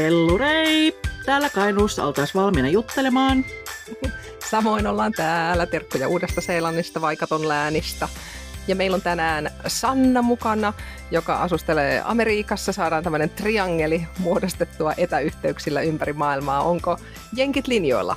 Hellurei! Täällä Kainuussa oltaisiin valmiina juttelemaan. Samoin ollaan täällä. Terkkuja Uudesta Seelannista, Vaikaton läänistä. Ja meillä on tänään Sanna mukana, joka asustelee Amerikassa. Saadaan tämmöinen triangeli muodostettua etäyhteyksillä ympäri maailmaa. Onko jenkit linjoilla?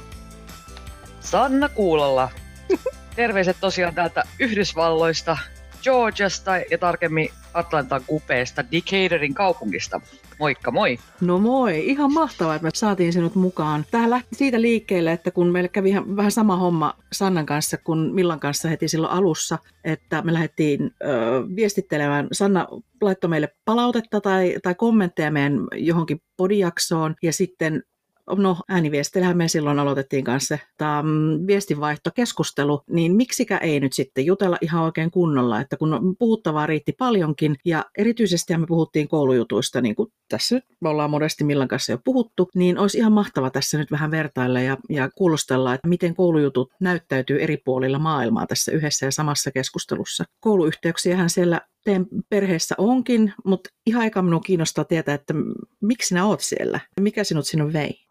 Sanna kuulolla. Terveiset tosiaan täältä Yhdysvalloista, Georgiasta ja tarkemmin Atlantan kupeesta, Decaturin kaupungista. Moikka moi! No moi, ihan mahtavaa, että me saatiin sinut mukaan. Tämä lähti siitä liikkeelle, että kun meille kävi vähän sama homma Sannan kanssa kuin Millan kanssa heti silloin alussa, että me lähdettiin ö, viestittelemään. Sanna laittoi meille palautetta tai, tai kommentteja meidän johonkin podijaksoon ja sitten no ääniviestillähän me silloin aloitettiin kanssa tämä viestinvaihtokeskustelu, niin miksikä ei nyt sitten jutella ihan oikein kunnolla, että kun puhuttavaa riitti paljonkin ja erityisesti me puhuttiin koulujutuista, niin kuin tässä nyt me ollaan monesti Millan kanssa jo puhuttu, niin olisi ihan mahtava tässä nyt vähän vertailla ja, ja kuulostella, että miten koulujutut näyttäytyy eri puolilla maailmaa tässä yhdessä ja samassa keskustelussa. Kouluyhteyksiähän siellä teidän perheessä onkin, mutta ihan aika minun kiinnostaa tietää, että miksi sinä oot siellä? Mikä sinut sinun vei?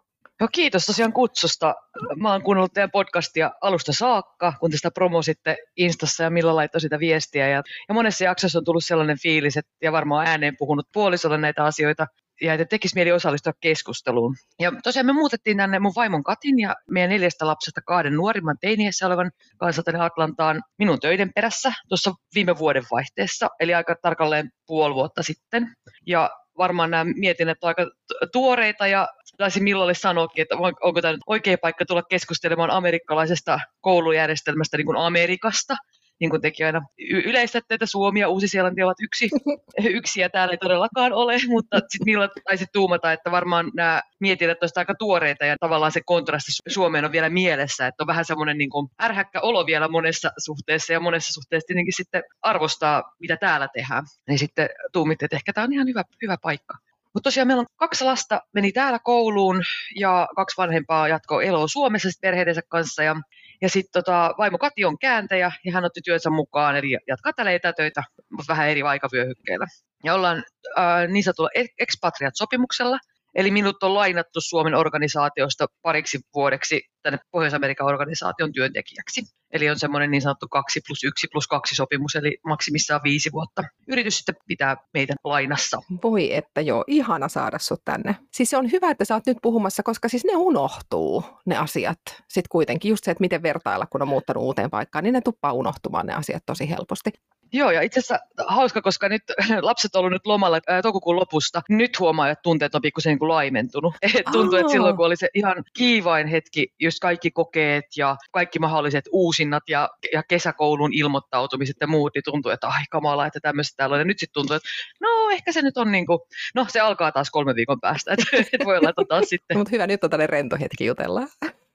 No kiitos tosiaan kutsusta. Mä oon kuunnellut teidän podcastia alusta saakka, kun te sitä promositte Instassa ja millä laittoi sitä viestiä. Ja, ja monessa jaksossa on tullut sellainen fiilis, että, ja varmaan ääneen puhunut puolisolle näitä asioita, ja että tekisi mieli osallistua keskusteluun. Ja tosiaan me muutettiin tänne mun vaimon Katin ja meidän neljästä lapsesta kahden nuorimman teiniessä olevan kanssa tänne Atlantaan minun töiden perässä tuossa viime vuoden vaihteessa, eli aika tarkalleen puoli vuotta sitten. Ja varmaan nämä mietinnät on aika tuoreita ja taisin Millalle sanoakin, että onko tämä oikea paikka tulla keskustelemaan amerikkalaisesta koulujärjestelmästä niin kuin Amerikasta, niin kuin tekin aina yleistätte, että Suomi ja Uusi-Seelanti ovat yksi, yksi ja täällä ei todellakaan ole, mutta sitten Milla taisi tuumata, että varmaan nämä mietinnät olisivat aika tuoreita ja tavallaan se kontrasti Suomeen on vielä mielessä, että on vähän semmoinen niin kuin ärhäkkä olo vielä monessa suhteessa ja monessa suhteessa tietenkin sitten arvostaa, mitä täällä tehdään. Niin sitten tuumitte, että ehkä tämä on ihan hyvä, hyvä paikka. Mutta tosiaan meillä on kaksi lasta, meni täällä kouluun ja kaksi vanhempaa jatkoi eloa Suomessa perheidensä kanssa. Ja, ja sitten tota, vaimo Kati on kääntäjä ja hän otti työnsä mukaan, eli jatkaa täällä etätöitä, mutta vähän eri aikavyöhykkeillä. Ja ollaan äh, niin sanotulla expatriat-sopimuksella, Eli minut on lainattu Suomen organisaatiosta pariksi vuodeksi tänne Pohjois-Amerikan organisaation työntekijäksi. Eli on semmoinen niin sanottu 2 plus 1 plus 2 sopimus, eli maksimissaan viisi vuotta. Yritys sitten pitää meitä lainassa. Voi että joo, ihana saada sut tänne. Siis se on hyvä, että sä oot nyt puhumassa, koska siis ne unohtuu, ne asiat. Sitten kuitenkin just se, että miten vertailla, kun on muuttanut uuteen paikkaan, niin ne tuppaa unohtumaan ne asiat tosi helposti. Joo, ja itse asiassa hauska, koska nyt lapset on ollut nyt lomalla ää, toukokuun lopusta. Nyt huomaa, että tunteet on pikkusen niin kuin laimentunut. Et tuntuu, että silloin kun oli se ihan kiivain hetki, just kaikki kokeet ja kaikki mahdolliset uusinnat ja, ja kesäkoulun ilmoittautumiset ja muut, niin tuntuu, että ai kamala, että tämmöistä täällä on. Ja nyt sitten tuntuu, että no ehkä se nyt on niin kuin, no se alkaa taas kolme viikon päästä, että et voi olla, että taas sitten. Mutta hyvä, nyt on tällainen rento hetki jutella.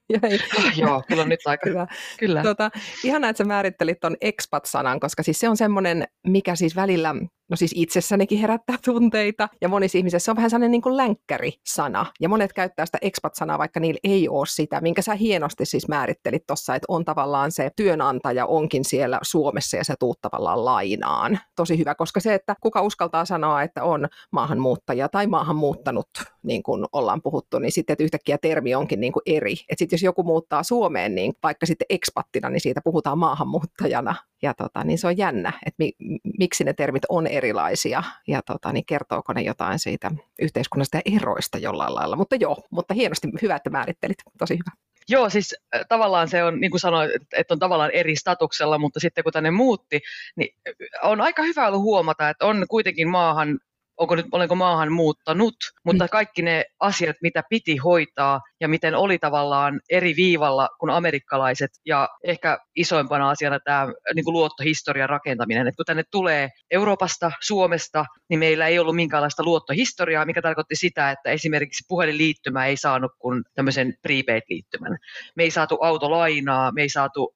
Jäi. Joo, kyllä on nyt aika. Hyvä. Kyllä. Tota, ihanaa, että sä määrittelit tuon expat-sanan, koska siis se on semmoinen, mikä siis välillä no siis itsessänikin herättää tunteita, ja monissa ihmisissä se on vähän sellainen niin kuin länkkäri-sana, ja monet käyttää sitä expat-sanaa, vaikka niillä ei ole sitä, minkä sä hienosti siis määrittelit tuossa, että on tavallaan se työnantaja onkin siellä Suomessa, ja se tuut tavallaan lainaan. Tosi hyvä, koska se, että kuka uskaltaa sanoa, että on maahanmuuttaja tai maahanmuuttanut, niin kuin ollaan puhuttu, niin sitten, että yhtäkkiä termi onkin niin kuin eri. Että sitten jos joku muuttaa Suomeen, niin vaikka sitten ekspattina, niin siitä puhutaan maahanmuuttajana, ja tota, niin se on jännä, että mi, miksi ne termit on erilaisia ja tota, niin kertooko ne jotain siitä yhteiskunnasta ja eroista jollain lailla. Mutta joo, mutta hienosti hyvä, että määrittelit. Tosi hyvä. Joo, siis tavallaan se on, niin kuin sanoin, että on tavallaan eri statuksella, mutta sitten kun tänne muutti, niin on aika hyvä ollut huomata, että on kuitenkin maahan onko nyt, olenko maahan muuttanut, mutta mm. kaikki ne asiat, mitä piti hoitaa ja miten oli tavallaan eri viivalla kuin amerikkalaiset ja ehkä isoimpana asiana tämä niin kuin luottohistorian rakentaminen, että kun tänne tulee Euroopasta, Suomesta, niin meillä ei ollut minkäänlaista luottohistoriaa, mikä tarkoitti sitä, että esimerkiksi puhelinliittymä ei saanut kuin tämmöisen prepaid-liittymän. Me ei saatu autolainaa, me ei saatu,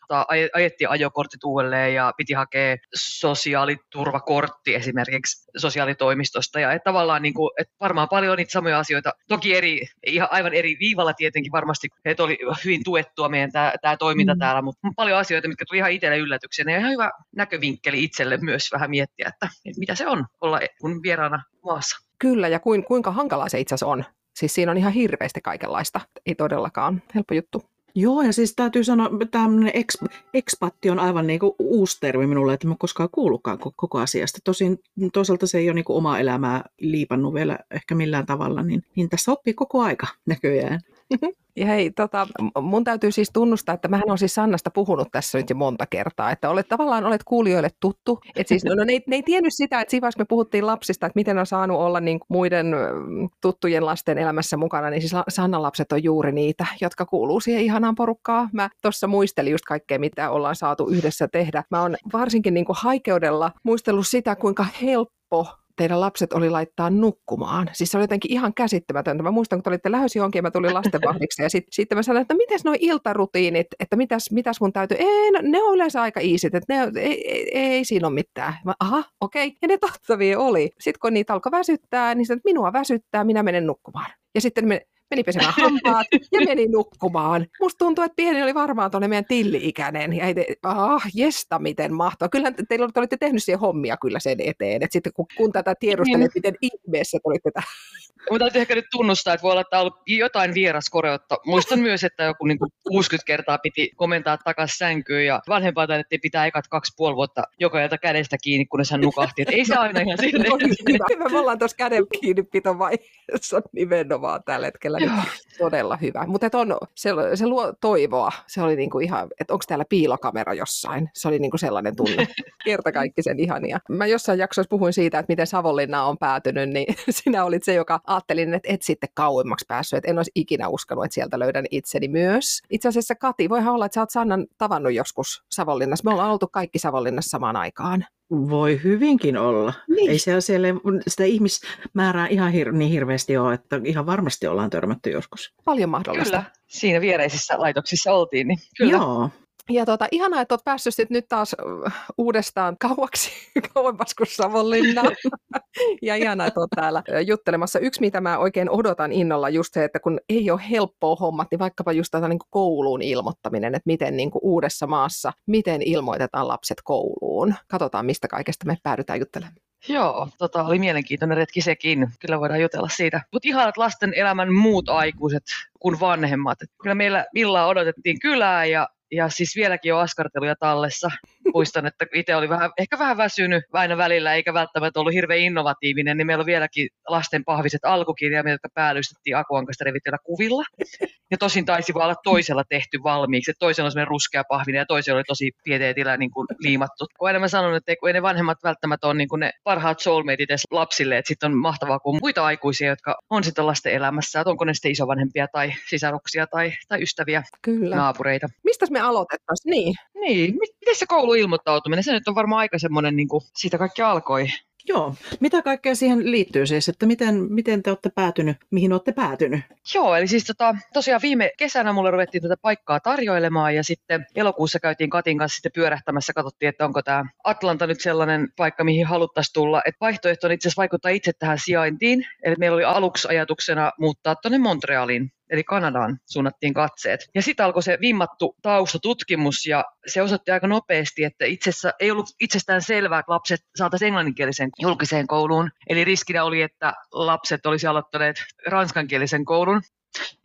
ajettiin ajokortit uudelleen ja piti hakea sosiaaliturvakortti esimerkiksi sosiaalitoimistosta ja että tavallaan niin kuin, että varmaan paljon niitä samoja asioita, toki eri, ihan aivan eri viivalla tietenkin varmasti, että oli hyvin tuettua meidän tämä, tämä toiminta mm. täällä, mutta paljon asioita, mitkä tuli ihan itselle yllätyksenä ja ihan hyvä näkövinkkeli itselle myös vähän miettiä, että, että mitä se on olla kun vieraana maassa. Kyllä, ja kuin, kuinka hankalaa se itse asiassa on Siis siinä on ihan hirveästi kaikenlaista. Ei todellakaan helppo juttu. Joo, ja siis täytyy sanoa, että tämmöinen eks, ekspatti on aivan niin kuin uusi termi minulle, että mä koskaan kuullutkaan koko asiasta. Tosin toisaalta se ei ole niin kuin omaa elämää liipannut vielä ehkä millään tavalla, niin, niin tässä oppii koko aika näköjään. Hei, tota, mun täytyy siis tunnustaa, että mähän on siis Sannasta puhunut tässä nyt jo monta kertaa, että olet tavallaan olet kuulijoille tuttu. Et siis, no, ne, ne ei tiennyt sitä, että siinä me puhuttiin lapsista, että miten on saanut olla niin muiden tuttujen lasten elämässä mukana, niin siis Sannan lapset on juuri niitä, jotka kuuluu siihen ihanaan porukkaan. Mä tuossa muistelin just kaikkea, mitä ollaan saatu yhdessä tehdä. Mä oon varsinkin niin haikeudella muistellut sitä, kuinka helppo teidän lapset oli laittaa nukkumaan. Siis se oli jotenkin ihan käsittämätöntä. Mä muistan, kun te olitte lähes johonkin ja mä tulin lastenvahdiksi ja sitten sit mä sanoin, että no miten nuo iltarutiinit, että mitäs, mitäs mun täytyy, ei, no, ne on yleensä aika iisit, että ne, ei, ei, ei, siinä ole mitään. Mä, aha, okei. Okay. Ja ne tottavia oli. Sitten kun niitä alkoi väsyttää, niin että minua väsyttää, minä menen nukkumaan. Ja sitten me meni pesemään hampaat ja meni nukkumaan. Musta tuntuu, että pieni oli varmaan tuonne meidän tilli-ikäinen. Ja te, ah, jesta, miten mahtavaa. Kyllä te, te olitte tehnyt siihen hommia kyllä sen eteen. Että sitten kun, kun tätä tiedustelee, niin. miten ihmeessä te olitte tähän mutta täytyy ehkä nyt tunnustaa, että voi olla, että on ollut jotain vieraskoreutta. Muistan myös, että joku niin kuin 60 kertaa piti komentaa takaisin sänkyyn ja vanhempaa taidettiin pitää ekat kaksi puoli vuotta joka ilta kädestä kiinni, kunnes hän nukahti. Että ei se aina ihan silleen. hyvä. hyvä. Me ollaan tuossa käden kiinni pito vaiheessa nimenomaan tällä hetkellä. Niin todella hyvä. Mutta on, se, se luo toivoa. Se oli niinku ihan, että onko täällä piilokamera jossain. Se oli niinku sellainen tunne. Kerta kaikki sen ihania. Mä jossain jaksoissa puhuin siitä, että miten Savonlinna on päätynyt, niin sinä olit se, joka ajattelin, että et sitten kauemmaksi päässyt, että en olisi ikinä uskonut, että sieltä löydän itseni myös. Itse asiassa Kati, voihan olla, että sä oot Sannan tavannut joskus Savonlinnassa. Me ollaan oltu kaikki Savonlinnassa samaan aikaan. Voi hyvinkin olla. Niin. Ei se siellä sitä ihmismäärää ihan hir- niin hirveästi ole, että ihan varmasti ollaan törmätty joskus. Paljon mahdollista. Kyllä, siinä viereisissä laitoksissa oltiin, niin kyllä. Joo. Ja tuota, ihanaa, että olet päässyt sit nyt taas uudestaan kauaksi, kauemmas kuin Savonlinna. ja ihanaa, että olet täällä juttelemassa. Yksi, mitä mä oikein odotan innolla, just se, että kun ei ole helppoa hommat, niin vaikkapa just tätä niin kouluun ilmoittaminen, että miten niin kuin uudessa maassa, miten ilmoitetaan lapset kouluun. Katsotaan, mistä kaikesta me päädytään juttelemaan. Joo, tota, oli mielenkiintoinen retki sekin. Kyllä voidaan jutella siitä. Mutta ihanat lasten elämän muut aikuiset kuin vanhemmat. Kyllä meillä Villaa odotettiin kylää ja ja siis vieläkin on askarteluja tallessa. Muistan, että itse oli vähän, ehkä vähän väsynyt aina välillä, eikä välttämättä ollut hirveän innovatiivinen, niin meillä on vieläkin lasten pahviset alkukirjaimet, jotka päällystettiin Akuankasta revitellä kuvilla. Ja tosin taisi vaan olla toisella tehty valmiiksi, että toisella on semmoinen ruskea pahvinen ja toisella oli tosi pieteetillä niin kuin liimattu. Kun aina mä sanon, että ei ne vanhemmat välttämättä ole niin kuin ne parhaat soulmateit lapsille, että sitten on mahtavaa kuin muita aikuisia, jotka on sitten lasten elämässä, että onko ne sitten isovanhempia tai sisaruksia tai, tai ystäviä, Kyllä. naapureita. Mistä me aloitettaisiin? Niin. Niin, miten se kouluilmoittautuminen, se nyt on varmaan aika semmoinen, niin kuin siitä kaikki alkoi. Joo, mitä kaikkea siihen liittyy siis, että miten, miten te olette päätynyt, mihin olette päätynyt? Joo, eli siis tota, tosiaan viime kesänä mulle ruvettiin tätä paikkaa tarjoilemaan ja sitten elokuussa käytiin Katin kanssa sitten pyörähtämässä, katsottiin, että onko tämä Atlanta nyt sellainen paikka, mihin haluttaisiin tulla. Et vaihtoehto on itse asiassa vaikuttaa itse tähän sijaintiin, eli meillä oli aluksi ajatuksena muuttaa tuonne Montrealiin eli Kanadaan suunnattiin katseet. Ja sitten alkoi se vimmattu taustatutkimus ja se osoitti aika nopeasti, että itse asiassa ei ollut itsestään selvää, että lapset saataisiin englanninkielisen julkiseen kouluun. Eli riskinä oli, että lapset olisi aloittaneet ranskankielisen koulun.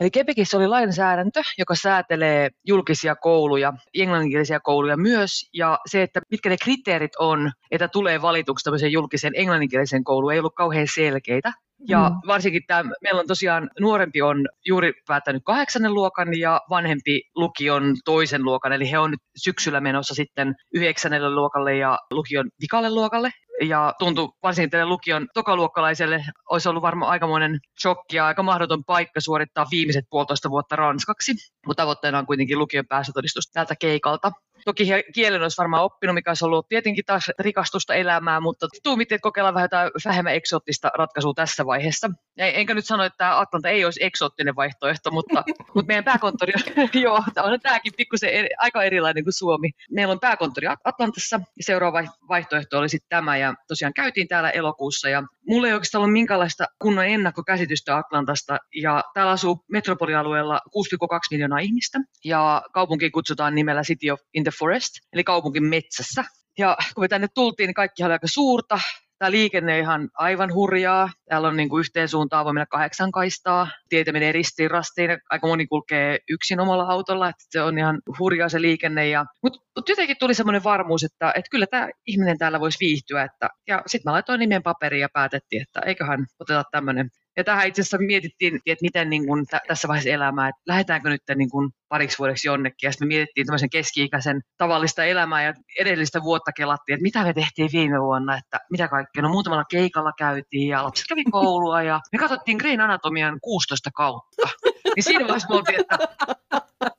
Eli Quebecissä oli lainsäädäntö, joka säätelee julkisia kouluja, englanninkielisiä kouluja myös, ja se, että mitkä ne kriteerit on, että tulee valituksi tämmöiseen julkiseen englanninkielisen kouluun, ei ollut kauhean selkeitä. Ja mm. varsinkin tämä, meillä on tosiaan, nuorempi on juuri päättänyt kahdeksannen luokan ja vanhempi lukion toisen luokan, eli he on nyt syksyllä menossa sitten yhdeksännelle luokalle ja lukion vikalle luokalle. Ja tuntui varsinkin tälle lukion tokaluokkalaiselle olisi ollut varmaan aikamoinen shokki ja aika mahdoton paikka suorittaa viimeiset puolitoista vuotta ranskaksi. Mutta tavoitteena on kuitenkin lukion päästötodistus tältä keikalta. Toki kielen olisi varmaan oppinut, mikä olisi ollut tietenkin taas rikastusta elämää, mutta tuumittiin, että kokeillaan vähän jotain vähemmän eksoottista ratkaisua tässä vaiheessa. Enkä nyt sano, että Atlanta ei olisi eksoottinen vaihtoehto, mutta, mutta meidän pääkonttori on, joo, on tämäkin pikkusen eri, aika erilainen kuin Suomi. Meillä on pääkonttori Atlantassa ja seuraava vaihtoehto oli sitten tämä ja tosiaan käytiin täällä elokuussa ja mulla ei oikeastaan ollut minkäänlaista kunnon ennakkokäsitystä Atlantasta ja täällä asuu metropolialueella 6,2 miljoonaa ihmistä ja kaupunki kutsutaan nimellä City of in the Forest, eli kaupunkin metsässä. Ja kun me tänne tultiin, niin kaikki oli aika suurta, Tämä liikenne ihan aivan hurjaa. Täällä on niin kuin yhteen suuntaan voi mennä kahdeksan kaistaa. Tietä menee ristiin rastiin. Aika moni kulkee yksin omalla autolla. Että se on ihan hurjaa se liikenne. Ja, mutta, mutta jotenkin tuli semmoinen varmuus, että, että kyllä tämä ihminen täällä voisi viihtyä. Että, ja sitten mä laitoin nimen paperiin ja päätettiin, että eiköhän oteta tämmöinen ja tähän itse asiassa mietittiin, että miten niin kuin t- tässä vaiheessa elämää, että lähdetäänkö nyt niin kuin pariksi vuodeksi jonnekin. Ja sitten me mietittiin tämmöisen keski-ikäisen tavallista elämää ja edellistä vuotta kelattiin, että mitä me tehtiin viime vuonna, että mitä kaikkea. No muutamalla keikalla käytiin ja lapset kävi koulua ja me katsottiin Green Anatomian 16 kautta. Niin siinä vaiheessa me oltiin, että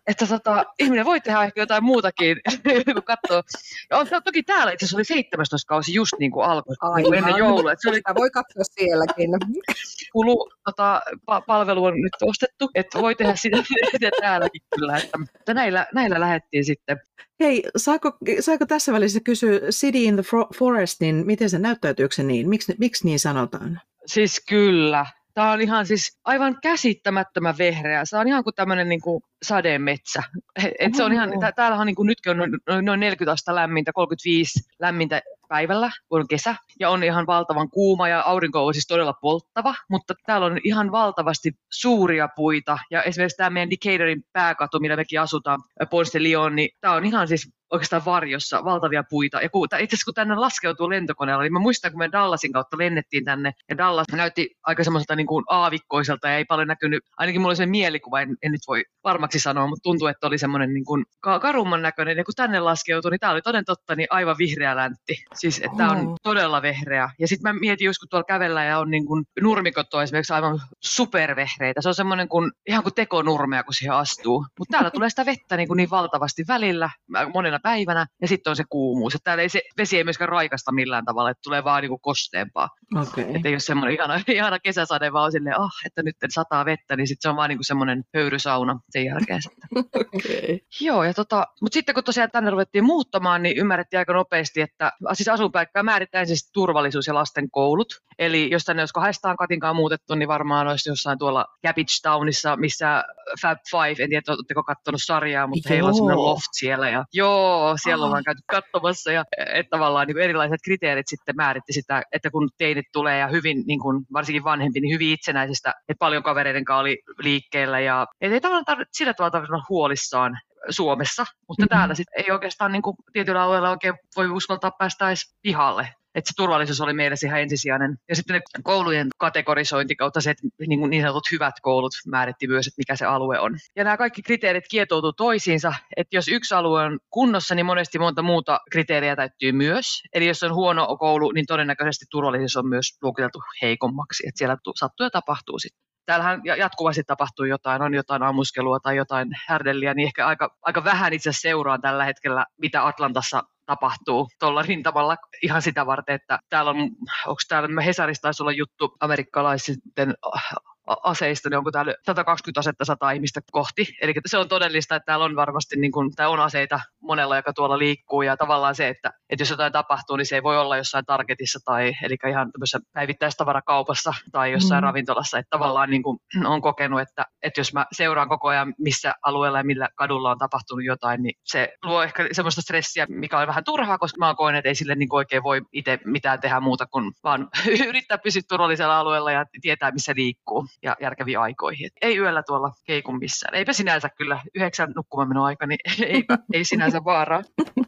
että tota, ihminen voi tehdä ehkä jotain muutakin, kun katsoo. Ja on, toki täällä itse asiassa oli 17 kausi just niin kuin alkoi, niin kuin ennen joulua. Että se oli, Sitä voi katsoa sielläkin. Kulu, tota, pa- palvelu on nyt ostettu, että voi tehdä sitä, sitä täälläkin kyllä. Että, että näillä, näillä lähdettiin sitten. Hei, saako, saako tässä välissä kysyä City in the Forest, niin miten se näyttäytyykö se niin? Miksi, miksi niin sanotaan? Siis kyllä. Tämä on ihan siis aivan käsittämättömän vehreä. Se on ihan kuin tämmöinen niin kuin sademetsä. Et se on ihan, täällähän niin kuin nytkin on noin 40 astetta lämmintä, 35 lämmintä päivällä, kun on kesä, ja on ihan valtavan kuuma ja aurinko on siis todella polttava, mutta täällä on ihan valtavasti suuria puita, ja esimerkiksi tämä meidän Decadorin pääkatu, millä mekin asutaan, Ponce Lyon, niin tämä on ihan siis oikeastaan varjossa, valtavia puita. Ja kun, itse asiassa kun tänne laskeutuu lentokoneella, niin mä muistan, kun me Dallasin kautta lennettiin tänne, ja Dallas näytti aika semmoiselta niin kuin aavikkoiselta, ja ei paljon näkynyt, ainakin mulla oli se mielikuva, en, en nyt voi varmaksi sanoa, mutta tuntuu, että oli semmoinen niin kuin karumman näköinen, ja kun tänne laskeutui, niin tämä oli toden totta niin aivan vihreä läntti. Siis, että tämä on todella vehreä. Ja sitten mä mietin just, kun tuolla kävellä ja on niin kuin, nurmikot on esimerkiksi aivan supervehreitä. Se on semmoinen kuin, ihan kuin tekonurmea, kun siihen astuu. Mutta täällä tulee sitä vettä niin, kuin niin valtavasti välillä, monena päivänä, ja sitten on se kuumuus. Että täällä ei se vesi ei myöskään raikasta millään tavalla, että tulee vaan niin kuin kosteempaa. Okay. Että ei ole semmoinen ihana, ihana kesäsade, vaan silleen, ah, että nyt sataa vettä, niin sitten se on vaan niin kuin semmoinen höyrysauna sen jälkeen. okay. Joo, ja tota, mutta sitten kun tosiaan tänne ruvettiin muuttamaan, niin ymmärrettiin aika nopeasti, että siis asuinpaikkaa määrittää siis turvallisuus ja lasten koulut. Eli jos tänne olisi kahdestaan katinkaan muutettu, niin varmaan olisi jossain tuolla Cabbage Townissa, missä Fab Five, en tiedä, oletteko katsonut sarjaa, mutta joo. heillä on semmoinen loft siellä. Ja, joo, siellä ah. ollaan käyty katsomassa ja että tavallaan niin erilaiset kriteerit sitten määritti sitä, että kun teinit tulee ja hyvin, niin kuin, varsinkin vanhempi, niin hyvin itsenäisestä, että paljon kavereiden kanssa oli liikkeellä ja et ei tavallaan tarvitse sillä tavalla huolissaan Suomessa, mutta mm-hmm. täällä sit ei oikeastaan niin kuin, tietyllä alueella oikein voi uskaltaa päästä edes pihalle että se turvallisuus oli meille ihan ensisijainen. Ja sitten ne koulujen kategorisointi kautta se, että niin, niin sanotut hyvät koulut määritti myös, että mikä se alue on. Ja nämä kaikki kriteerit kietoutuu toisiinsa, että jos yksi alue on kunnossa, niin monesti monta muuta kriteeriä täyttyy myös. Eli jos on huono koulu, niin todennäköisesti turvallisuus on myös luokiteltu heikommaksi, että siellä sattuu ja tapahtuu sitten täällähän jatkuvasti tapahtuu jotain, on jotain ammuskelua tai jotain härdelliä, niin ehkä aika, aika vähän itse seuraan tällä hetkellä, mitä Atlantassa tapahtuu tuolla rintamalla ihan sitä varten, että täällä on, onko täällä Hesarissa taisi olla juttu amerikkalaisten aseista, niin onko täällä 120 asetta 100 ihmistä kohti. Eli se on todellista, että täällä on varmasti niin tää on aseita monella, joka tuolla liikkuu. Ja tavallaan se, että, että jos jotain tapahtuu, niin se ei voi olla jossain targetissa tai eli ihan tämmöisessä päivittäistavarakaupassa tai jossain mm. ravintolassa. Että tavallaan niin kuin, on kokenut, että, että jos mä seuraan koko ajan, missä alueella ja millä kadulla on tapahtunut jotain, niin se luo ehkä semmoista stressiä, mikä on vähän turhaa, koska mä koen, että ei sille niin oikein voi itse mitään tehdä muuta kuin vaan yrittää pysyä turvallisella alueella ja tietää, missä liikkuu ja järkeviin aikoihin. Et ei yöllä tuolla keikun missään. Eipä sinänsä kyllä yhdeksän nukkumamenon aika, niin eipä, ei sinänsä vaaraa.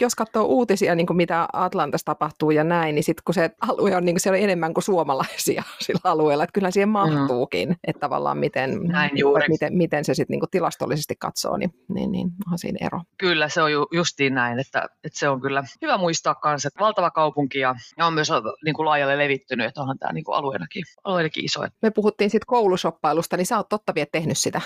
Jos katsoo uutisia, niin kuin mitä Atlantassa tapahtuu ja näin, niin sitten kun se alue on, niin kuin siellä on enemmän kuin suomalaisia sillä alueella, että kyllä siihen mm. mahtuukin, mm. että tavallaan miten, näin että miten, miten se sitten niin tilastollisesti katsoo, niin, niin, niin onhan siinä ero. Kyllä, se on ju, justiin näin, että, että se on kyllä hyvä muistaa kanssa, että valtava kaupunki ja, ja on myös niin kuin laajalle levittynyt, että onhan tämä niin kuin alueenakin, alueenakin iso. Me puhuttiin sitten koulusoppailusta, niin sä oot totta vie tehnyt sitä.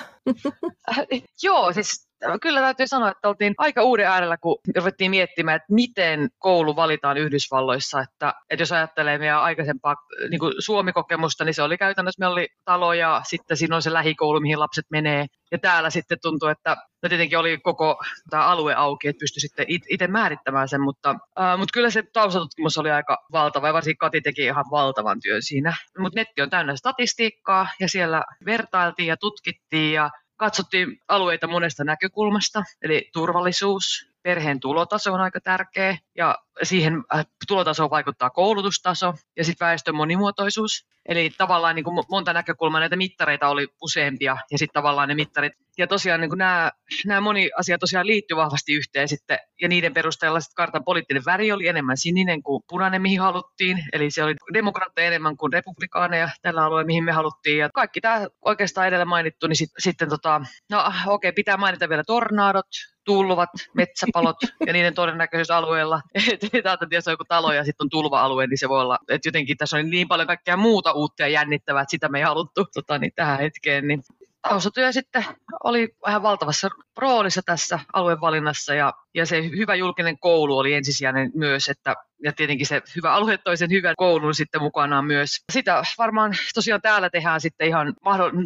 Joo, siis kyllä täytyy sanoa, että oltiin aika uuden äärellä, kun ruvettiin miettimään, että miten koulu valitaan Yhdysvalloissa. Että, että jos ajattelee meidän aikaisempaa niin kuin Suomi-kokemusta, niin se oli käytännössä, meillä oli talo ja sitten siinä on se lähikoulu, mihin lapset menee. Ja täällä sitten tuntuu, että no tietenkin oli koko tämä alue auki, että pystyi sitten itse määrittämään sen, mutta, äh, mutta kyllä se taustatutkimus oli aika valtava ja varsinkin Kati teki ihan valtavan työn siinä. Mutta netti on täynnä statistiikkaa ja siellä vertailtiin ja tutkittiin ja katsottiin alueita monesta näkökulmasta, eli turvallisuus, perheen tulotaso on aika tärkeä ja siihen äh, tulotasoon vaikuttaa koulutustaso ja sitten väestön monimuotoisuus. Eli tavallaan niin kuin monta näkökulmaa näitä mittareita oli useampia ja sitten tavallaan ne mittarit. Ja tosiaan niin kuin nämä, nämä moni asia tosiaan liittyy vahvasti yhteen sitten ja niiden perusteella sitten kartan poliittinen väri oli enemmän sininen kuin punainen, mihin haluttiin. Eli se oli demokraatteja enemmän kuin republikaaneja tällä alueella, mihin me haluttiin. Ja kaikki tämä oikeastaan edellä mainittu, niin sit, sitten tota, no okei, okay, pitää mainita vielä tornadot, tulvat, metsäpalot ja niiden todennäköisyys alueella. Että jos on joku talo ja sitten on tulva-alue, niin se voi olla, että jotenkin tässä on niin paljon kaikkea muuta uutta ja jännittävää, että sitä me ei haluttu tota, niin tähän hetkeen. Niin taustatyö sitten oli vähän valtavassa roolissa tässä aluevalinnassa ja, ja se hyvä julkinen koulu oli ensisijainen myös, että ja tietenkin se hyvä alue toi sen hyvän koulun sitten mukanaan myös. Sitä varmaan tosiaan täällä tehdään sitten ihan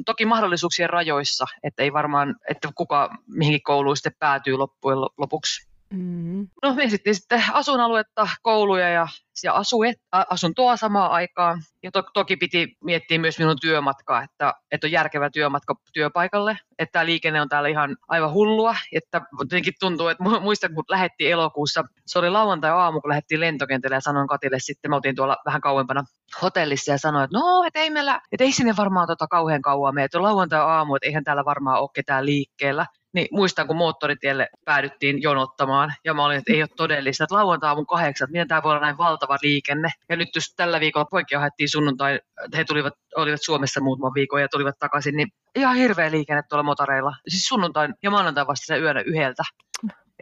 toki mahdollisuuksien rajoissa, että ei varmaan, että kuka mihinkin kouluun sitten päätyy loppujen lopuksi. Mm. No me sitten, sitten asuinaluetta, kouluja ja, ja asuet, asuntoa samaan aikaan. Ja to, toki piti miettiä myös minun työmatkaa, että, että on järkevä työmatka työpaikalle. Että tämä liikenne on täällä ihan aivan hullua. Että jotenkin tuntuu, että muistan kun lähettiin elokuussa, se oli lauantai-aamu, kun lähdettiin lentokentälle ja sanoin Katille sitten, me oltiin tuolla vähän kauempana hotellissa ja sanoin, että no, että ei meillä, että ei sinne varmaan tota kauhean kauan mene, että lauantai-aamu, että eihän täällä varmaan ole ketään liikkeellä niin muistan, kun moottoritielle päädyttiin jonottamaan, ja mä olin, että ei ole todellista, että lauantai aamun kahdeksan, miten tämä voi olla näin valtava liikenne. Ja nyt just tällä viikolla poikia haettiin sunnuntai, he tulivat, olivat Suomessa muutaman viikon ja tulivat takaisin, niin ihan hirveä liikenne tuolla motoreilla. Siis sunnuntain ja maanantai vasta se yönä yhdeltä.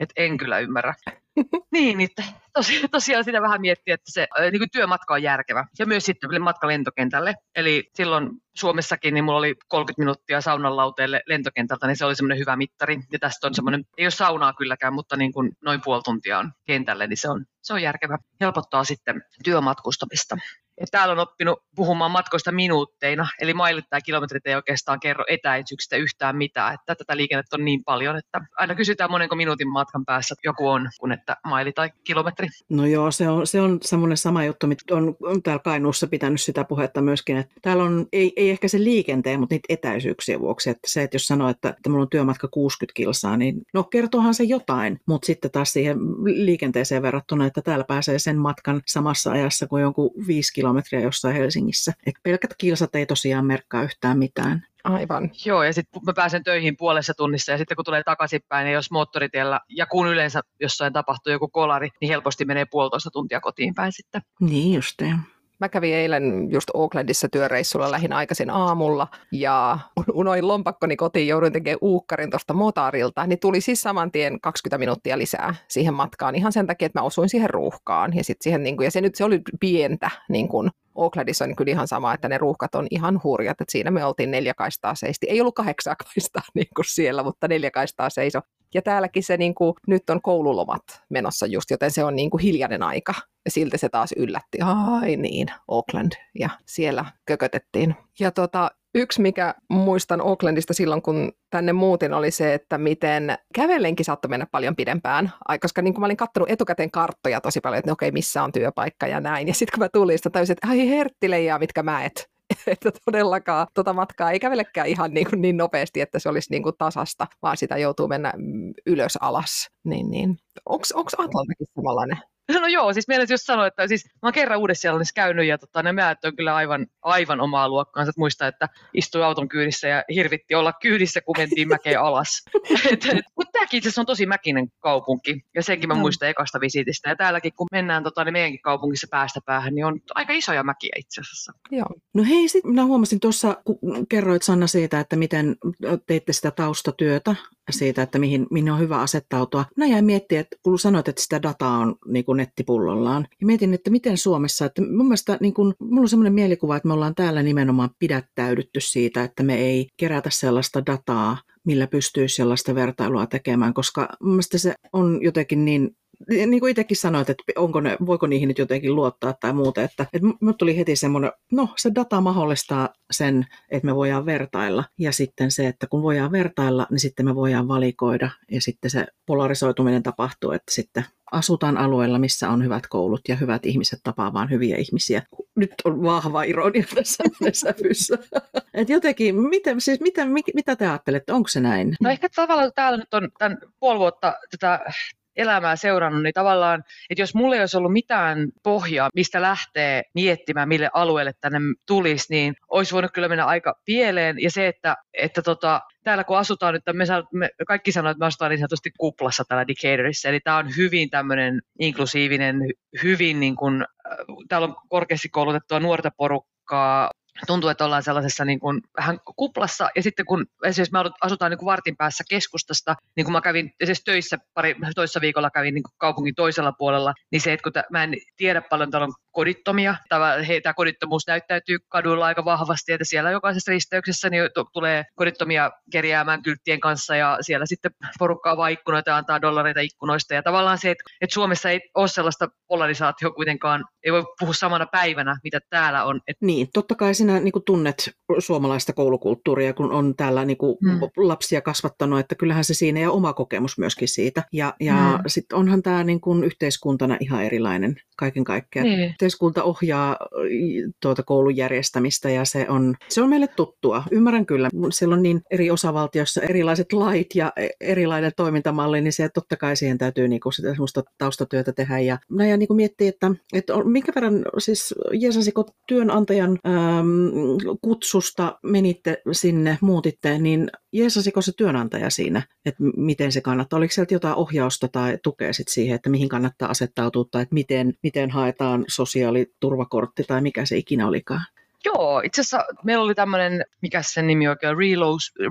Et en kyllä ymmärrä. niin, niin tosi, tosiaan sitä vähän miettiä, että se niin kuin työmatka on järkevä. Ja myös sitten matka lentokentälle. Eli silloin Suomessakin niin mulla oli 30 minuuttia saunan lauteelle lentokentältä, niin se oli semmoinen hyvä mittari. Ja tästä on semmoinen, ei ole saunaa kylläkään, mutta niin kuin noin puoli tuntia on kentälle, niin se on, se on järkevä. Helpottaa sitten työmatkustamista. Ja täällä on oppinut puhumaan matkoista minuutteina, eli mailit tai kilometrit ei oikeastaan kerro etäisyyksistä yhtään mitään. Että tätä liikennettä on niin paljon, että aina kysytään monenko minuutin matkan päässä joku on, kun että maili tai kilometri. No joo, se on, se on semmoinen sama juttu, mitä on, on täällä Kainuussa pitänyt sitä puhetta myöskin, että täällä on, ei, ei ehkä se liikenteen, mutta niitä etäisyyksiä vuoksi, että se, että jos sanoo, että, että mulla on työmatka 60 kilsaa, niin no kertoohan se jotain, mutta sitten taas siihen liikenteeseen verrattuna, että täällä pääsee sen matkan samassa ajassa kuin jonkun 5 kilometriä jossain Helsingissä. Et pelkät kilsat ei tosiaan merkkaa yhtään mitään. Aivan. Joo, ja sitten mä pääsen töihin puolessa tunnissa, ja sitten kun tulee takaisinpäin, niin jos moottoritiellä, ja kun yleensä jossain tapahtuu joku kolari, niin helposti menee puolitoista tuntia kotiin päin sitten. Niin justiin. Mä kävin eilen just Oaklandissa työreissulla lähin aikaisin aamulla ja unoin lompakkoni kotiin, jouduin tekemään uukkarin tuosta motarilta, niin tuli siis saman tien 20 minuuttia lisää siihen matkaan ihan sen takia, että mä osuin siihen ruuhkaan. Ja, sit siihen, niin kuin, ja se nyt se oli pientä, niin kuin Oaklandissa on kyllä ihan sama, että ne ruuhkat on ihan hurjat, että siinä me oltiin neljä kaistaa seisti. Ei ollut kahdeksaa kaistaa niin siellä, mutta neljä kaistaa seiso. Ja täälläkin se niin kuin, nyt on koululomat menossa just, joten se on niin kuin hiljainen aika. Ja silti se taas yllätti. Ai niin, Auckland. Ja siellä kökötettiin. Ja tota, Yksi, mikä muistan Aucklandista silloin, kun tänne muutin, oli se, että miten kävellenkin saattoi mennä paljon pidempään. Koska niin kuin mä olin katsonut etukäteen karttoja tosi paljon, että no okei, missä on työpaikka ja näin. Ja sitten kun mä tulin, sitä täysin, että ai herttilejä, mitkä mäet. että todellakaan tota matkaa ei kävelekään ihan niin, kuin niin nopeasti, että se olisi niin kuin tasasta, vaan sitä joutuu mennä mm, ylös alas. Niin, niin. Onko Atlantakin samanlainen? No joo, siis meillä just sanoa, että siis mä oon kerran uudessa käynyt ja tota, ne määt on kyllä aivan, aivan omaa luokkaansa. Et muista, että istui auton kyydissä ja hirvitti olla kyydissä, kun mentiin mäkeen alas. Mutta tämäkin itse on tosi mäkinen kaupunki ja senkin mä muistan ekasta visitistä. Ja täälläkin kun mennään tota, niin meidänkin kaupungissa päästä päähän, niin on aika isoja mäkiä itse asiassa. Joo. No hei, sit minä huomasin tuossa, kun kerroit Sanna siitä, että miten teitte sitä taustatyötä siitä, että mihin, mihin on hyvä asettautua. Minä jäin miettimään, että kun sanoit, että sitä dataa on niin kuin nettipullollaan, ja mietin, että miten Suomessa, että mun mielestä niin kuin, mulla on sellainen mielikuva, että me ollaan täällä nimenomaan pidättäydytty siitä, että me ei kerätä sellaista dataa, millä pystyisi sellaista vertailua tekemään, koska mun se on jotenkin niin niin kuin itsekin sanoit, että onko ne, voiko niihin nyt jotenkin luottaa tai muuta, että, että minulle tuli heti semmoinen, no se data mahdollistaa sen, että me voidaan vertailla ja sitten se, että kun voidaan vertailla, niin sitten me voidaan valikoida ja sitten se polarisoituminen tapahtuu, että sitten asutaan alueella, missä on hyvät koulut ja hyvät ihmiset tapaamaan hyviä ihmisiä. Nyt on vahva ironia tässä sävyssä. Et jotenkin, miten, siis mitä, mitä te ajattelette, onko se näin? No ehkä tavallaan täällä nyt on tämän puoli vuotta tätä elämää seurannut, niin tavallaan, että jos mulla ei olisi ollut mitään pohjaa, mistä lähtee miettimään, mille alueelle tänne tulisi, niin olisi voinut kyllä mennä aika pieleen. Ja se, että, että tota, täällä kun asutaan nyt, me, me kaikki sanoo, että me asutaan niin sanotusti kuplassa täällä Decaturissa, eli tämä on hyvin tämmöinen inklusiivinen, hyvin niin kuin, äh, täällä on korkeasti koulutettua nuorta porukkaa, tuntuu, että ollaan sellaisessa niin kuin vähän kuplassa. Ja sitten kun esimerkiksi me asutaan niin kuin vartin päässä keskustasta, niin kun mä kävin esimerkiksi töissä pari, toissa viikolla kävin niin kuin kaupungin toisella puolella, niin se, että kun t- mä en tiedä paljon täällä on kodittomia. Tämä, kodittomuus näyttäytyy kadulla aika vahvasti, että siellä jokaisessa risteyksessä niin tulee kodittomia kerjäämään kylttien kanssa ja siellä sitten porukka avaa ikkunoita ja antaa dollareita ikkunoista. Ja tavallaan se, että, että Suomessa ei ole sellaista polarisaatio kuitenkaan, ei voi puhua samana päivänä, mitä täällä on. Et... Niin, totta kai sinä niin kuin tunnet suomalaista koulukulttuuria, kun on täällä niin kuin hmm. lapsia kasvattanut, että kyllähän se siinä ja oma kokemus myöskin siitä. Ja, ja hmm. sitten onhan tämä niin kuin yhteiskuntana ihan erilainen kaiken kaikkiaan. Niin yhteiskunta ohjaa tuota koulun järjestämistä ja se on, se on meille tuttua. Ymmärrän kyllä, siellä on niin eri osavaltiossa erilaiset lait ja e, erilainen toimintamalli, niin se totta kai siihen täytyy niinku sitä semmoista taustatyötä tehdä. Ja, no ja niinku miettii, että, että minkä verran siis Jeesasiko työnantajan äm, kutsusta menitte sinne, muutitte, niin jeesasiko se työnantaja siinä, että miten se kannattaa? Oliko sieltä jotain ohjausta tai tukea sit siihen, että mihin kannattaa asettautua tai että miten, miten haetaan sosiaaliturvakortti tai mikä se ikinä olikaan? Joo, itse asiassa meillä oli tämmöinen, mikä sen nimi oikein,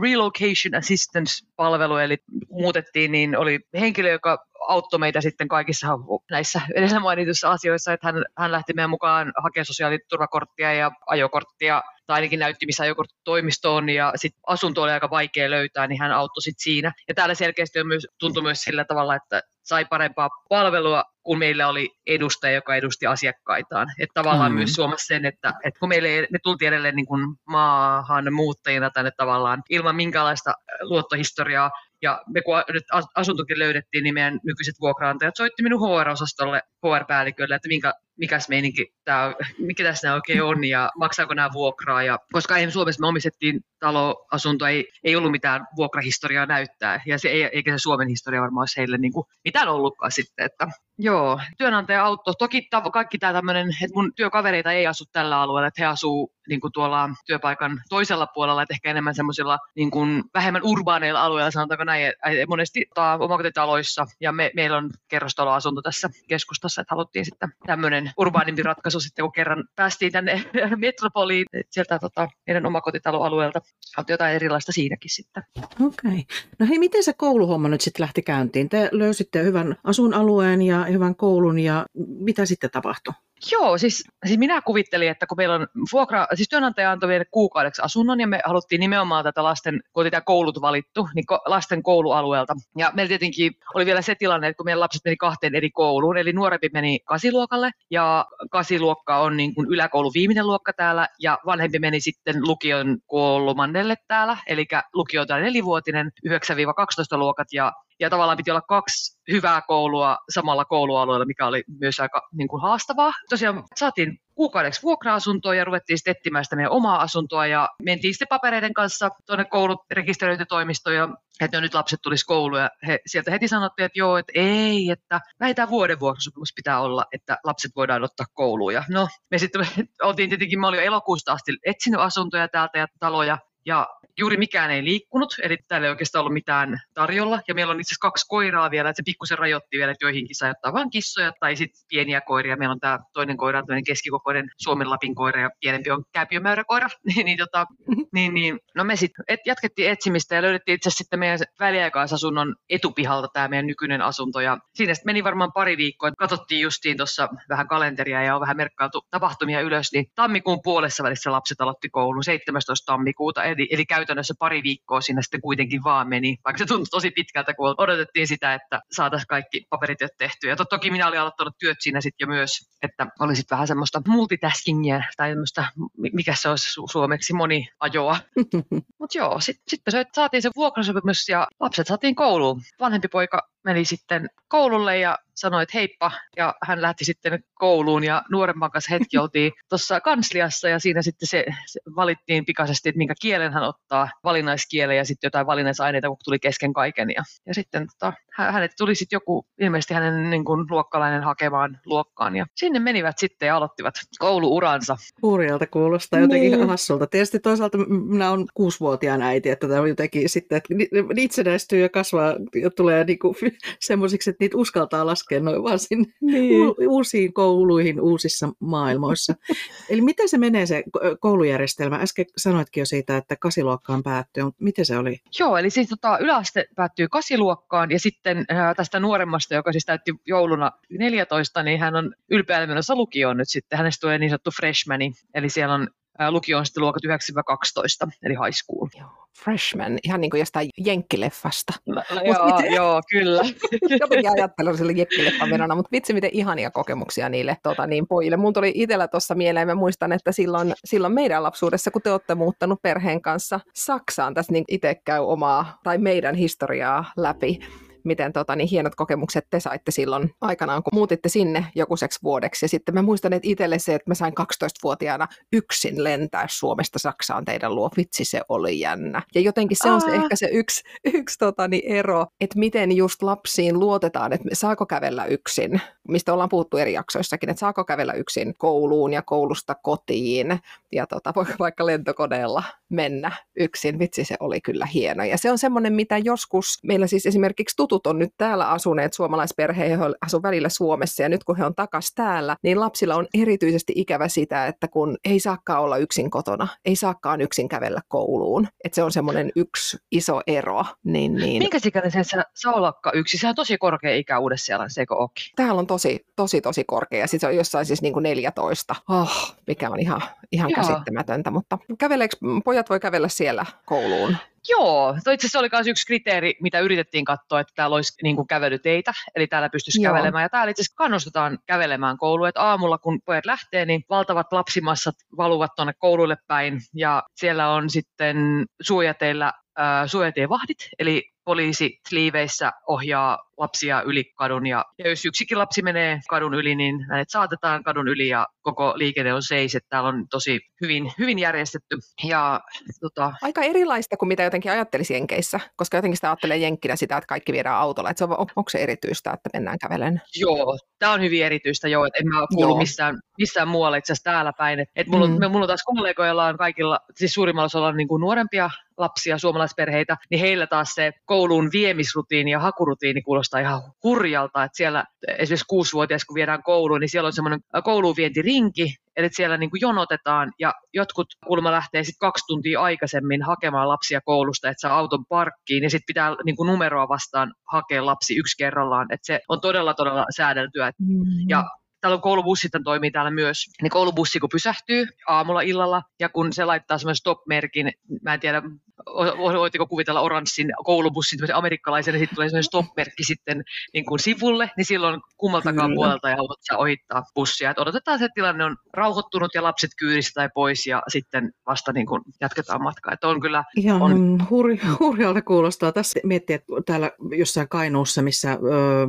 Relocation Assistance-palvelu, eli muutettiin, niin oli henkilö, joka auttoi meitä sitten kaikissa näissä edellä mainituissa asioissa, että hän, hän lähti meidän mukaan hakemaan sosiaaliturvakorttia ja ajokorttia tai ainakin näytti, missä ajokortti toimistoon ja sitten asunto oli aika vaikea löytää, niin hän auttoi sitten siinä. Ja täällä selkeästi on myös, tuntui myös sillä tavalla, että sai parempaa palvelua, kun meillä oli edustaja, joka edusti asiakkaitaan. Että tavallaan mm. myös Suomessa sen, että, että kun meille, me tultiin edelleen niin kuin maahan muuttajina tänne tavallaan ilman minkäänlaista luottohistoriaa, ja me kun asuntokin löydettiin, niin meidän nykyiset vuokraantajat soitti minun HR-osastolle, HR-päällikölle, että minkä, mikäs meininki tämä, mikä tässä oikein on ja maksaako nämä vuokraa. Ja, koska ei Suomessa me omistettiin talo, asunto, ei, ei ollut mitään vuokrahistoriaa näyttää. Ja se ei, eikä se Suomen historia varmaan olisi heille niin kuin mitään ollutkaan sitten. Että, joo, työnantaja auttoi. Toki ta, kaikki tämä tämmöinen, että mun työkavereita ei asu tällä alueella, että he asuu niin kuin tuolla työpaikan toisella puolella, että ehkä enemmän semmoisilla niin kuin vähemmän urbaaneilla alueilla, sanotaanko näin, monesti ta, omakotitaloissa, ja me, meillä on kerrostaloasunto tässä keskustassa, että haluttiin sitten tämmöinen urbaanimpi ratkaisu sitten, kun kerran päästiin tänne metropoliin, sieltä tota, meidän omakotitaloalueelta, oltiin jotain erilaista siinäkin sitten. Okei. Okay. No hei, miten se kouluhomma nyt sitten lähti käyntiin? Te löysitte hyvän asuinalueen ja hyvän koulun, ja mitä sitten tapahtui? Joo, siis, siis minä kuvittelin, että kun meillä on vuokra, siis työnantaja antoi meille kuukaudeksi asunnon ja me haluttiin nimenomaan tätä lasten, kun tämä koulut valittu, niin lasten koulualueelta. Ja meillä tietenkin oli vielä se tilanne, että kun meidän lapset meni kahteen eri kouluun, eli nuorempi meni kasiluokalle ja kasiluokka on niin kuin yläkoulu viimeinen luokka täällä ja vanhempi meni sitten lukion kolmannelle täällä, eli lukio on nelivuotinen, 9-12 luokat ja ja tavallaan piti olla kaksi hyvää koulua samalla koulualueella, mikä oli myös aika niin kuin haastavaa. Tosiaan saatiin kuukaudeksi vuokra-asuntoa ja ruvettiin sitten etsimään sitä meidän omaa asuntoa ja mentiin sitten papereiden kanssa tuonne koulut rekisteröintitoimistoon ja että nyt lapset tulisi kouluun ja he, sieltä heti sanottiin, että joo, että ei, että vähintään vuoden vuokrasopimus pitää olla, että lapset voidaan ottaa kouluun. Ja no, me sitten oltiin tietenkin, mä olin jo elokuusta asti etsinyt asuntoja täältä ja taloja ja juuri mikään ei liikkunut, eli täällä ei oikeastaan ollut mitään tarjolla. Ja meillä on itse asiassa kaksi koiraa vielä, että se pikkusen rajoitti vielä, että joihinkin saa ottaa vain kissoja tai sitten pieniä koiria. Meillä on tämä toinen koira, toinen keskikokoinen Suomen Lapin koira ja pienempi on kääpiömäyräkoira. niin, niin, tota, niin, niin, no me sitten et, jatkettiin etsimistä ja löydettiin itse asiassa sitten meidän väliaikaisasunnon etupihalta tämä meidän nykyinen asunto. Ja siinä sitten meni varmaan pari viikkoa, katsottiin justiin tuossa vähän kalenteria ja on vähän merkkailtu tapahtumia ylös, niin tammikuun puolessa välissä lapset aloitti koulun 17. tammikuuta, eli, eli käytännössä pari viikkoa siinä sitten kuitenkin vaan meni, vaikka se tuntui tosi pitkältä, kun odotettiin sitä, että saataisiin kaikki paperityöt tehtyä. Ja toki minä olin aloittanut työt siinä sitten jo myös, että oli sitten vähän semmoista multitaskingia tai semmoista, mikä se olisi suomeksi, moni ajoa. Mutta joo, sitten sit saatiin se vuokrasopimus ja lapset saatiin kouluun. Vanhempi poika meni sitten koululle ja sanoi, että heippa, ja hän lähti sitten kouluun, ja nuoremman kanssa hetki oltiin tuossa kansliassa, ja siinä sitten se, se valittiin pikaisesti, että minkä kielen hän ottaa, valinnaiskielen ja sitten jotain valinnaisaineita, kun tuli kesken kaiken, ja, ja sitten tota, hänet tuli sitten joku, ilmeisesti hänen niin kuin, luokkalainen hakemaan luokkaan. Ja sinne menivät sitten ja aloittivat kouluuransa. Hurjalta kuulostaa jotenkin niin. hassulta. Tietysti toisaalta minä olen kuusivuotiaan äiti, että tämä jotenkin sitten, että itsenäistyy ja kasvaa ja tulee niinku semmoisiksi, että niitä uskaltaa laskea noin vaan sinne niin. u- uusiin kouluihin uusissa maailmoissa. Eli miten se menee se koulujärjestelmä? Äsken sanoitkin jo siitä, että kasiluokkaan päättyy, mutta miten se oli? Joo, eli siis tota, yläaste päättyy kasiluokkaan ja sitten äh, tästä nuoremmasta, joka siis täytti jouluna 14, niin hän on ylpeänä menossa lukioon nyt sitten. Hänestä tulee niin sanottu freshmani, eli siellä on äh, lukio on sitten luokat 9-12, eli high school. Joo freshman, ihan niin kuin jostain jenkkileffasta. No, no, joo, miten... joo, kyllä. Jotenkin ajattelen sille jenkkileffan verona, mutta vitsi miten ihania kokemuksia niille tota, niin pojille. Mun tuli itsellä tuossa mieleen, mä muistan, että silloin, silloin meidän lapsuudessa, kun te olette muuttanut perheen kanssa Saksaan, tässä niin itse käy omaa tai meidän historiaa läpi miten tota, niin hienot kokemukset te saitte silloin aikanaan, kun muutitte sinne jokuiseksi vuodeksi. Ja sitten mä muistan, että itselle se, että mä sain 12-vuotiaana yksin lentää Suomesta Saksaan teidän luo. Vitsi, se oli jännä. Ja jotenkin se on se, ehkä se yksi, yksi tota, niin ero, että miten just lapsiin luotetaan, että saako kävellä yksin, mistä ollaan puhuttu eri jaksoissakin, että saako kävellä yksin kouluun ja koulusta kotiin ja tota, vaikka lentokoneella mennä yksin. Vitsi, se oli kyllä hieno. Ja se on semmoinen, mitä joskus meillä siis esimerkiksi tutut on nyt täällä asuneet suomalaisperhe, he asu välillä Suomessa ja nyt kun he on takas täällä, niin lapsilla on erityisesti ikävä sitä, että kun ei saakaan olla yksin kotona, ei saakaan yksin kävellä kouluun. Että se on semmoinen yksi iso ero. Niin, niin. Minkä ikäinen sen saa yksi? Sehän on tosi korkea ikä uudessa siellä, se eikö ookin? Täällä on tosi, tosi, tosi korkea. Siis se on jossain siis niin kuin 14, oh, mikä on ihan, ihan käsittämätöntä. Mutta käveleekö, pojat voi kävellä siellä kouluun? Joo, itse asiassa oli myös yksi kriteeri, mitä yritettiin katsoa, että täällä olisi niin kuin kävelyteitä, eli täällä pystyisi Joo. kävelemään. Ja täällä itse asiassa kannustetaan kävelemään kouluun, että aamulla kun pojat lähtee, niin valtavat lapsimassat valuvat tuonne kouluille päin, ja siellä on sitten suojateilla äh, suojatievahdit, eli poliisi liiveissä ohjaa lapsia yli kadun. Ja, ja jos yksikin lapsi menee kadun yli, niin hänet saatetaan kadun yli ja koko liikenne on seis, että täällä on tosi hyvin, hyvin järjestetty. Ja, tota... Aika erilaista kuin mitä jotenkin ajattelisi Jenkeissä, koska jotenkin sitä ajattelee Jenkkinä sitä, että kaikki viedään autolla. Että se on, on, onko se erityistä, että mennään kävellen? Joo, tämä on hyvin erityistä jo, että en mä kuulu missään, missään muualla itse asiassa täällä päin. Et, et mulla, mm. mulla on taas kollegoilla on kaikilla, siis suurimmalla osalla on niin kuin nuorempia lapsia, suomalaisperheitä, niin heillä taas se kouluun viemisrutiini ja hakurutiini kuulostaa ihan hurjalta, että siellä esimerkiksi kuusivuotias, kun viedään kouluun, niin siellä on semmoinen kouluvientirinki, eli siellä niin kuin jonotetaan ja jotkut kulma lähtee sitten kaksi tuntia aikaisemmin hakemaan lapsia koulusta, että saa auton parkkiin ja sitten pitää niin kuin numeroa vastaan hakea lapsi yksi kerrallaan, että se on todella todella säädeltyä. Mm. Ja täällä on koulubussit toimii täällä myös, niin koulubussi kun pysähtyy aamulla illalla ja kun se laittaa semmoisen stop-merkin, mä en tiedä voitteko kuvitella oranssin koulubussin amerikkalaisen, ja sitten tulee sellainen stop-merkki sitten niin kuin sivulle, niin silloin kummaltakaan Kyllä. puolelta ja autot saa ohittaa bussia. Et odotetaan se, että tilanne on rauhoittunut ja lapset kyydistä tai pois ja sitten vasta niin kuin jatketaan matkaa. Et on kyllä, Ihan on... Hur, hurjalta kuulostaa. Tässä miettii, että täällä jossain Kainuussa, missä, öö,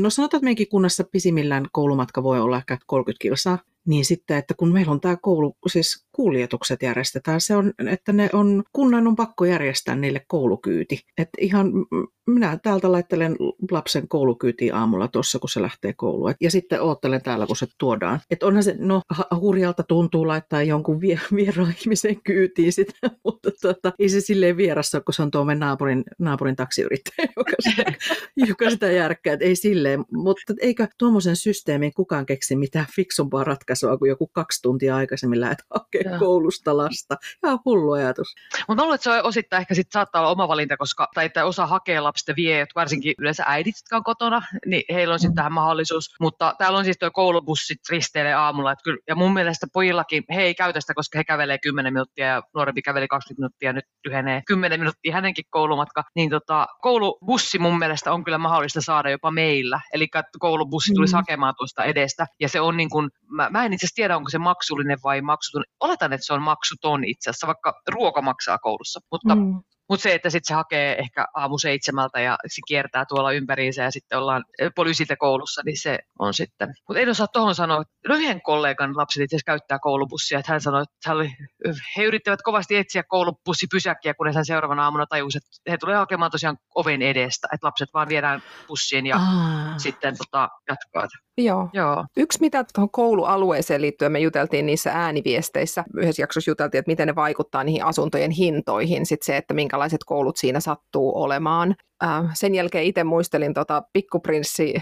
no sanotaan, että meidänkin kunnassa pisimmillään koulumatka voi olla ehkä 30 kilsaa, niin sitten, että kun meillä on tämä koulu, siis kuljetukset järjestetään, se on, että ne on, kunnan on pakko järjestää niille koulukyyti. Että ihan minä täältä laittelen lapsen koulukyytiin aamulla tuossa, kun se lähtee kouluun. Ja sitten oottelen täällä, kun se tuodaan. Että onhan se, no hurjalta tuntuu laittaa jonkun vie, vieraan ihmisen kyytiin sitä, mutta tota, ei se silleen vierassa, kun se on tuo naapurin, naapurin taksiyrittäjä, joka sitä, joka sitä järkkää. Että ei silleen, mutta eikö tuommoisen systeemin kukaan keksi mitään fiksumpaa ratkaisua, kuin joku kaksi tuntia aikaisemmin lähdet hakemaan koulusta lasta. Ihan hullu ajatus. Mutta mä luulen, että se on osittain ehkä sit saattaa olla oma valinta, koska, tai että osa hakee lapsista vie, varsinkin yleensä äidit, jotka on kotona, niin heillä on sitten tähän mahdollisuus. Mutta täällä on siis tuo koulubussit risteilee aamulla. Että kyllä, ja mun mielestä pojillakin, he ei käytä sitä, koska he kävelee 10 minuuttia ja nuorempi käveli 20 minuuttia ja nyt tyhenee 10 minuuttia hänenkin koulumatka. Niin tota, koulubussi mun mielestä on kyllä mahdollista saada jopa meillä. Eli koulubussi tulisi mm. hakemaan tuosta edestä. Ja se on niin kuin, mä, mä en itse asiassa tiedä, onko se maksullinen vai maksuton. Oletan, että se on maksuton itse asiassa, vaikka ruoka maksaa koulussa. Mutta mm Mutta se, että sitten se hakee ehkä aamu seitsemältä ja se kiertää tuolla ympäriinsä ja sitten ollaan poliisilta koulussa, niin se on sitten. Mutta en osaa tuohon sanoa, no yhden kollegan lapset itse käyttää koulubussia, että hän sanoi, että oli, he yrittävät kovasti etsiä koulubussipysäkkiä, kun hän seuraavana aamuna tajusi, että he tulee hakemaan tosiaan oven edestä, että lapset vaan viedään bussiin ja Aa. sitten tota, jatkaa. Joo. Joo. Yksi, mitä tuohon koulualueeseen liittyen me juteltiin niissä ääniviesteissä, yhdessä jaksossa juteltiin, että miten ne vaikuttaa niihin asuntojen hintoihin, sitten se, että minkälaiset koulut siinä sattuu olemaan. Äh, sen jälkeen itse muistelin tota Pikkuprinssi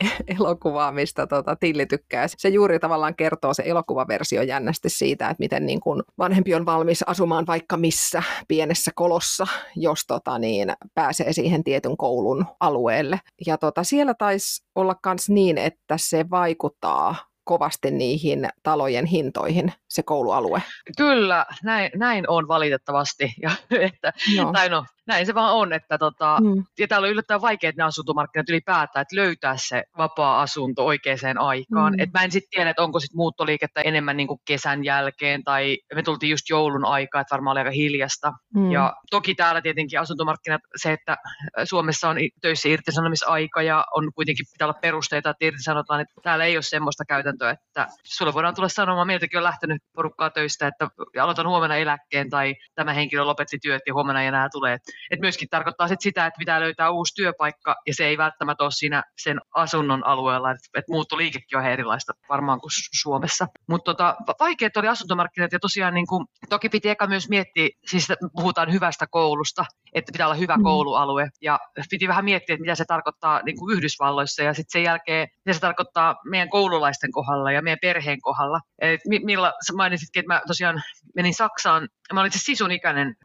elokuvaa, mistä tota, Tilli tykkää. Se juuri tavallaan kertoo se elokuvaversio jännästi siitä, että miten niin kun vanhempi on valmis asumaan vaikka missä pienessä kolossa, jos tota, niin, pääsee siihen tietyn koulun alueelle. Ja tota, siellä taisi olla myös niin, että se vaikuttaa kovasti niihin talojen hintoihin, se koulualue. Kyllä, näin, näin on valitettavasti. Ja, että, no. Tai no, näin se vaan on, että tota, mm. ja täällä on yllättävän vaikeat ne asuntomarkkinat ylipäätään, että löytää se vapaa-asunto oikeaan aikaan. Mm. Et mä en sitten tiedä, että onko sit muuttoliikettä enemmän niin kuin kesän jälkeen, tai me tultiin just joulun aikaa, että varmaan oli aika hiljasta. Mm. Ja toki täällä tietenkin asuntomarkkinat, se, että Suomessa on töissä irtisanomisaika ja on kuitenkin pitää olla perusteita, että irtisanotaan, että täällä ei ole semmoista käytäntöä, että sulle voidaan tulla sanomaan, meiltäkin on lähtenyt porukkaa töistä, että aloitan huomenna eläkkeen tai tämä henkilö lopetti työt ja huomenna ei enää tule. Et myöskin tarkoittaa sit sitä, että pitää löytää uusi työpaikka ja se ei välttämättä ole siinä sen asunnon alueella, että et muuttoliikekin on erilaista varmaan kuin Suomessa. Mutta tota, vaikeat oli asuntomarkkinat ja tosiaan niin kuin, toki piti eka myös miettiä, siis puhutaan hyvästä koulusta, että pitää olla hyvä mm. koulualue ja piti vähän miettiä, että mitä se tarkoittaa niin kuin Yhdysvalloissa ja sitten sen jälkeen mitä se tarkoittaa meidän koululaisten kohdalla ja meidän perheen kohdalla. Et millä sä mainitsitkin, että mä tosiaan menin Saksaan, mä olin itse sisun ikäinen,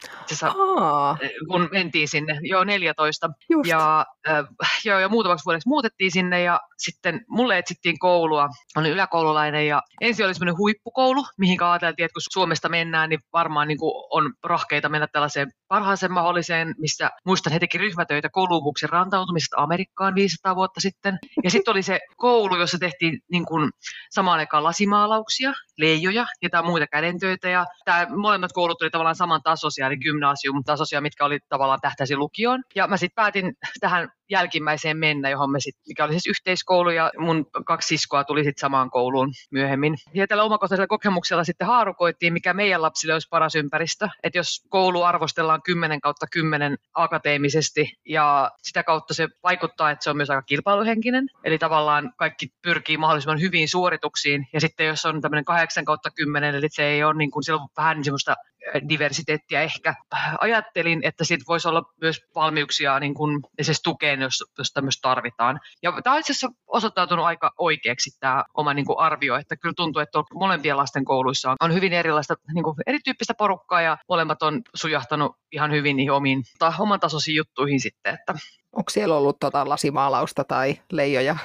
kun mentiin sinne, joo 14. Just. Ja, äh, joo, ja muutamaksi vuodeksi muutettiin sinne ja sitten mulle etsittiin koulua, olin yläkoululainen ja ensin oli semmoinen huippukoulu, mihin ajateltiin, että kun Suomesta mennään, niin varmaan niin on rahkeita mennä tällaiseen parhaaseen mahdolliseen, missä muistan he teki ryhmätöitä kouluvuuksen rantautumisesta Amerikkaan 500 vuotta sitten. Ja sitten oli se koulu, jossa tehtiin niin kuin samaan aikaan lasimaalauksia, leijoja ja tai muita kädentöitä. Ja tämä molemmat koulut oli tavallaan saman tasoisia, eli gymnasium tasoisia, mitkä oli tavallaan tähtäisi lukioon. Ja mä sitten päätin tähän jälkimmäiseen mennä, johon me sit, mikä oli siis yhteiskoulu ja mun kaksi siskoa tuli sitten samaan kouluun myöhemmin. Ja tällä omakohtaisella kokemuksella sitten haarukoittiin, mikä meidän lapsille olisi paras ympäristö. Että jos koulu arvostellaan 10 kautta 10 akateemisesti ja sitä kautta se vaikuttaa, että se on myös aika kilpailuhenkinen. Eli tavallaan kaikki pyrkii mahdollisimman hyviin suorituksiin ja sitten jos on tämmöinen 8 kautta 10, eli se ei ole niin kuin, silloin vähän semmoista diversiteettiä ehkä. Ajattelin, että siitä voisi olla myös valmiuksia niin kuin esimerkiksi tukeen, jos, jos tämmöistä tarvitaan. Ja tämä on itse asiassa osoittautunut aika oikeaksi tämä oma niin kuin arvio, että kyllä tuntuu, että molempien lasten kouluissa on hyvin erilaista, niin kuin erityyppistä porukkaa ja molemmat on sujahtanut ihan hyvin niihin omiin, ta, oman tasoisiin juttuihin sitten, että Onko siellä ollut tota lasimaalausta tai leijoja?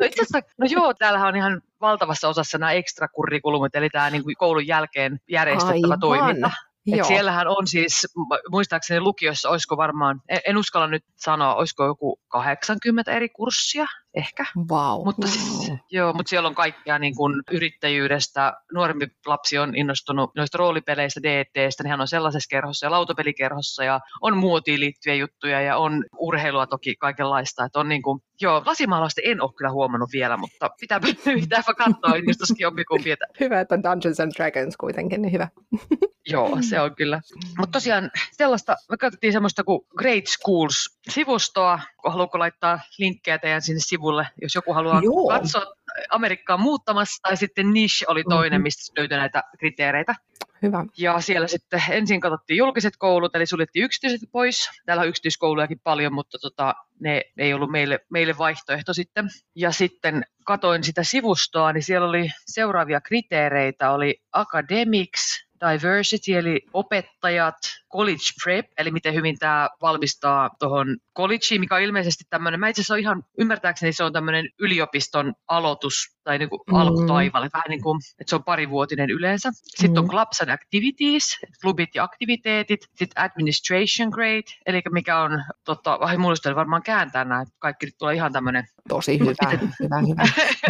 no itse asiassa, no joo, täällähän on ihan valtavassa osassa nämä ekstrakurrikulumit, eli tämä niin kuin koulun jälkeen järjestettävä Aivan. toiminta. Et siellähän on siis, muistaakseni lukiossa, olisiko varmaan, en, en uskalla nyt sanoa, olisiko joku 80 eri kurssia ehkä. Wow. Mutta, siis, joo, mutta siellä on kaikkea niin kuin yrittäjyydestä. Nuorempi lapsi on innostunut noista roolipeleistä, DTstä, niin hän on sellaisessa kerhossa ja lautapelikerhossa ja on muotiin liittyviä juttuja ja on urheilua toki kaikenlaista. Että on niin kuin, joo, lasimaalausta en ole kyllä huomannut vielä, mutta pitää, pitääpä katsoa, jos toskin jompikumpi. Hyvä, että on Dungeons and Dragons kuitenkin, niin hyvä. Joo, se on kyllä. Mutta tosiaan sellaista, me katsottiin semmoista kuin Great Schools-sivustoa. Haluatko laittaa linkkejä teidän sinne sivulle, jos joku haluaa Joo. katsoa Amerikkaan muuttamassa, tai sitten Niche oli toinen, mm-hmm. mistä löytyi näitä kriteereitä. Hyvä. Ja siellä sitten ensin katsottiin julkiset koulut, eli suljettiin yksityiset pois. Täällä on yksityiskoulujakin paljon, mutta tota, ne ei ollut meille, meille vaihtoehto sitten. Ja sitten katoin sitä sivustoa, niin siellä oli seuraavia kriteereitä, oli academics, diversity eli opettajat, college prep, eli miten hyvin tämä valmistaa tuohon collegeen, mikä on ilmeisesti tämmöinen, mä itse asiassa ihan ymmärtääkseni se on tämmöinen yliopiston aloitus tai niin kuin mm. alkutaivalle, vähän niin kuin, että se on parivuotinen yleensä. Sitten mm. on clubs and activities, klubit ja aktiviteetit, sitten administration grade, eli mikä on, totta, vai muista varmaan kääntää nämä, kaikki tulee ihan tämmöinen. Tosi hyvä, hyvä, hyvä.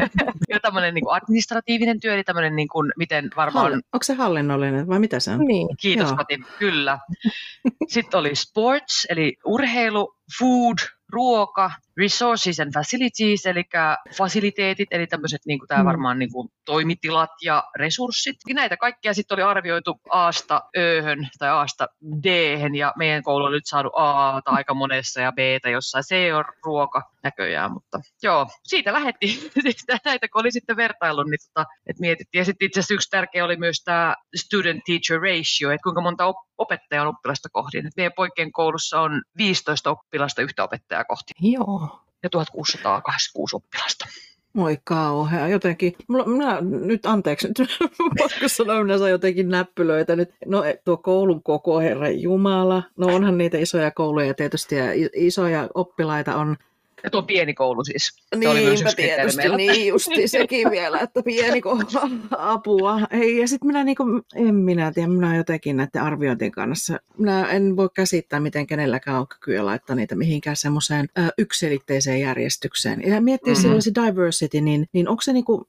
ja tämmöinen niin kuin administratiivinen työ, eli tämmöinen niin kuin, miten varmaan... Halle, onko se hallinnollinen vai mitä se on? Niin. Kiitos Joo. Mati, kyllä. Sitten oli sports, eli urheilu, food, ruoka, resources and facilities, eli fasiliteetit, eli tämmöiset niin kuin tämä mm. varmaan niin kuin toimitilat ja resurssit. Näitä kaikkia sitten oli arvioitu Aasta Öhön tai Aasta d ja meidän koulu oli nyt saanut A aika monessa ja B jossain. C on ruoka näköjään, mutta joo, siitä lähettiin. Siis näitä kun oli sitten vertailu, niin tota, että mietittiin. Ja sitten itse asiassa yksi tärkeä oli myös tämä student-teacher ratio, että kuinka monta opettajaa on oppilasta kohdin. Et meidän poikien koulussa on 15 oppilasta yhtä opettajaa kohti. Joo. Ja 1686 oppilasta. Moi kauhea. Jotenkin, mulla, minä, nyt anteeksi, nyt pakko sanoa, minä saan jotenkin näppylöitä nyt. No tuo koulun koko, herra Jumala. No onhan niitä isoja kouluja tietysti ja isoja oppilaita on ja tuo pieni koulu siis. Niinpä tietysti, niin justi sekin vielä, että pieni koulu, apua. Ei, ja sitten minä niinku, en minä tiedä, minä jotenkin näiden arviointien kanssa, minä en voi käsittää, miten kenelläkään on kykyä laittaa niitä mihinkään semmoiseen äh, yksilitteiseen järjestykseen. Ja miettii mm-hmm. sellaisi diversity, niin, niin onko se niinku,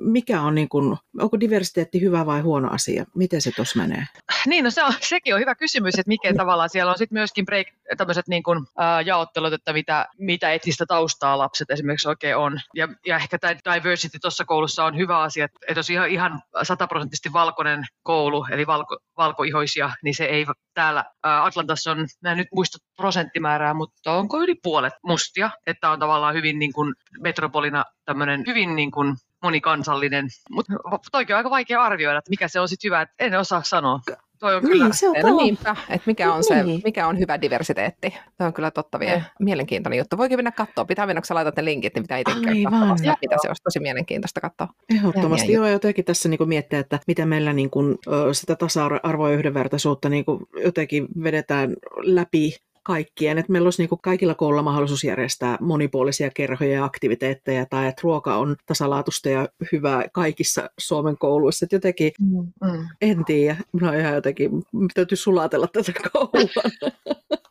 mikä on niinku, onko diversiteetti hyvä vai huono asia? Miten se tuossa menee? Niin, no se on, sekin on hyvä kysymys, että mikä tavallaan siellä on sitten myöskin break, tämmöiset niin kuin, äh, jaottelut, että mitä, mitä etnistä taustaa lapset esimerkiksi oikein on. Ja, ja ehkä tämä diversity tuossa koulussa on hyvä asia, että, jos ihan, ihan sataprosenttisesti valkoinen koulu, eli valko, valkoihoisia, niin se ei täällä Atlantassa on, mä en nyt muista prosenttimäärää, mutta onko yli puolet mustia, että on tavallaan hyvin niin kuin metropolina tämmöinen hyvin niin kuin monikansallinen, mutta toikin on aika vaikea arvioida, että mikä se on sitten hyvä, että en osaa sanoa. Toi on kyllä, niin, se on niinpä, että mikä on, se, niin. mikä on hyvä diversiteetti. Tuo on kyllä totta vielä. Mielenkiintoinen juttu. Voikin mennä katsoa. Pitää mennä, kun sä laitat ne linkit, niin pitää itse käydä mitä se olisi tosi mielenkiintoista katsoa. Ehdottomasti. Joo, jotenkin tässä niin miettiä, että miten meillä niin kuin, sitä tasa-arvoa ja yhdenvertaisuutta niin kuin jotenkin vedetään läpi kaikkien, että meillä olisi niin kuin kaikilla koululla mahdollisuus järjestää monipuolisia kerhoja ja aktiviteetteja, tai että ruoka on tasalaatusta ja hyvää kaikissa Suomen kouluissa. Että jotenkin, mm. mm. en tiedä, no ihan jotenkin, täytyy sulatella tätä koulua.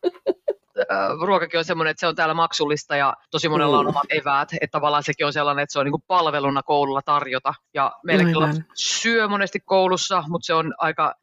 ruokakin on semmoinen, että se on täällä maksullista ja tosi monella on omat eväät, että tavallaan sekin on sellainen, että se on niin kuin palveluna koululla tarjota. Ja meilläkin lapset syö monesti koulussa, mutta se on aika,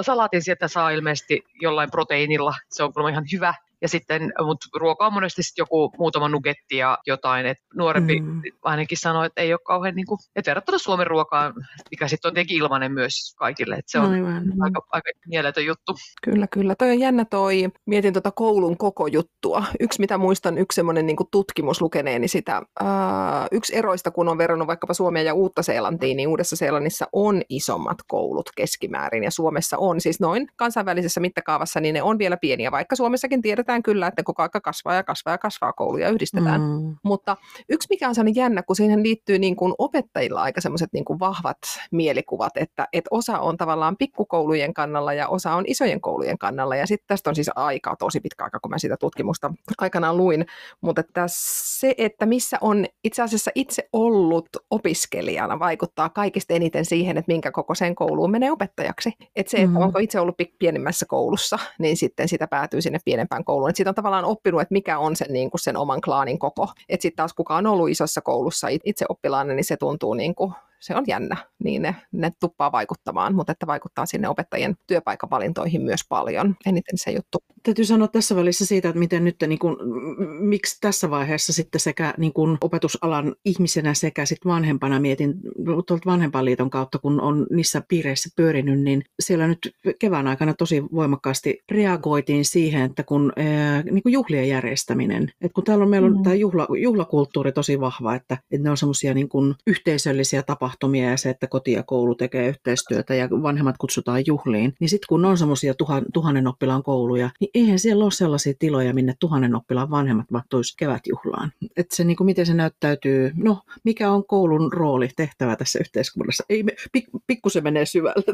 salaatin sieltä saa ilmeisesti jollain proteiinilla, se on kyllä ihan hyvä, ja sitten, mutta ruoka on monesti sitten joku muutama nugetti ja jotain, että nuorempi mm. ainakin sanoi, että ei ole kauhean, niin kuin, että verrattuna Suomen ruokaan, mikä sitten on tietenkin ilmainen myös kaikille, että se on Aivan. aika, aika mieletön juttu. Kyllä, kyllä. Toi on jännä toi, mietin tuota koulun koko juttua. Yksi, mitä muistan, yksi semmoinen niin tutkimus lukeneeni sitä, ää, yksi eroista, kun on verrannut vaikkapa Suomea ja Uutta-Seelantiin, niin Uudessa-Seelannissa on isommat koulut keskimäärin ja Suomessa on siis noin kansainvälisessä mittakaavassa, niin ne on vielä pieniä, vaikka Suomessakin tiedetään, tiedetään kyllä, että koko aika kasvaa ja kasvaa ja kasvaa kouluja yhdistetään. Mm. Mutta yksi mikä on sellainen jännä, kun siihen liittyy niin kuin opettajilla aika semmoiset niin kuin vahvat mielikuvat, että, että osa on tavallaan pikkukoulujen kannalla ja osa on isojen koulujen kannalla. Ja sitten tästä on siis aika tosi pitkä aika, kun mä sitä tutkimusta aikanaan luin. Mutta että se, että missä on itse asiassa itse ollut opiskelijana, vaikuttaa kaikista eniten siihen, että minkä kokoiseen kouluun menee opettajaksi. Että se, että mm. onko itse ollut pienemmässä koulussa, niin sitten sitä päätyy sinne pienempään kouluun kouluun. Et siitä on tavallaan oppinut, että mikä on sen, niin kuin sen oman klaanin koko. Sitten taas kuka on ollut isossa koulussa itse oppilaana, niin se tuntuu niin kuin se on jännä, niin ne, ne tuppaa vaikuttamaan, mutta että vaikuttaa sinne opettajien työpaikkavalintoihin myös paljon, eniten se juttu. Täytyy sanoa tässä välissä siitä, että miten nyt, niin kuin, miksi tässä vaiheessa sitten sekä niin kuin opetusalan ihmisenä sekä sitten vanhempana mietin tuolta vanhempainliiton kautta, kun on niissä piireissä pyörinyt, niin siellä nyt kevään aikana tosi voimakkaasti reagoitiin siihen, että kun niin kuin juhlien järjestäminen, että kun täällä on meillä on mm. tämä juhla, juhlakulttuuri tosi vahva, että, että ne on semmoisia niin yhteisöllisiä tapahtumia, tapahtumia ja se, että koti ja koulu tekee yhteistyötä ja vanhemmat kutsutaan juhliin, niin sitten kun on semmoisia tuhan, tuhannen oppilaan kouluja, niin eihän siellä ole sellaisia tiloja, minne tuhannen oppilaan vanhemmat mahtuisi kevätjuhlaan. Että se, niin kuin miten se näyttäytyy, no mikä on koulun rooli, tehtävä tässä yhteiskunnassa. Ei, pik, pikkusen menee syvälle.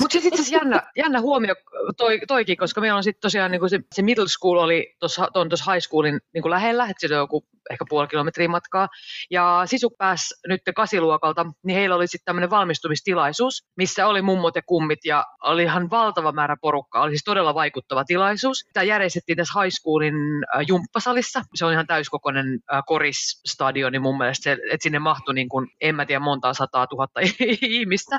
Mutta sitten itse asiassa jännä, jännä huomio toi, toikin, koska meillä on sitten tosiaan niin kuin se, se middle school oli tuossa high schoolin niin kuin lähellä, että se on joku ehkä puoli kilometriä matkaa. Ja Sisu pääsi nyt kasiluokalta, niin heillä oli sitten tämmöinen valmistumistilaisuus, missä oli mummot ja kummit ja oli ihan valtava määrä porukkaa. Oli siis todella vaikuttava tilaisuus. Tämä järjestettiin tässä high schoolin jumppasalissa. Se on ihan täyskokoinen korisstadioni mun mielestä, että sinne mahtui niin kuin, en mä tiedä montaa sataa tuhatta ihmistä.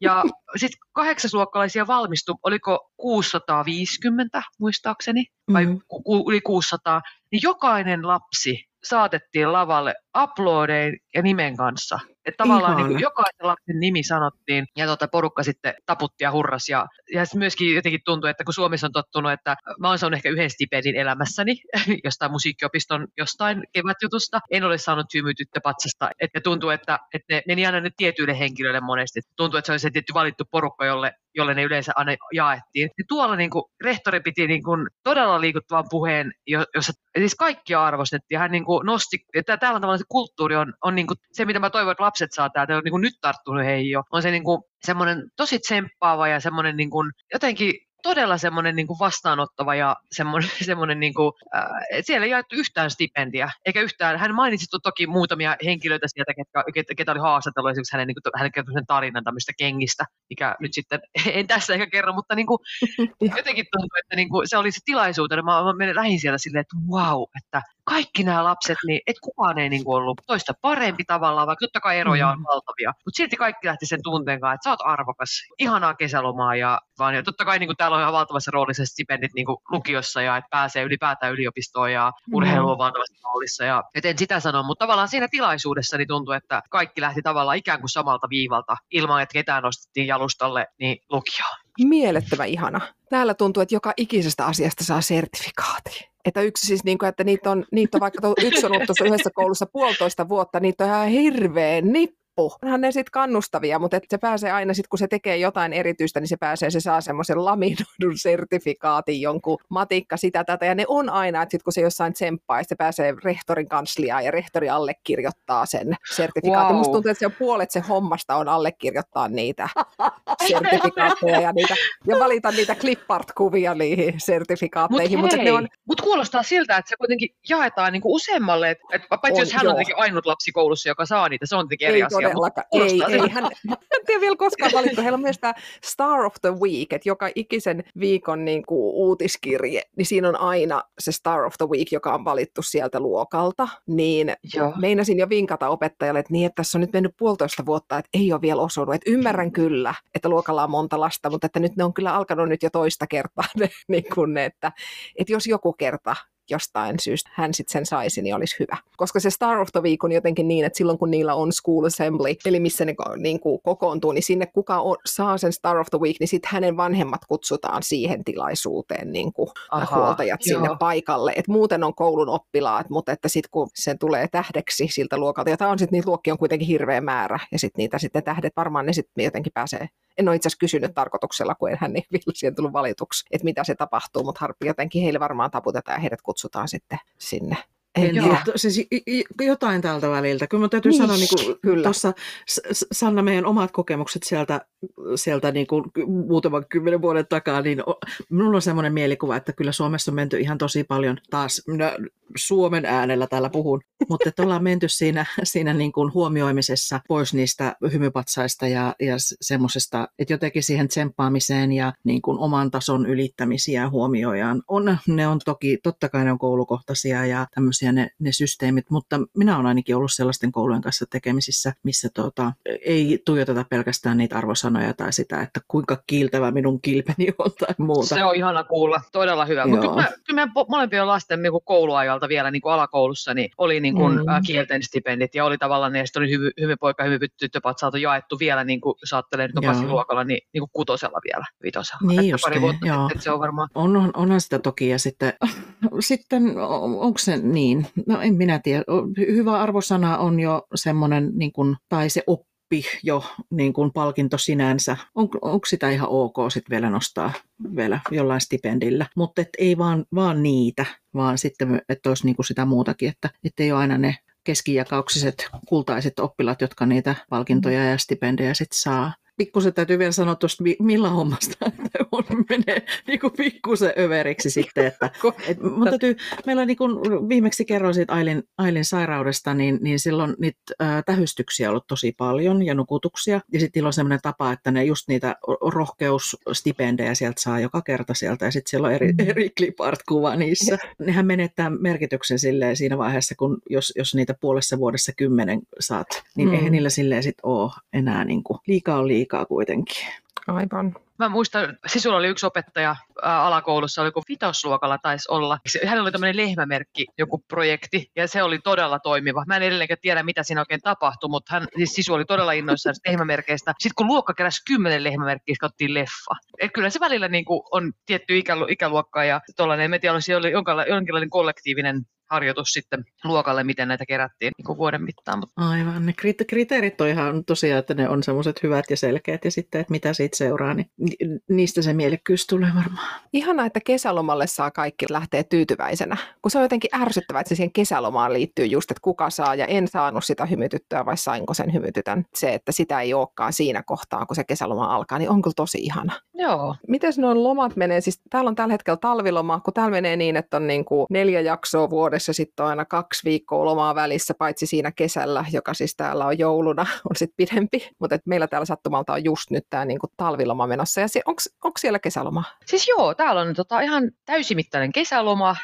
Ja sitten kahdeksasluokkalaisia valmistui, oliko 650 muistaakseni, vai mm-hmm. ku, yli 600, niin jokainen lapsi saatettiin lavalle uploadein ja nimen kanssa. Että tavallaan niin kuin jokaisen lapsen nimi sanottiin ja tuota, porukka sitten taputti ja hurras. Ja, ja myöskin jotenkin tuntui, että kun Suomessa on tottunut, että mä oon saanut ehkä yhden stipendin elämässäni jostain musiikkiopiston jostain kevätjutusta. En ole saanut hymytyttöpatsasta. Että tuntuu, että, että ne meni aina nyt tietyille henkilöille monesti. Tuntuu, että se oli se tietty valittu porukka, jolle, jolle ne yleensä aina jaettiin. Ja tuolla niin kuin, rehtori piti niin kuin, todella liikuttavan puheen, jossa siis kaikki arvostettiin. Hän niin kuin, nosti, että täällä on tavallaan se kulttuuri on, on niin kuin, se, mitä mä toivon, että lapset saa täältä, on niin kuin, nyt tarttunut heihin jo. On se niin kuin, semmoinen tosi tsemppaava ja semmoinen niin kuin, jotenkin todella semmoinen niin kuin vastaanottava ja semmoinen, semmoinen niin kuin, äh, siellä ei jaettu yhtään stipendiä, eikä yhtään, hän mainitsi toki muutamia henkilöitä sieltä, ketä, ketä, ketä oli haastatellut, esimerkiksi hänen, niin kuin, hänen kertoi sen tarinan tämmöistä kengistä, mikä nyt sitten, en tässä ehkä kerro, mutta niin kuin, jotenkin tuntuu, että niin kuin, se oli se tilaisuutena, mä, mä menin lähin sieltä silleen, että wow, että kaikki nämä lapset, niin et kukaan ei niin kuin ollut toista parempi tavallaan, vaikka totta kai eroja on mm. valtavia. Mutta silti kaikki lähti sen tunteen kanssa, että sä oot arvokas, ihanaa kesälomaa ja vaan ja totta kai niin kuin täällä on ihan valtavassa roolissa stipendit niin kuin lukiossa ja että pääsee ylipäätään yliopistoon ja mm. urheilu on valtavassa roolissa. Ja, et en sitä sano, mutta tavallaan siinä tilaisuudessa niin tuntui, että kaikki lähti tavallaan ikään kuin samalta viivalta ilman, että ketään nostettiin jalustalle niin lukioon. Mielettömän ihana. Täällä tuntuu, että joka ikisestä asiasta saa sertifikaati. Että yksi siis, niin kuin, että niitä on, niitä on vaikka yksi on ollut tuossa yhdessä koulussa puolitoista vuotta, niitä on ihan hirveän nippu loppu. Onhan ne sitten kannustavia, mutta se pääsee aina sitten, kun se tekee jotain erityistä, niin se pääsee, se saa semmoisen laminoidun sertifikaatin, jonkun matikka sitä tätä, ja ne on aina, että sitten kun se jossain tsemppaa, se pääsee rehtorin kansliaan, ja rehtori allekirjoittaa sen sertifikaatin. Wow. Musta tuntuu, että se on puolet se hommasta on allekirjoittaa niitä sertifikaatteja ja, niitä, ja valita niitä clipart-kuvia niihin sertifikaatteihin. Mutta mut on... Mut kuulostaa siltä, että se kuitenkin jaetaan niinku useammalle, että et, paitsi on, jos hän joo. on ainut lapsi koulussa, joka saa niitä, se on tietenkin eri asia todellakaan. Ei, ei, hän, hän ei vielä koskaan valittu. Heillä on myös tämä Star of the Week, että joka ikisen viikon niin kuin uutiskirje, niin siinä on aina se Star of the Week, joka on valittu sieltä luokalta. Niin Joo. meinasin jo vinkata opettajalle, että niin, että tässä on nyt mennyt puolitoista vuotta, että ei ole vielä osunut. Että ymmärrän kyllä, että luokalla on monta lasta, mutta että nyt ne on kyllä alkanut nyt jo toista kertaa, ne, niin kuin ne, että, että jos joku kerta jostain syystä hän sitten sen saisi, niin olisi hyvä. Koska se Star of the Week on jotenkin niin, että silloin kun niillä on school assembly, eli missä ne niin kuin kokoontuu, niin sinne kuka on, saa sen Star of the Week, niin sitten hänen vanhemmat kutsutaan siihen tilaisuuteen niin kuin Aha, huoltajat joo. sinne paikalle. Et muuten on koulun oppilaat, mutta että sitten kun se tulee tähdeksi siltä luokalta, ja tämä on sitten niitä luokkia on kuitenkin hirveä määrä, ja sitten niitä sitten tähdet varmaan ne sitten jotenkin pääsee en ole itse asiassa kysynyt tarkoituksella, kun en hän niin vielä siihen tullut valituksi, että mitä se tapahtuu, mutta jotenkin heille varmaan taputetaan ja heidät kutsutaan sitten sinne en tiedä. Siis jotain tältä väliltä. Kyllä mä täytyy niin, sanoa, niin kuin tuossa Sanna, meidän omat kokemukset sieltä, sieltä niin kuin muutaman kymmenen vuoden takaa, niin minulla on semmoinen mielikuva, että kyllä Suomessa on menty ihan tosi paljon taas, minä Suomen äänellä täällä puhun, mutta että ollaan menty siinä, siinä niin kuin huomioimisessa pois niistä hymypatsaista ja, ja semmoisesta, että jotenkin siihen tsemppaamiseen ja niin kuin oman tason ylittämisiä huomioidaan. On, ne on toki, totta kai ne on koulukohtaisia ja tämmöisiä ne, ne systeemit, mutta minä olen ainakin ollut sellaisten koulujen kanssa tekemisissä, missä tuota, ei tuijoteta pelkästään niitä arvosanoja tai sitä, että kuinka kiiltävä minun kilpeni on tai muuta. Se on ihana kuulla, todella hyvä. Mutta kyllä, kyllä molempien lasten niin kouluajalta vielä niin kuin alakoulussa niin oli niin kuin, mm. kielten stipendit ja oli tavallaan, ne, oli hyvy, hyvä poika, hyvä tyttöpatsalta jaettu vielä, niin kuin saattelee nyt luokalla, niin, niin kuin kutosella vielä, vitosella. Niin just, pari vuotta joo. Sitten, se on varmaan. On, on, onhan sitä toki ja sitten, sitten onko se niin, no en minä tiedä. Hyvä arvosana on jo semmoinen, niin kuin, tai se oppi jo niin kuin palkinto sinänsä. On, onko sitä ihan ok sitten vielä nostaa vielä jollain stipendillä? Mutta ei vaan, vaan niitä, vaan sitten, että olisi niin kuin sitä muutakin, että ei ole aina ne keskijakauksiset kultaiset oppilaat, jotka niitä palkintoja ja stipendejä sitten saa pikkusen täytyy vielä sanoa tuosta Milla hommasta, on, menee niin kuin pikkusen överiksi sitten. Että, et, mutta täytyy, meillä on niin kuin, viimeksi kerroin siitä Ailin, Ailin sairaudesta, niin, niin silloin niitä äh, tähystyksiä on ollut tosi paljon ja nukutuksia. Ja sitten niillä on sellainen tapa, että ne just niitä rohkeusstipendejä sieltä saa joka kerta sieltä ja sitten siellä on eri, mm. eri clipart-kuva niissä. Nehän menettää merkityksen silleen siinä vaiheessa, kun jos, jos niitä puolessa vuodessa kymmenen saat, niin mm. eihän niillä silleen sit ole enää niin kuin, liikaa on liikaa kuitenkin. Aivan. Mä muistan, sisulla oli yksi opettaja ää, alakoulussa, oliko vitosluokalla taisi olla. Hänellä oli tämmöinen lehmämerkki, joku projekti, ja se oli todella toimiva. Mä en edelleenkään tiedä, mitä siinä oikein tapahtui, mutta hän, siis sisu oli todella innoissaan lehmämerkeistä. Sitten kun luokka keräsi kymmenen lehmämerkkiä, katsottiin leffa. Et kyllä se välillä niin kuin on tietty ikälu- ikäluokka ja tollainen, en tiedä, oli jonkinlainen kollektiivinen harjoitus sitten luokalle, miten näitä kerättiin niin kuin vuoden mittaan. Aivan, ne kriteerit on ihan tosiaan, että ne on semmoiset hyvät ja selkeät ja sitten, että mitä siitä seuraa, niin niistä se mielekkyys tulee varmaan. Ihana, että kesälomalle saa kaikki lähteä tyytyväisenä, kun se on jotenkin ärsyttävää, että se siihen kesälomaan liittyy just, että kuka saa ja en saanut sitä hymytyttöä vai sainko sen hymytytön. Se, että sitä ei olekaan siinä kohtaa, kun se kesäloma alkaa, niin on kyllä tosi ihana. Joo. Miten noin lomat menee? Siis täällä on tällä hetkellä talviloma, kun täällä menee niin, että on niin kuin neljä jaksoa vuodessa vuodessa sitten on aina kaksi viikkoa lomaa välissä, paitsi siinä kesällä, joka siis täällä on jouluna, on sitten pidempi. Mutta meillä täällä sattumalta on just nyt tämä niinku talviloma menossa. Ja onko siellä kesäloma? Siis joo, täällä on tota ihan täysimittainen kesäloma.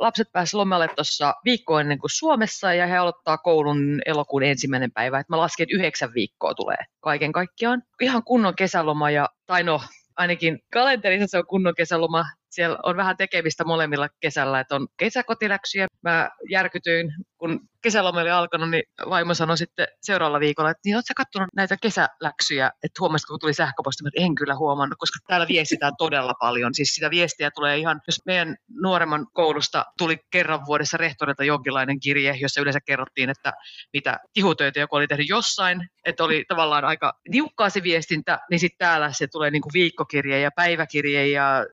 Lapset pääsivät lomalle tuossa viikko ennen kuin Suomessa ja he aloittaa koulun elokuun ensimmäinen päivä. Et mä lasken, että yhdeksän viikkoa tulee kaiken kaikkiaan. Ihan kunnon kesäloma ja, tai no, ainakin kalenterissa se on kunnon kesäloma siellä on vähän tekemistä molemmilla kesällä, että on kesäkotiläksyjä. Mä järkytyin, kun kesäloma oli alkanut, niin vaimo sanoi sitten seuraavalla viikolla, että niin ootko katsonut näitä kesäläksyjä, että huomasitko, kun tuli sähköposti, että en kyllä huomannut, koska täällä viestitään todella paljon. Siis sitä viestiä tulee ihan, jos meidän nuoremman koulusta tuli kerran vuodessa rehtorilta jonkinlainen kirje, jossa yleensä kerrottiin, että mitä tihutöitä joku oli tehnyt jossain, että oli tavallaan aika niukkaa se viestintä, niin sitten täällä se tulee niin kuin viikkokirje ja päiväkirje ja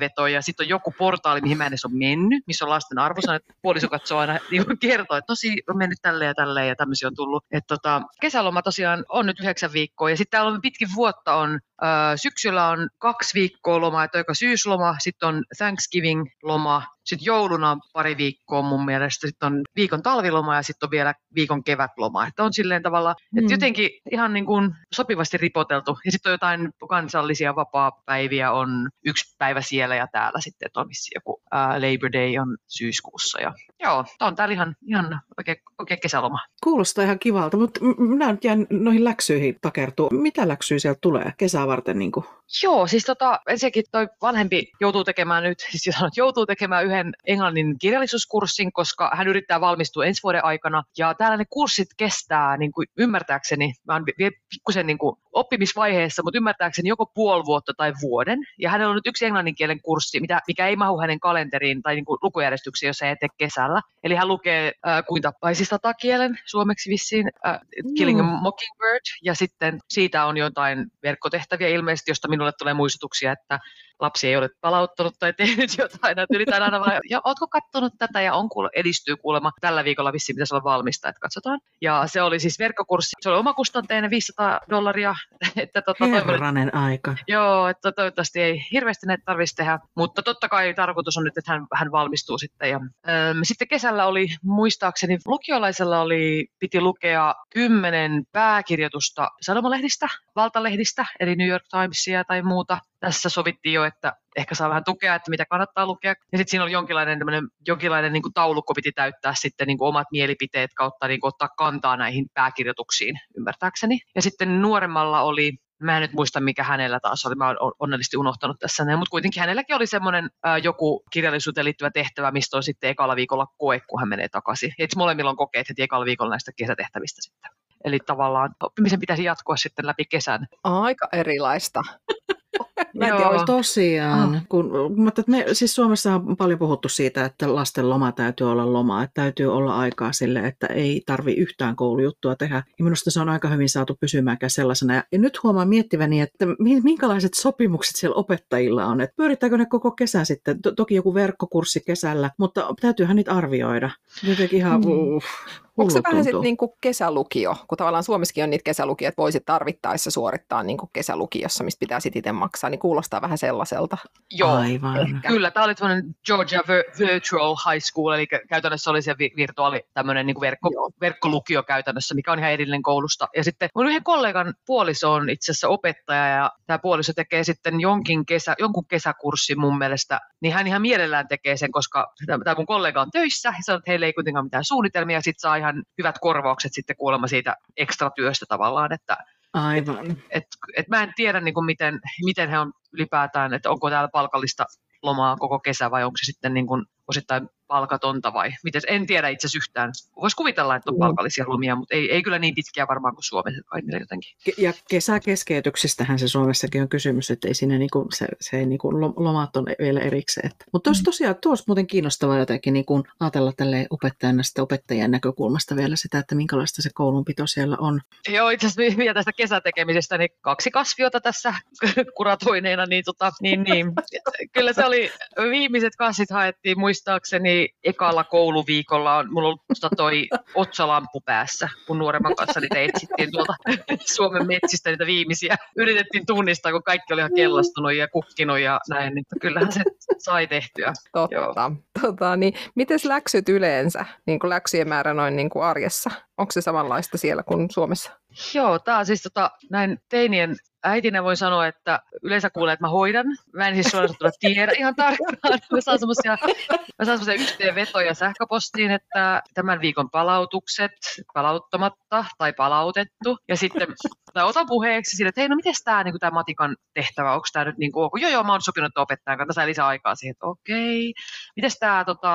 yhteenveto ja sitten on joku portaali, mihin mä en edes ole mennyt, missä on lasten arvosanat. Puoliso katsoo aina niin kertoo, että tosi on mennyt tälleen ja tälleen ja tämmöisiä on tullut. Et tota, kesäloma tosiaan on nyt yhdeksän viikkoa ja sitten täällä on pitkin vuotta on syksyllä on kaksi viikkoa lomaa, että aika syysloma, sitten on Thanksgiving-loma, sitten jouluna on pari viikkoa mun mielestä, sitten on viikon talviloma ja sitten on vielä viikon kevätloma. Että on silleen tavalla, että mm. jotenkin ihan niin kuin sopivasti ripoteltu. Ja sitten on jotain kansallisia vapaa-päiviä, on yksi päivä siellä ja täällä sitten, että on joku ää, Labor Day on syyskuussa. Ja, joo, tämä on täällä ihan, ihan oikein, oikein kesäloma. Kuulostaa ihan kivalta, mutta minä nyt jään noihin läksyihin takertua. Mitä läksyjä sieltä tulee kesää varten? Niin kuin? Joo, siis tota, ensinnäkin toi vanhempi joutuu tekemään nyt, siis jos sanot, joutuu tekemään yhden englannin kirjallisuuskurssin, koska hän yrittää valmistua ensi vuoden aikana. Ja täällä ne kurssit kestää, niin kuin ymmärtääkseni, mä oon vielä pikkusen niin kuin oppimisvaiheessa, mutta ymmärtääkseni joko puoli vuotta tai vuoden. Ja hänellä on nyt yksi englannin kielen kurssi, mitä, mikä ei mahu hänen kalenteriin tai niin kuin lukujärjestyksiin, jos ei tee kesällä. Eli hän lukee äh, kuin tapaisista takielen suomeksi vissiin, äh, Killing a Mockingbird, ja sitten siitä on jotain verkkotehtäviä ilmeisesti, josta minulle tulee muistutuksia, että lapsi ei ole palauttanut tai tehnyt jotain. Että yritän aina vaan, ja ootko katsonut tätä ja on kuule, edistyy kuulemma. Tällä viikolla vissiin pitäisi olla valmista, että katsotaan. Ja se oli siis verkkokurssi. Se oli omakustanteinen 500 dollaria. Että tota, Herranen aika. Joo, että toivottavasti ei hirveästi näitä tarvitsisi tehdä. Mutta totta kai tarkoitus on nyt, että hän, hän valmistuu sitten. Ja, äm, sitten kesällä oli, muistaakseni lukiolaisella oli, piti lukea kymmenen pääkirjoitusta sanomalehdistä, valtalehdistä, eli New York Timesia tai muuta tässä sovittiin jo, että ehkä saa vähän tukea, että mitä kannattaa lukea. Ja sitten siinä oli jonkinlainen, jonkinlainen niin kuin taulukko piti täyttää sitten niin kuin omat mielipiteet kautta niin kuin ottaa kantaa näihin pääkirjoituksiin, ymmärtääkseni. Ja sitten nuoremmalla oli Mä en nyt muista, mikä hänellä taas oli. Mä oon onnellisesti unohtanut tässä. Mutta kuitenkin hänelläkin oli semmoinen joku kirjallisuuteen liittyvä tehtävä, mistä on sitten ekalla viikolla koe, kun hän menee takaisin. Ja molemmilla on kokeet heti ekalla viikolla näistä kesätehtävistä sitten. Eli tavallaan oppimisen pitäisi jatkua sitten läpi kesän. Aika erilaista. Mä en tiedä, tosiaan. Ah. Kun, mutta me, siis Suomessa on paljon puhuttu siitä, että lasten loma täytyy olla loma, että täytyy olla aikaa sille, että ei tarvi yhtään koulujuttua tehdä. Ja minusta se on aika hyvin saatu pysymäänkään sellaisena. Ja, nyt huomaan miettiväni, että minkälaiset sopimukset siellä opettajilla on. Että pyörittääkö ne koko kesän sitten, toki joku verkkokurssi kesällä, mutta täytyyhän niitä arvioida. Jotenkin ihan, mm. uh. Onko se vähän sitten niinku kesälukio, kun tavallaan Suomessakin on niitä kesälukia, että voisit tarvittaessa suorittaa niinku kesälukiossa, mistä pitää sitten itse maksaa, niin kuulostaa vähän sellaiselta. Joo, Aivan. Ehkä. kyllä. Tämä oli tämmöinen Georgia Virtual High School, eli käytännössä oli se virtuaali tämmöinen niinku verkko, verkkolukio käytännössä, mikä on ihan erillinen koulusta. Ja sitten mun yhden kollegan puoliso on itse asiassa opettaja, ja tämä puoliso tekee sitten jonkin kesä, jonkun kesäkurssin mun mielestä, niin hän ihan mielellään tekee sen, koska tämä mun kollega on töissä, ja sanoo, että heillä ei kuitenkaan mitään suunnitelmia, ja sitten saa ihan hyvät korvaukset sitten kuulemma siitä ekstra työstä tavallaan, että Aivan. Et, et, et mä en tiedä, niin kuin miten, miten he on ylipäätään, että onko täällä palkallista lomaa koko kesä vai onko se sitten niin kuin osittain palkatonta vai miten, en tiedä itse asiassa yhtään. Voisi kuvitella, että on mm. palkallisia lomia, mutta ei, ei kyllä niin pitkiä varmaan kuin Suomessa kai jotenkin. Ja kesäkeskeytyksistähän se Suomessakin on kysymys, että ei siinä niinku, se, se ei niinku, lomat on vielä erikseen. Mutta mm. tosiaan, tuossa muuten kiinnostavaa jotenkin niin ajatella tälle opettajana sitä opettajien näkökulmasta vielä sitä, että minkälaista se koulunpito siellä on. Joo, itse asiassa vielä tästä kesätekemisestä, niin kaksi kasviota tässä kuratoineena, niin, tota, niin, niin. kyllä se oli, viimeiset kasvit haettiin muistaakseni ekalla kouluviikolla on mulla ollut tota toi otsalampu päässä, kun nuoremman kanssa niitä etsittiin tuolta Suomen metsistä niitä viimeisiä. Yritettiin tunnistaa, kun kaikki oli ihan kellastunut ja kukkinut ja näin, niin kyllähän se sai tehtyä. Totta. Tota, niin, miten läksyt yleensä, niin kuin läksyjen määrä noin niin kuin arjessa? Onko se samanlaista siellä kuin Suomessa? Joo, tämä on siis tota, näin teinien äitinä voin sanoa, että yleensä kuulee, että mä hoidan. Mä en siis suorastaan tiedä ihan tarkkaan. Mä saan semmoisia, mä saan semmoisia yhteenvetoja sähköpostiin, että tämän viikon palautukset palauttamatta tai palautettu. Ja sitten tai otan puheeksi sille, että hei, no miten tämä niin tämä matikan tehtävä, onko tämä nyt niin kuin, joo, joo, mä oon sopinut opettajan kanssa, lisää aikaa siihen, että okei. Miten tämä, tota,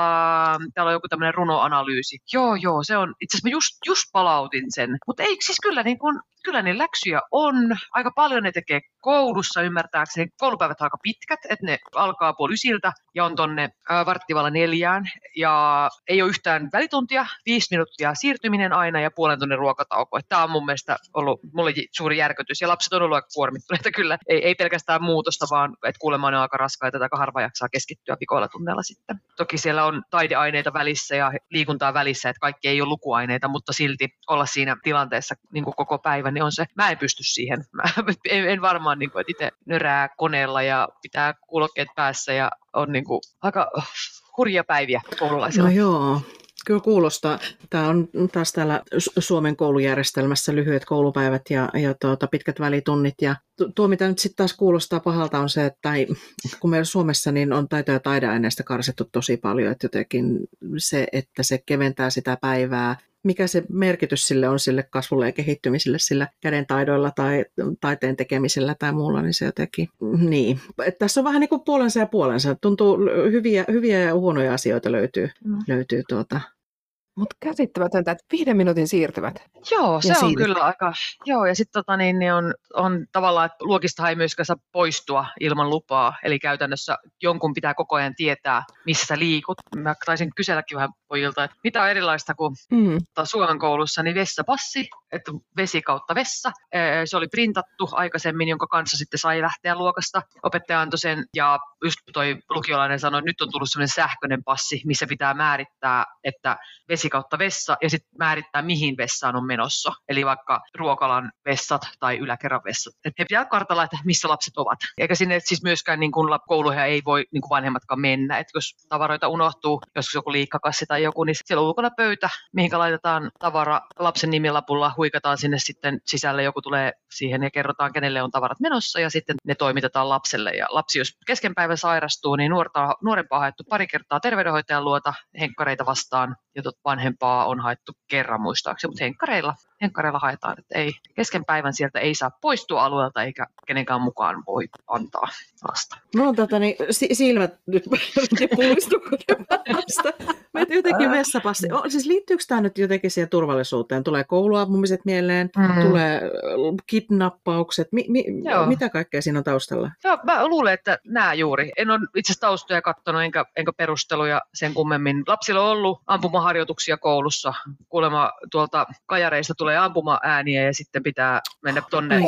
täällä on joku tämmöinen runoanalyysi. Joo, joo, se on, itse asiassa mä just, just palautin sen. Mutta ei, siis kyllä niin kuin, kyllä niin läksyjä on. Aika paljon ne tekee koulussa ymmärtääkseni. Koulupäivät aika pitkät, että ne alkaa puoli ysiltä ja on tonne varttivalla neljään. Ja ei ole yhtään välituntia, viisi minuuttia siirtyminen aina ja puolen tunnin ruokatauko. Tämä on mun mielestä ollut mulle suuri järkytys. Ja lapset on ollut aika kuormittuneita kyllä. Ei, ei pelkästään muutosta, vaan että kuulemma on aika raskaita, aika harva jaksaa keskittyä pikoilla tunneilla sitten. Toki siellä on taideaineita välissä ja liikuntaa välissä, että kaikki ei ole lukuaineita, mutta silti olla siinä tilanteessa niin koko päivän, niin on se, mä en pysty siihen. Mä en, en varmaan, niin kuin, itse nörää koneella ja pitää kuulokkeet päässä ja on niin kuin, aika hurja päiviä koululaisilla. No joo, Kyllä kuulostaa. Tämä on taas täällä Suomen koulujärjestelmässä lyhyet koulupäivät ja, ja tuota, pitkät välitunnit. Ja tuo, mitä nyt sitten taas kuulostaa pahalta, on se, että kun meillä Suomessa niin on taito- ja taideaineista karsittu tosi paljon, että jotenkin se, että se keventää sitä päivää, mikä se merkitys sille on sille kasvulle ja kehittymiselle sillä käden taidoilla tai taiteen tekemisellä tai muulla, niin se jotenkin, niin. Että tässä on vähän niin kuin puolensa ja puolensa. Tuntuu hyviä, hyviä ja huonoja asioita löytyy, mm. löytyy tuota, mutta käsittämätöntä, että viiden minuutin siirtymät. Joo, se on kyllä aika, joo, ja sitten tota, niin, niin on, on tavallaan, että luokista ei myöskään saa poistua ilman lupaa, eli käytännössä jonkun pitää koko ajan tietää, missä sä liikut. Mä taisin kyselläkin vähän pojilta, että mitä on erilaista kuin mm. Suomen koulussa, niin vessapassi, että vesi kautta vessa. Se oli printattu aikaisemmin, jonka kanssa sitten sai lähteä luokasta. Opettaja antoi sen, ja just toi lukiolainen sanoi, että nyt on tullut sellainen sähköinen passi, missä pitää määrittää, että vesi kautta vessa, ja sitten määrittää, mihin vessaan on menossa. Eli vaikka ruokalan vessat tai yläkerran vessat. Että he pitää kartalla, että missä lapset ovat. Eikä sinne siis myöskään niin kuin kouluihin ei voi niin kuin vanhemmatkaan mennä. Että jos tavaroita unohtuu, jos joku liikkakassi tai joku, niin siellä on ulkona pöytä, mihin laitetaan tavara lapsen nimilapulla, huikataan sinne sitten sisälle, joku tulee siihen ja kerrotaan, kenelle on tavarat menossa ja sitten ne toimitetaan lapselle. Ja lapsi, jos kesken päivän sairastuu, niin nuorta, nuorempaa haettu pari kertaa terveydenhoitajan luota henkkareita vastaan ja vanhempaa on haettu kerran muistaakseni, mutta henkkareilla henkkareilla haetaan, että ei, kesken päivän sieltä ei saa poistua alueelta eikä kenenkään mukaan voi antaa lasta. No on tota, niin, silmät nyt pullistu tästä. jotenkin vessapassi. O, siis liittyykö tämä nyt jotenkin siihen turvallisuuteen? Tulee kouluampumiset mieleen, mm. tulee kidnappaukset. Mi, mi, mitä kaikkea siinä on taustalla? Joo, mä luulen, että nämä juuri. En ole itse asiassa taustoja katsonut enkä, enkä perusteluja sen kummemmin. Lapsilla on ollut ampumaharjoituksia koulussa. Kuulemma tuolta kajareista tulee ampuma-ääniä ja sitten pitää mennä tonne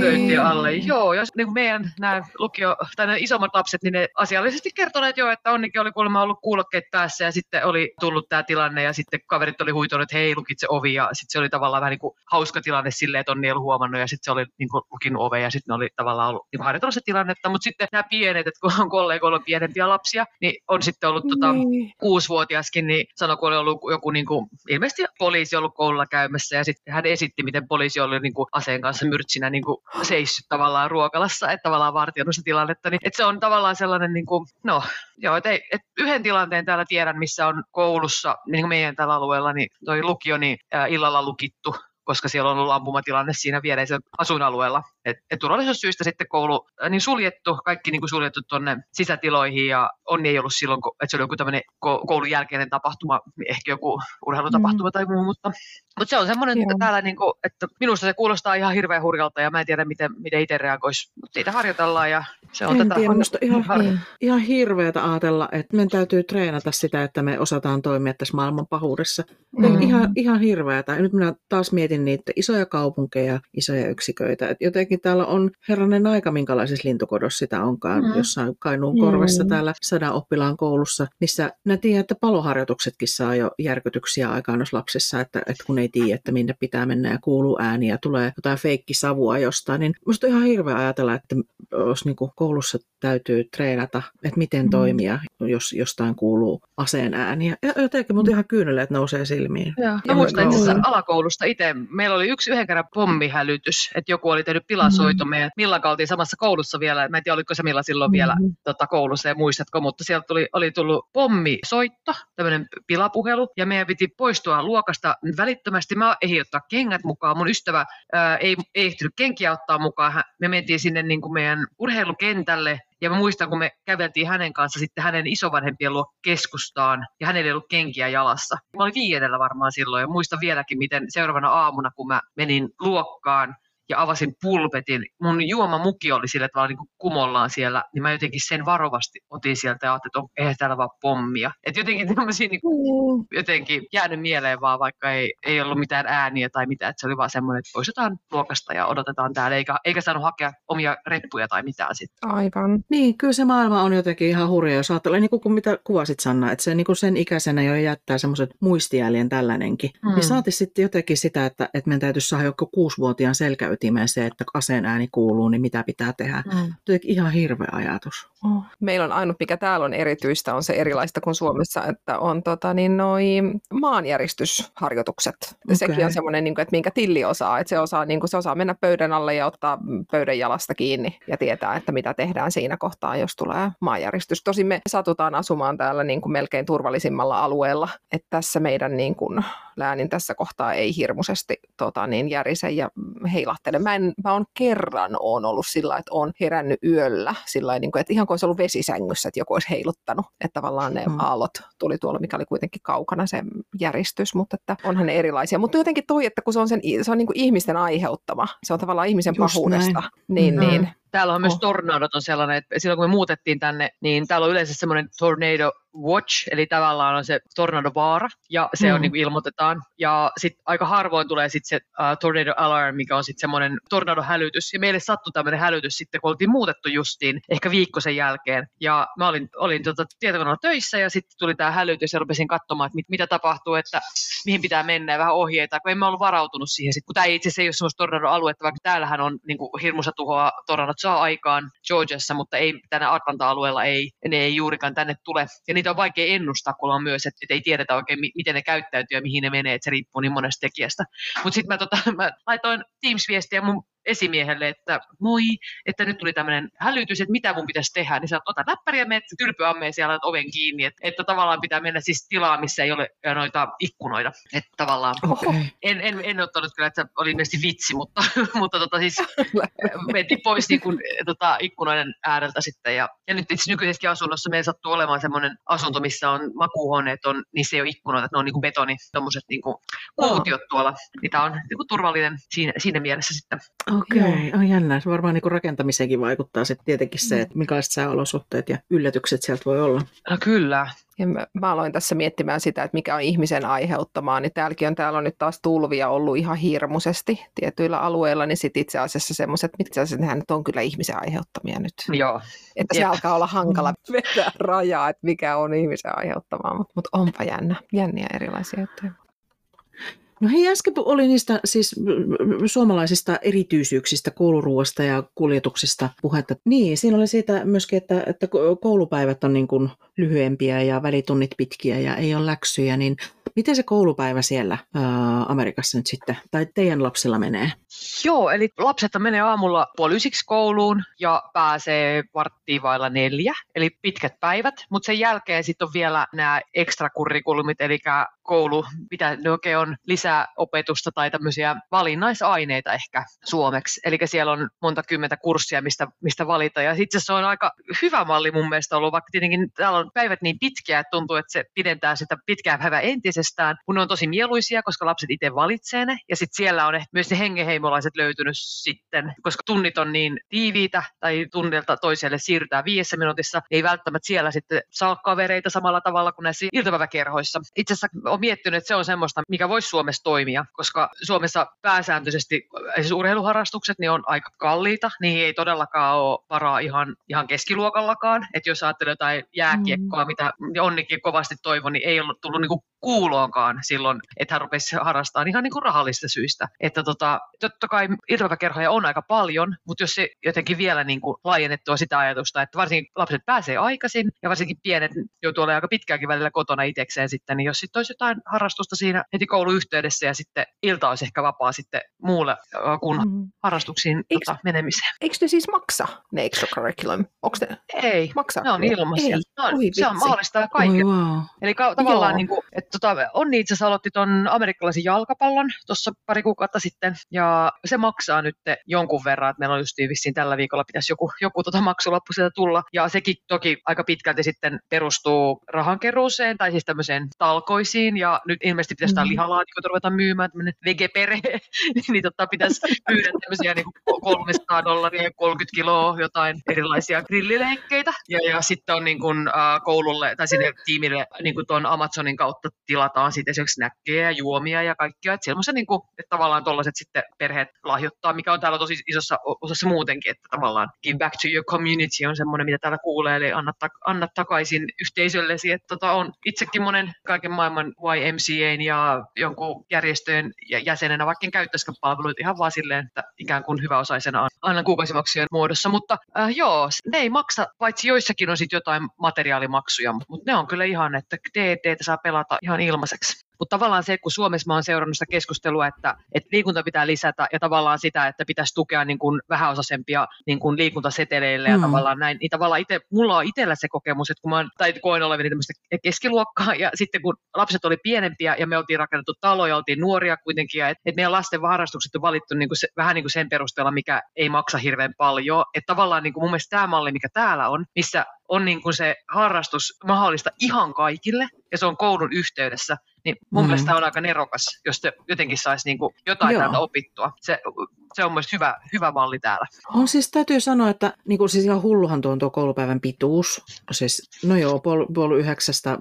pöytien alle. Joo, jos niin kuin meidän nämä lukio, tai nämä isommat lapset, niin ne asiallisesti kertoneet jo, että onnikin oli kuulemma ollut kuulokkeet päässä ja sitten oli tullut tämä tilanne ja sitten kaverit oli huitonut, että hei, lukitse ovi ja sitten se oli tavallaan vähän niin kuin hauska tilanne silleen, että Onni ei ollut huomannut ja sitten se oli niin kuin lukinut ove ja sitten ne oli tavallaan ollut niin harjoitellut se tilannetta, mutta sitten nämä pienet, että kun on kollegoilla on pienempiä lapsia, niin on sitten ollut tota, niin. kuusivuotiaskin, niin sanoi, kun oli ollut joku niin kuin, ilmeisesti poliisi ollut koululla käymässä ja sitten hän esitti, miten poliisi oli niin kuin aseen kanssa myrtsinä niin kuin seissyt tavallaan ruokalassa, että tavallaan vartioinut sitä tilannetta, niin että se on tavallaan sellainen, niin kuin, no joo, että, ei, että yhden tilanteen täällä tiedän, missä on koulussa, niin kuin meidän tällä alueella, niin toi lukio, niin illalla lukittu koska siellä on ollut ampumatilanne siinä viereisellä asuinalueella. Et, et turvallisuussyistä sitten koulu äh, niin suljettu, kaikki niin kuin suljettu tuonne sisätiloihin ja onni ei ollut silloin, että se oli joku tämmöinen koulun jälkeinen tapahtuma, ehkä joku urheilutapahtuma mm. tai muu, mutta, mutta se on semmoinen, että täällä niin kuin, että minusta se kuulostaa ihan hirveän hurjalta ja mä en tiedä, miten, miten itse reagoisi, mutta siitä harjoitellaan ja se on en tätä. Tiedä, musta ihan, niin. ihan hirveätä ajatella, että meidän täytyy treenata sitä, että me osataan toimia tässä maailman pahuudessa. Mm. Ihan, ihan hirveätä. Nyt minä taas mietin niitä isoja kaupunkeja, isoja yksiköitä. Et jotenkin täällä on herranen aika, minkälaisessa lintukodossa sitä onkaan, mm. jossain Kainuun korvessa mm. täällä sadan oppilaan koulussa, missä ne tiedät, että paloharjoituksetkin saa jo järkytyksiä aikaan lapsissa, että, että kun ei tiedä, että minne pitää mennä ja kuuluu ääniä ja tulee jotain feikkisavua jostain, niin musta on ihan hirveä ajatella, että jos niin koulussa täytyy treenata, että miten mm. toimia, jos jostain kuuluu aseen ääniä. Ja jotenkin mut ihan kyyneleet nousee silmiin. Joo. Mä muistan itse alakoulusta itse. Meillä oli yksi yhden kerran pommihälytys, että joku oli tehnyt pilasoito mm. meidän. Milla oltiin samassa koulussa vielä. Mä en tiedä, oliko se Milla silloin mm. vielä tota, koulussa ja muistatko, mutta sieltä tuli, oli tullut pommisoitto, tämmöinen pilapuhelu, ja meidän piti poistua luokasta välittömästi. Mä ehdin ottaa kengät mukaan. Mun ystävä ää, ei, ei ehtinyt kenkiä ottaa mukaan. Me mentiin sinne niin kuin meidän urheilukentälle ja mä muistan, kun me käveltiin hänen kanssa sitten hänen isovanhempien luo keskustaan, ja hänellä ei ollut kenkiä jalassa. Mä olin viidellä varmaan silloin, ja muistan vieläkin, miten seuraavana aamuna, kun mä menin luokkaan, ja avasin pulpetin. Mun juomamuki oli sillä tavalla niin kuin kumollaan siellä, niin mä jotenkin sen varovasti otin sieltä ja ajattelin, että eihän täällä vaan pommia. Et jotenkin tämmöisiä niin kuin, jotenkin jäänyt mieleen vaan, vaikka ei, ei ollut mitään ääniä tai mitään, että se oli vaan semmoinen, että poistetaan luokasta ja odotetaan täällä, eikä, eikä saanut hakea omia reppuja tai mitään sitten. Aivan. Niin, kyllä se maailma on jotenkin ihan hurja, jos ajattelee, niin kuin mitä kuvasit Sanna, että se niin kuin sen ikäisenä jo jättää semmoiset muistijäljen tällainenkin. Mm. Niin saati sitten jotenkin sitä, että, että meidän täytyisi saada joku kuusivuotiaan selkäyt ytimeen se, että aseen ääni kuuluu, niin mitä pitää tehdä. Mm. ihan hirveä ajatus. Oh. Meillä on ainut, mikä täällä on erityistä, on se erilaista kuin Suomessa, että on tota, niin noi maanjäristysharjoitukset. Okay. Sekin on semmoinen, niin kuin, että minkä Tilli osaa. Että se, osaa, niin kuin, se osaa mennä pöydän alle ja ottaa pöydän jalasta kiinni ja tietää, että mitä tehdään siinä kohtaa, jos tulee maanjäristys. Tosin me satutaan asumaan täällä niin kuin melkein turvallisimmalla alueella, että tässä meidän niin kuin, läänin tässä kohtaa ei hirmuisesti tota, niin järise ja heilahtele. Mä, en, mä on kerran on ollut sillä että on herännyt yöllä sillä niin kuin, että ihan kuin olisi ollut vesisängyssä, että joku olisi heiluttanut. Että tavallaan ne hmm. aallot tuli tuolla, mikä oli kuitenkin kaukana se järistys, mutta että onhan ne erilaisia. Mutta jotenkin toi, että kun se on, sen, se on niin kuin ihmisten aiheuttama, se on tavallaan ihmisen Just pahuudesta, näin. niin, mm. niin Täällä on myös oh. tornadot on sellainen, että silloin kun me muutettiin tänne, niin täällä on yleensä semmoinen tornado watch, eli tavallaan on se tornadovaara, ja se mm. on niin kuin ilmoitetaan. Ja sitten aika harvoin tulee sitten se uh, tornado alarm, mikä on sitten semmoinen tornadohälytys. Ja meille sattui tämmöinen hälytys sitten, kun oltiin muutettu justiin, ehkä viikko sen jälkeen. Ja mä olin, olin tota tietokoneella töissä, ja sitten tuli tämä hälytys, ja rupesin katsomaan, että mit, mitä tapahtuu, että mihin pitää mennä, ja vähän ohjeita, kun en mä ollut varautunut siihen. Sit, kun tämä itse asiassa ei ole semmoista tornado-aluetta, vaikka täällähän on niin kuin hirmuisa tuhoa tornadot saa aikaan Georgiassa, mutta ei tänne Atlanta-alueella ei, ne ei juurikaan tänne tule. Ja niitä on vaikea ennustaa, kun on myös, että, että ei tiedetä oikein, miten ne käyttäytyy ja mihin ne menee, että se riippuu niin monesta tekijästä. Mutta sitten mä, tota, mä laitoin Teams-viestiä mun esimiehelle, että moi, että nyt tuli tämmöinen hälytys, että mitä mun pitäisi tehdä, niin sä ota läppäri ja menet tylpyammeen siellä oven kiinni, että, että tavallaan pitää mennä siis tilaa, missä ei ole noita ikkunoita, että tavallaan okay. en, en, en ottanut kyllä, että se oli ilmeisesti vitsi, mutta, mutta tota siis mentiin pois niin kuin, tota, ikkunoiden ääreltä sitten ja, ja nyt itse nykyisessäkin asunnossa meillä sattuu olemaan semmoinen asunto, missä on makuuhuoneet, on, niissä ei ole ikkunoita, että ne on niin kuin betoni, tommoset niin kuin kuutiot tuolla, niitä on niin kuin turvallinen siinä, siinä mielessä sitten. Okei, okay. on jännä. Se varmaan niin rakentamiseenkin vaikuttaa sitten tietenkin se, mm. että minkälaiset sääolosuhteet ja yllätykset sieltä voi olla. No kyllä, ja mä, mä aloin tässä miettimään sitä, että mikä on ihmisen aiheuttamaa, niin täälläkin on, täällä on nyt taas tulvia ollut ihan hirmuisesti tietyillä alueilla, niin sitten itse asiassa semmoiset, mitkä asiassa nehän nyt on kyllä ihmisen aiheuttamia nyt. Joo. Että se Jep. alkaa olla hankala vetää rajaa, että mikä on ihmisen aiheuttamaa, mutta mut onpa jännä, jänniä erilaisia juttuja. No hei, äsken oli niistä siis suomalaisista erityisyyksistä, kouluruuasta ja kuljetuksista puhetta. Niin, siinä oli siitä myöskin, että, että koulupäivät on niin kuin lyhyempiä ja välitunnit pitkiä ja ei ole läksyjä, niin miten se koulupäivä siellä ää, Amerikassa nyt sitten, tai teidän lapsilla menee? Joo, eli lapset menee aamulla puoli kouluun ja pääsee varttiin vailla neljä, eli pitkät päivät, mutta sen jälkeen sitten on vielä nämä ekstrakurrikulumit, eli koulu, mitä ne oikein on, lisää opetusta tai tämmöisiä valinnaisaineita ehkä suomeksi. Eli siellä on monta kymmentä kurssia, mistä, mistä valita. Ja itse se on aika hyvä malli mun mielestä ollut, vaikka tietenkin täällä on päivät niin pitkiä, että tuntuu, että se pidentää sitä pitkää päivää entisestään, kun ne on tosi mieluisia, koska lapset itse valitsee ne. Ja sitten siellä on myös ne hengeheimolaiset löytynyt sitten, koska tunnit on niin tiiviitä tai tunnilta toiselle siirrytään viidessä minuutissa, ei välttämättä siellä sitten saa kavereita samalla tavalla kuin näissä iltapäiväkerhoissa. Itse asiassa olen miettinyt, että se on semmoista, mikä voisi Suomessa toimia, koska Suomessa pääsääntöisesti siis urheiluharrastukset niin on aika kalliita, niihin ei todellakaan ole varaa ihan, ihan keskiluokallakaan, että jos ajattelee jotain jääkiekkoa, mm. mitä Onnikin kovasti toivon, niin ei ollut tullut niinku kuuloonkaan silloin, että hän rupesi harrastamaan ihan niin kuin rahallista syistä. Että tota, totta kai iltapäiväkerhoja on aika paljon, mutta jos se jotenkin vielä niin kuin laajennettua sitä ajatusta, että varsinkin lapset pääsee aikaisin ja varsinkin pienet joutuu olemaan aika pitkäänkin välillä kotona itsekseen sitten, niin jos sitten olisi jotain harrastusta siinä heti kouluyhteydessä ja sitten ilta olisi ehkä vapaa sitten muulle kuin mm. harrastuksiin eikö, tota, menemiseen. Eikö ne siis maksa ne extracurriculum? Onko ne? Ei, maksaa? ne on ilmaisia. Ei. No, se on mahdollista kaikille. wow. Eli ka- tavallaan niin kuin, että tota, Onni itse asiassa aloitti tuon amerikkalaisen jalkapallon tuossa pari kuukautta sitten, ja se maksaa nyt jonkun verran, että meillä on just vissiin tällä viikolla pitäisi joku, joku tota maksulappu sieltä tulla, ja sekin toki aika pitkälti sitten perustuu rahankeruuseen, tai siis tämmöiseen talkoisiin, ja nyt ilmeisesti pitäisi mm. lihalaatikot ruveta myymään, tämmöinen vegeperhe, niin tota, pitäisi myydä tämmöisiä niin 300 dollaria 30 kiloa jotain erilaisia grillileikkeitä, ja, ja sitten on niin kuin, äh, koululle tai sinne tiimille niin kuin tuon Amazonin kautta tilataan sitten esimerkiksi näkkejä ja juomia ja kaikkia. Että semmoisen, niin kuin, että tavallaan tuollaiset sitten perheet lahjoittaa, mikä on täällä tosi isossa osassa muutenkin, että tavallaan give back to your community on semmoinen, mitä täällä kuulee, eli anna, ta- anna takaisin yhteisöllesi. Että tota, on itsekin monen kaiken maailman YMCAn ja jonkun järjestöjen jäsenenä, vaikka en käyttäisikään palveluita ihan vaan silleen, että ikään kuin hyväosaisena annan kuukausimaksujen muodossa. Mutta äh, joo, ne ei maksa, paitsi joissakin on sitten jotain materiaalimaksuja, mutta ne on kyllä ihan, että DD saa pelata ihan ilmaiseksi. Mutta tavallaan se, kun Suomessa mä oon seurannut sitä keskustelua, että, että liikunta pitää lisätä ja tavallaan sitä, että pitäisi tukea niin kuin vähäosaisempia niin kuin liikuntaseteleille mm. ja tavallaan näin, niin tavallaan itse, mulla on itsellä se kokemus, että kun mä tai koin olevani tämmöistä keskiluokkaa ja sitten kun lapset oli pienempiä ja me oltiin rakennettu taloja, oltiin nuoria kuitenkin ja että et meidän lasten harrastukset on valittu niin kuin se, vähän niin kuin sen perusteella, mikä ei maksa hirveän paljon. Että tavallaan niin kuin mun mielestä tämä malli, mikä täällä on, missä on niin kuin se harrastus mahdollista ihan kaikille ja se on koulun yhteydessä, niin mun mm. mielestä on aika nerokas, jos te jotenkin saisi niin kuin jotain Joo. täältä opittua. Se, se on myös hyvä, hyvä malli täällä. On siis täytyy sanoa, että niin kuin siis ihan hulluhan tuo on tuo koulupäivän pituus. Siis, no joo, puoli, puoli yhdeksästä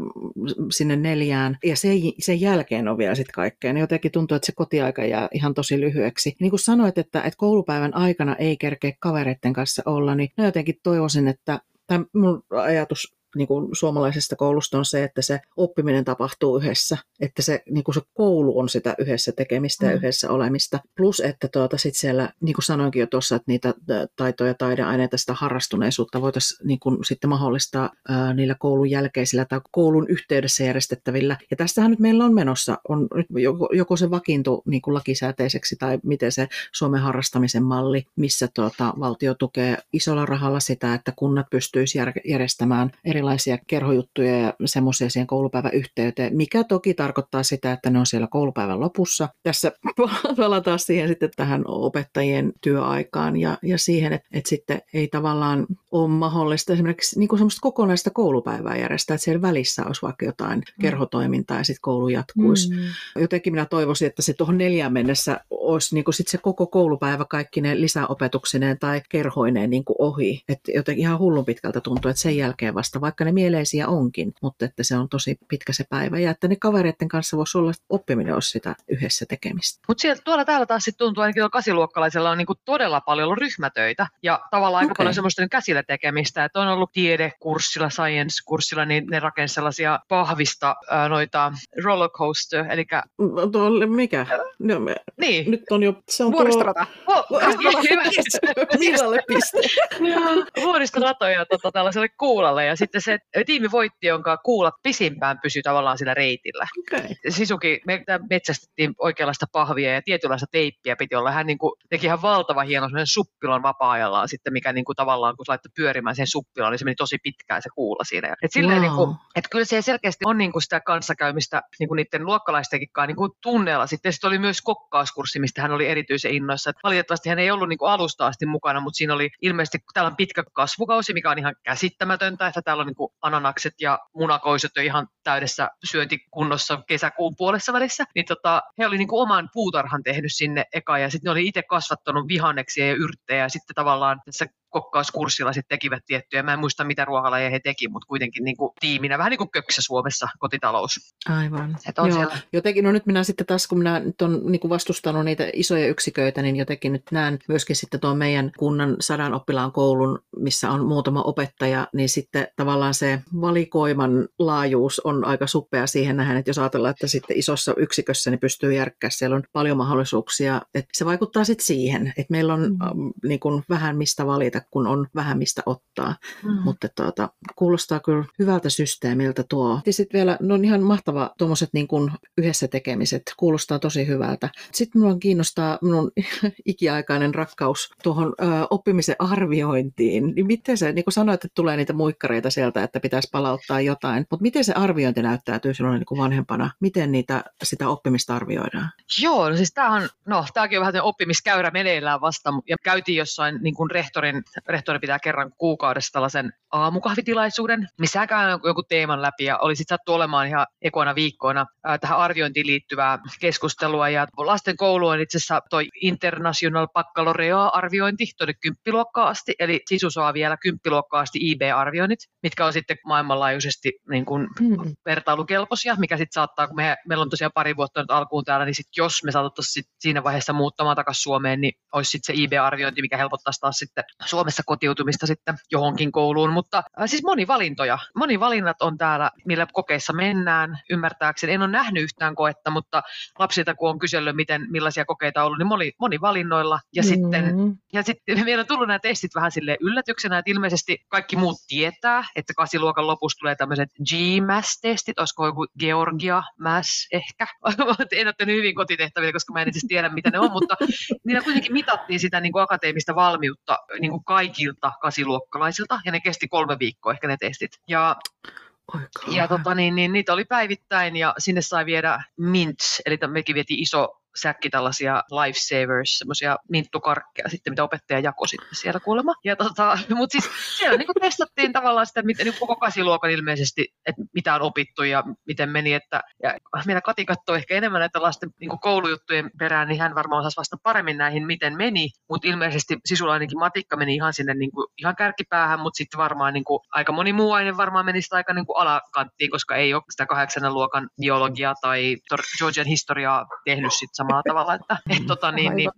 sinne neljään. Ja sen, sen jälkeen on vielä sitten kaikkea. Niin jotenkin tuntuu, että se kotiaika jää ihan tosi lyhyeksi. Niin kuin sanoit, että, että koulupäivän aikana ei kerkeä kavereiden kanssa olla, niin mä jotenkin toivoisin, että tämä mun ajatus niin kuin suomalaisesta koulusta on se, että se oppiminen tapahtuu yhdessä, että se, niin kuin se koulu on sitä yhdessä tekemistä ja mm. yhdessä olemista. Plus, että tuota, sit siellä, niin kuin sanoinkin jo tuossa, että niitä taitoja, taideaineita, sitä harrastuneisuutta voitaisiin niin kuin sitten mahdollistaa ää, niillä koulun jälkeisillä tai koulun yhteydessä järjestettävillä. Ja tästähän nyt meillä on menossa, on nyt joko, joko se vakiintu niin kuin lakisääteiseksi tai miten se Suomen harrastamisen malli, missä tuota, valtio tukee isolla rahalla sitä, että kunnat pystyisivät järjestämään eri erilaisia kerhojuttuja ja semmoisia siihen koulupäivän yhteyteen, mikä toki tarkoittaa sitä, että ne on siellä koulupäivän lopussa. Tässä palataan siihen sitten tähän opettajien työaikaan ja, ja siihen, että, että sitten ei tavallaan ole mahdollista esimerkiksi niin kuin semmoista kokonaista koulupäivää järjestää, että siellä välissä olisi vaikka jotain mm. kerhotoimintaa ja sitten koulu jatkuisi. Mm. Jotenkin minä toivoisin, että se tuohon neljään mennessä olisi niin kuin sit se koko koulupäivä kaikki ne lisäopetuksineen tai kerhoineen niin kuin ohi. Että jotenkin ihan hullun pitkältä tuntuu, että sen jälkeen vasta, vaikka ne mieleisiä onkin, mutta että se on tosi pitkä se päivä ja että ne kavereiden kanssa voisi olla, oppiminen olisi sitä yhdessä tekemistä. Mutta tuolla täällä taas sitten tuntuu, ainakin kasiluokkalaisella on niinku todella paljon ollut ryhmätöitä ja tavallaan aika okay. paljon semmoista käsillä tekemistä, että on ollut tiedekurssilla, science-kurssilla, niin ne rakensivat sellaisia pahvista ää, noita rollercoaster, eli... No, mikä? No, me, niin. Nyt on jo... Se on Vuoristorata. Tuo... Oh, Millalle piste? Vuoristoratoja tota, tällaiselle kuulalle ja sitten se tiimi voitti, jonka kuulat pisimpään pysyy tavallaan sillä reitillä. Okay. Sisuki, me metsästettiin oikeanlaista pahvia ja tietynlaista teippiä piti olla. Hän niin kuin, teki ihan valtava hieno suppilon vapaa-ajallaan sitten, mikä niin kuin, tavallaan kun laittoi pyörimään sen suppiloon, niin se meni tosi pitkään se kuulla siinä. Et silleen, wow. niin kuin, että kyllä se selkeästi on niin kuin sitä kanssakäymistä niin kuin niiden luokkalaistenkin niin kuin tunneella. Sitten sit oli myös kokkauskurssi, mistä hän oli erityisen innoissa. Et valitettavasti hän ei ollut niin kuin alusta asti mukana, mutta siinä oli ilmeisesti, täällä on pitkä kasvukausi, mikä on ihan käsittämätöntä, että täällä on niin kuin ananakset ja munakoisut jo ihan täydessä syöntikunnossa kesäkuun puolessa välissä, niin tota, he oli niin kuin oman puutarhan tehnyt sinne eka ja sitten ne oli itse kasvattanut vihanneksia ja yrttejä ja sitten tavallaan tässä kokkauskurssilla sitten tekivät tiettyjä. Mä en muista, mitä ruokalajeja he teki, mutta kuitenkin niin kuin tiiminä, vähän niin kuin Köksä Suomessa kotitalous. Aivan. Et on Joo. Siellä. Jotenkin, no nyt minä sitten taas, kun minä nyt on niin kuin vastustanut niitä isoja yksiköitä, niin jotenkin nyt näen myöskin sitten tuon meidän kunnan sadan oppilaan koulun, missä on muutama opettaja, niin sitten tavallaan se valikoiman laajuus on aika suppea siihen nähden, että jos ajatellaan, että sitten isossa yksikössä niin pystyy järkkää, siellä on paljon mahdollisuuksia, että se vaikuttaa sitten siihen, että meillä on mm. niin kuin vähän mistä valita että kun on vähän mistä ottaa. Mm. Mutta tuota, kuulostaa kyllä hyvältä systeemiltä tuo. Ja sitten vielä, no on ihan mahtava tuommoiset niin kuin yhdessä tekemiset, kuulostaa tosi hyvältä. Sitten minua kiinnostaa minun ikiaikainen rakkaus tuohon ö, oppimisen arviointiin. Niin miten se, niin kuin sanoit, että tulee niitä muikkareita sieltä, että pitäisi palauttaa jotain, mutta miten se arviointi näyttäytyy silloin niin kuin vanhempana? Miten niitä, sitä oppimista arvioidaan? Joo, no siis tämä on, no tämäkin on vähän oppimiskäyrä meneillään vasta, ja käytiin jossain niin kuin rehtorin rehtori pitää kerran kuukaudessa tällaisen aamukahvitilaisuuden, missä käy joku teeman läpi ja oli sitten sattu olemaan ihan ekoina viikkoina tähän arviointiin liittyvää keskustelua ja lasten koulu on itse asiassa toi International Baccalaureate-arviointi tuonne kymppiluokkaan asti, eli sisu saa vielä kymppiluokkaan asti IB-arvioinnit, mitkä on sitten maailmanlaajuisesti niin kuin hmm. vertailukelpoisia, mikä sitten saattaa, kun me, meillä on tosiaan pari vuotta nyt alkuun täällä, niin sit jos me saataisiin siinä vaiheessa muuttamaan takaisin Suomeen, niin olisi sitten se IB-arviointi, mikä helpottaisi taas sitten Suomessa kotiutumista sitten johonkin kouluun, mutta äh, siis monivalintoja. Monivalinnat on täällä, millä kokeissa mennään, ymmärtääkseni. En ole nähnyt yhtään koetta, mutta lapsilta kun on kysellyt, miten, millaisia kokeita on ollut, niin moni, monivalinnoilla. Ja, mm. sitten, ja sitten meillä on tullut nämä testit vähän sille yllätyksenä, että ilmeisesti kaikki muut tietää, että kasiluokan lopussa tulee tämmöiset GMAS-testit, olisiko joku Georgia Mass ehkä. en ole tehnyt hyvin kotitehtäviä, koska mä en itse tiedä, mitä ne on, mutta niillä kuitenkin mitattiin sitä niin kuin akateemista valmiutta niin kuin kaikilta kasiluokkalaisilta, ja ne kesti kolme viikkoa ehkä ne testit. Ja ja tota, niin, niin, niitä oli päivittäin ja sinne sai viedä mints, eli mekin vietiin iso säkki tällaisia lifesavers, semmoisia minttukarkkeja sitten, mitä opettaja jakoi sitten siellä kuulemma. Ja tota, mutta siis siellä niin testattiin tavallaan sitä, miten niin koko kasiluokan ilmeisesti, että mitä on opittu ja miten meni. Että, ja meillä Kati katsoi ehkä enemmän näitä lasten niin koulujuttujen perään, niin hän varmaan osasi vasta paremmin näihin, miten meni. Mutta ilmeisesti sisulla ainakin matikka meni ihan sinne niin kuin, ihan kärkipäähän, mutta sitten varmaan niin kuin, aika moni muu aine varmaan meni sitä aika kuin alakanttiin, koska ei ole sitä kahdeksannen luokan biologiaa tai Georgian historiaa tehnyt sit samalla tavalla. Että, et, tota, niin, niin.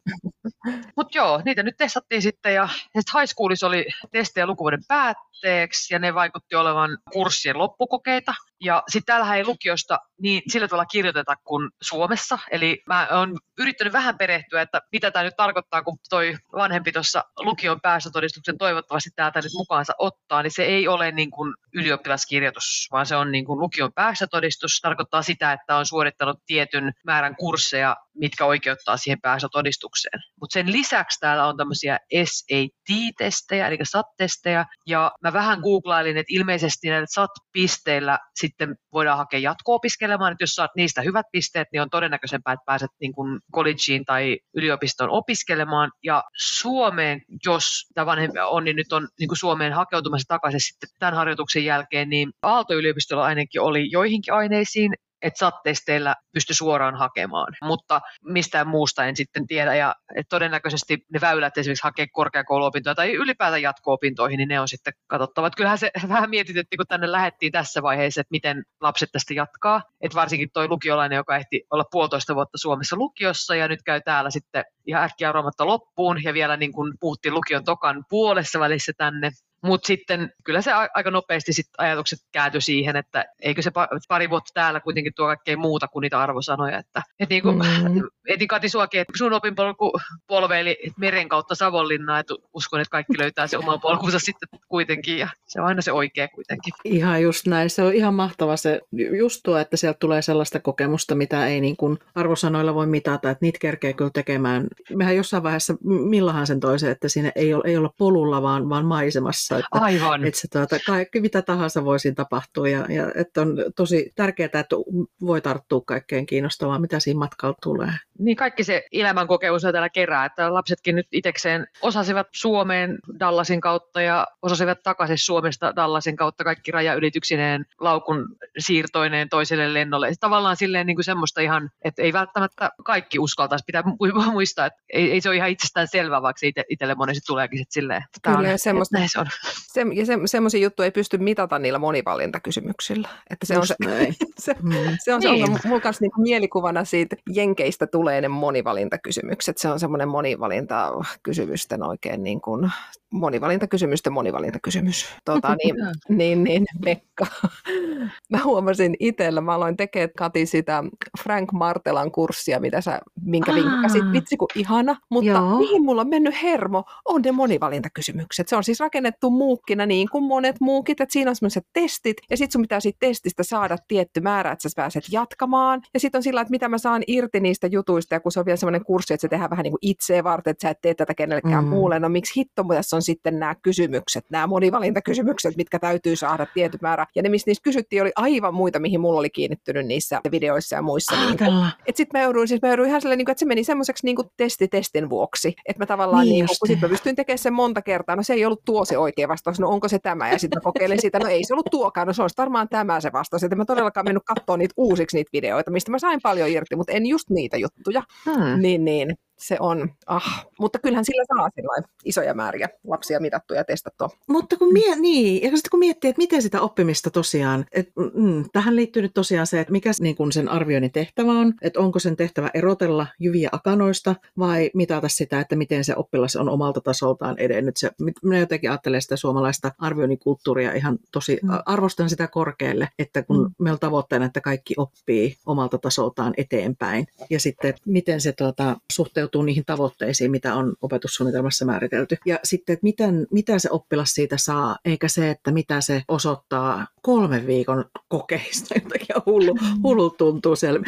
Mutta joo, niitä nyt testattiin sitten ja, ja high schoolissa oli testejä lukuvuoden päätteeksi ja ne vaikutti olevan kurssien loppukokeita. Ja sitten täällähän ei lukiosta niin sillä tavalla kirjoiteta kuin Suomessa. Eli mä oon yrittänyt vähän perehtyä, että mitä tämä nyt tarkoittaa, kun toi vanhempi tuossa lukion päästötodistuksen toivottavasti täältä nyt mukaansa ottaa, niin se ei ole niin kuin ylioppilaskirjoitus, vaan se on niin kuin lukion päästötodistus. Tarkoittaa sitä, että on suorittanut tietyn määrän kursseja, mitkä oikeuttaa siihen päästötodistukseen. Mutta sen lisäksi täällä on tämmöisiä SAT-testejä, eli SAT-testejä, ja mä vähän googlailin, että ilmeisesti näillä SAT-pisteillä sitten voidaan hakea jatko-opiskelemaan, että jos saat niistä hyvät pisteet, niin on todennäköisempää, että pääset niin kuin collegeen tai yliopistoon opiskelemaan. Ja Suomeen, jos tämä vanhempi on, niin nyt on niin kuin Suomeen hakeutumassa takaisin sitten tämän harjoituksen jälkeen, niin Aalto-yliopistolla ainakin oli joihinkin aineisiin että SAT-testeillä pysty suoraan hakemaan, mutta mistään muusta en sitten tiedä. Ja että todennäköisesti ne väylät esimerkiksi hakea korkeakouluopintoja tai ylipäätään jatko-opintoihin, niin ne on sitten katsottava. Että kyllähän se vähän mietitettiin, kun tänne lähdettiin tässä vaiheessa, että miten lapset tästä jatkaa. Että varsinkin tuo lukiolainen, joka ehti olla puolitoista vuotta Suomessa lukiossa ja nyt käy täällä sitten ihan äkkiä loppuun ja vielä niin kuin puhuttiin lukion tokan puolessa välissä tänne, mutta sitten kyllä se aika nopeasti sit ajatukset kääntyi siihen, että eikö se pari vuotta täällä kuitenkin tuo kaikkea muuta kuin niitä arvosanoja. Että, et niin kuin, mm. etin Kati suakin, että sun opinpolku polveili meren kautta Savonlinnaa, että uskon, että kaikki löytää se oman polkunsa sitten kuitenkin ja se on aina se oikea kuitenkin. Ihan just näin. Se on ihan mahtava se just tuo, että sieltä tulee sellaista kokemusta, mitä ei niin kuin arvosanoilla voi mitata, että niitä kerkee kyllä tekemään. Mehän jossain vaiheessa, millahan sen toisen, että siinä ei ole, ei olla polulla, vaan, vaan maisemassa kanssa. Että, Aivan. Että se, tuota, kaikki mitä tahansa voisi tapahtua ja, ja että on tosi tärkeää, että voi tarttua kaikkeen kiinnostavaan, mitä siinä matkalla tulee. Niin kaikki se elämän kokemus täällä kerää, että lapsetkin nyt itsekseen osasivat Suomeen Dallasin kautta ja osasivat takaisin Suomesta Dallasin kautta kaikki rajaylityksineen, laukun siirtoineen toiselle lennolle. Tavallaan silleen niin kuin semmoista ihan, että ei välttämättä kaikki uskaltaisi. Pitää muistaa, että ei, ei se ole ihan itsestään selvää, vaikka se itselle monesti tuleekin sitten silleen. Kyllä, on, semmoista, näin se on. Se, ja se, semmoisia juttuja ei pysty mitata niillä monivalintakysymyksillä. Että se, on se, se, mm. se, on se, niin. se mulla kanssa niinku mielikuvana siitä Jenkeistä tulee ne monivalintakysymykset. Se on semmoinen monivalintakysymysten oikein niin kuin, monivalintakysymysten monivalintakysymys. Tota, niin, niin, niin, Pekka. Mä huomasin itsellä, mä aloin tekemään Kati sitä Frank Martelan kurssia, mitä sä, minkä vinkkasit. Vitsi kun ihana, mutta Joo. mihin mulla on mennyt hermo, on ne monivalintakysymykset. Se on siis rakennettu muukkina niin kuin monet muukit, että siinä on sellaiset testit, ja sitten sun pitää siitä testistä saada tietty määrä, että sä pääset jatkamaan. Ja sitten on sillä, että mitä mä saan irti niistä jutuista, ja kun se on vielä sellainen kurssi, että se tehdään vähän niin kuin itseä varten, että sä et tee tätä kenellekään mm. muulle. No miksi hitto, mutta tässä on sitten nämä kysymykset, nämä monivalintakysymykset, mitkä täytyy saada tietty määrä. Ja ne, missä niissä kysyttiin, oli aivan muita, mihin mulla oli kiinnittynyt niissä videoissa ja muissa. Niin että sitten mä jouduin, siis mä jouduin ihan sellainen, niin että se meni semmoiseksi niin testi testin vuoksi. Että mä tavallaan, niin, niin kun sit mä pystyin tekemään sen monta kertaa, no se ei ollut tuo se oikea vastaus, no onko se tämä? Ja sitten mä kokeilin sitä, no ei se ollut tuokaan, no se olisi varmaan tämä se vastaus. Että mä todellakaan mennyt katsoa niitä uusiksi niitä videoita, mistä mä sain paljon irti, mutta en just niitä juttuja. Hmm. Niin, niin se on, ah, mutta kyllähän sillä saa isoja määriä lapsia mitattua ja testattua. Mutta kun, mie- niin, ja sitten kun miettii, että miten sitä oppimista tosiaan, että mm, tähän liittyy nyt tosiaan se, että mikä niin kun sen arvioinnin tehtävä on, että onko sen tehtävä erotella jyviä akanoista vai mitata sitä, että miten se oppilas on omalta tasoltaan edennyt. Se, minä jotenkin ajattelen sitä suomalaista arvioinnin kulttuuria ihan tosi, mm. arvostan sitä korkealle, että kun mm. meillä on tavoitteena, että kaikki oppii omalta tasoltaan eteenpäin ja sitten miten se tuota, suhteutuu sopeutuu niihin tavoitteisiin, mitä on opetussuunnitelmassa määritelty. Ja sitten, että miten, mitä se oppilas siitä saa, eikä se, että mitä se osoittaa kolmen viikon kokeista. Jotenkin hullu, mm. hullu tuntuu siellä.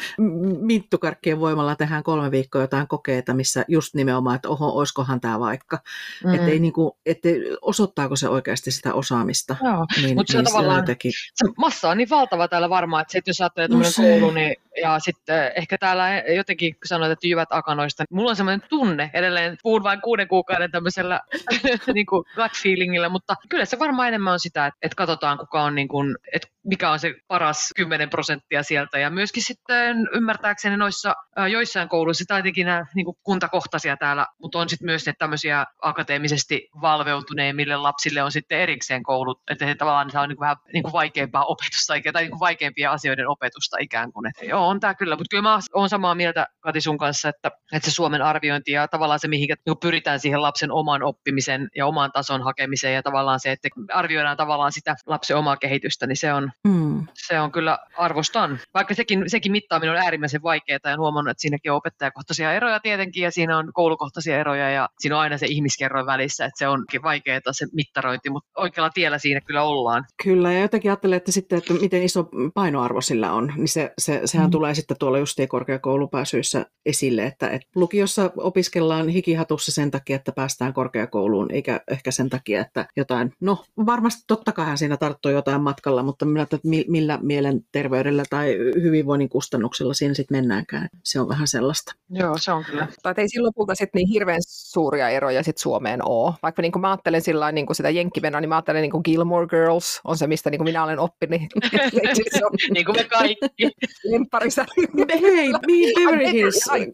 Minttukarkkien voimalla tehdään kolme viikkoa jotain kokeita, missä just nimenomaan, että oho, oiskohan tämä vaikka. Mm. Että niin kuin, että osoittaako se oikeasti sitä osaamista. Joo, niin, mutta se niin tavallaan, jotenkin... se massa on niin valtava täällä varmaan, että sit jos ajattelee no koulu, niin ja sitten ehkä täällä jotenkin sanoit, että jyvät akanoista. Mulla on semmoinen tunne, edelleen. Puhun vain kuuden kuukauden tämmöisellä niin kuin gut feelingillä, mutta kyllä se varmaan enemmän on sitä, että, että katsotaan kuka on, niin kuin, että mikä on se paras 10 prosenttia sieltä. Ja myöskin sitten ymmärtääkseni noissa joissain kouluissa, tai jotenkin nämä niin kuin kuntakohtaisia täällä, mutta on sitten myös ne tämmöisiä akateemisesti valveutuneemmille lapsille on sitten erikseen koulut, että he tavallaan saa niin kuin vähän niin kuin vaikeampaa opetusta tai niin kuin vaikeampia asioiden opetusta ikään kuin, että Joo, on tämä kyllä, mutta kyllä mä oon samaa mieltä Kati sun kanssa, että, että se Suomen arviointi ja tavallaan se, mihin niin pyritään siihen lapsen oman oppimisen ja oman tason hakemiseen ja tavallaan se, että arvioidaan tavallaan sitä lapsen omaa kehitystä, niin se on, mm. se on kyllä arvostan. Vaikka sekin, sekin mittaaminen on äärimmäisen vaikeaa ja huomannut, että siinäkin on opettajakohtaisia eroja tietenkin ja siinä on koulukohtaisia eroja ja siinä on aina se ihmiskerroin välissä, että se onkin vaikeaa se mittarointi, mutta oikealla tiellä siinä kyllä ollaan. Kyllä ja jotenkin ajattelen, että sitten, että miten iso painoarvo sillä on, niin se, se, sehän mm. tulee sitten tuolla justiin korkeakoulupääsyissä esille, että, että lukiossa opiskellaan hikihatussa sen takia, että päästään korkeakouluun, eikä ehkä sen takia, että jotain, no varmasti totta kai siinä tarttuu jotain matkalla, mutta millä, että millä mielenterveydellä tai hyvinvoinnin kustannuksella siinä sitten mennäänkään. Se on vähän sellaista. Joo, se on kyllä. Tai ei siinä lopulta sitten niin hirveän suuria eroja sit Suomeen ole. Vaikka niin kuin mä ajattelen sillä niin kuin sitä jenkkivenoa, niin mä ajattelen niin kuin Gilmore Girls on se, mistä niin kuin minä olen oppinut. niin kuin me kaikki. Lempparissa. Hei, niin Beverly Hills. Ai,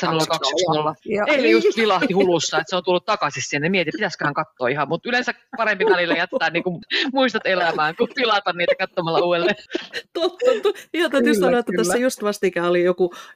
totta, 9020. Eli just vilahti hulussa, että se on tullut takaisin sinne. Mietin, pitäisiköhän katsoa ihan, mutta yleensä parempi välillä jättää niin kuin muistot elämään, kuin pilata niitä katsomalla uudelleen. Totta, totta. Ihan täytyy sanoa, että tässä just vastikään oli joku äh,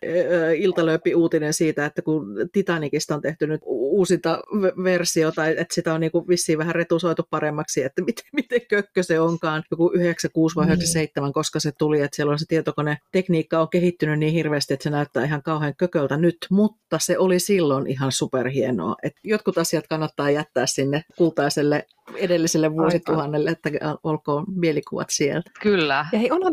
iltalööpi uutinen siitä, että kun Titanicista on tehty nyt uusinta versio, tai että sitä on niin kuin vissiin vähän retusoitu paremmaksi, että miten, miten kökkö se onkaan, joku 96 vai 97, niin. koska se tuli, että siellä on se tietokonetekniikka on kehittynyt niin hirveästi, että se näyttää ihan kauhean kököltä nyt, mutta se oli silloin ihan superhienoa. Että jotkut asiat kannattaa jättää sinne kultaiselle edelliselle vuosituhannelle, että olkoon mielikuvat sieltä. Kyllä. Ja hei, onhan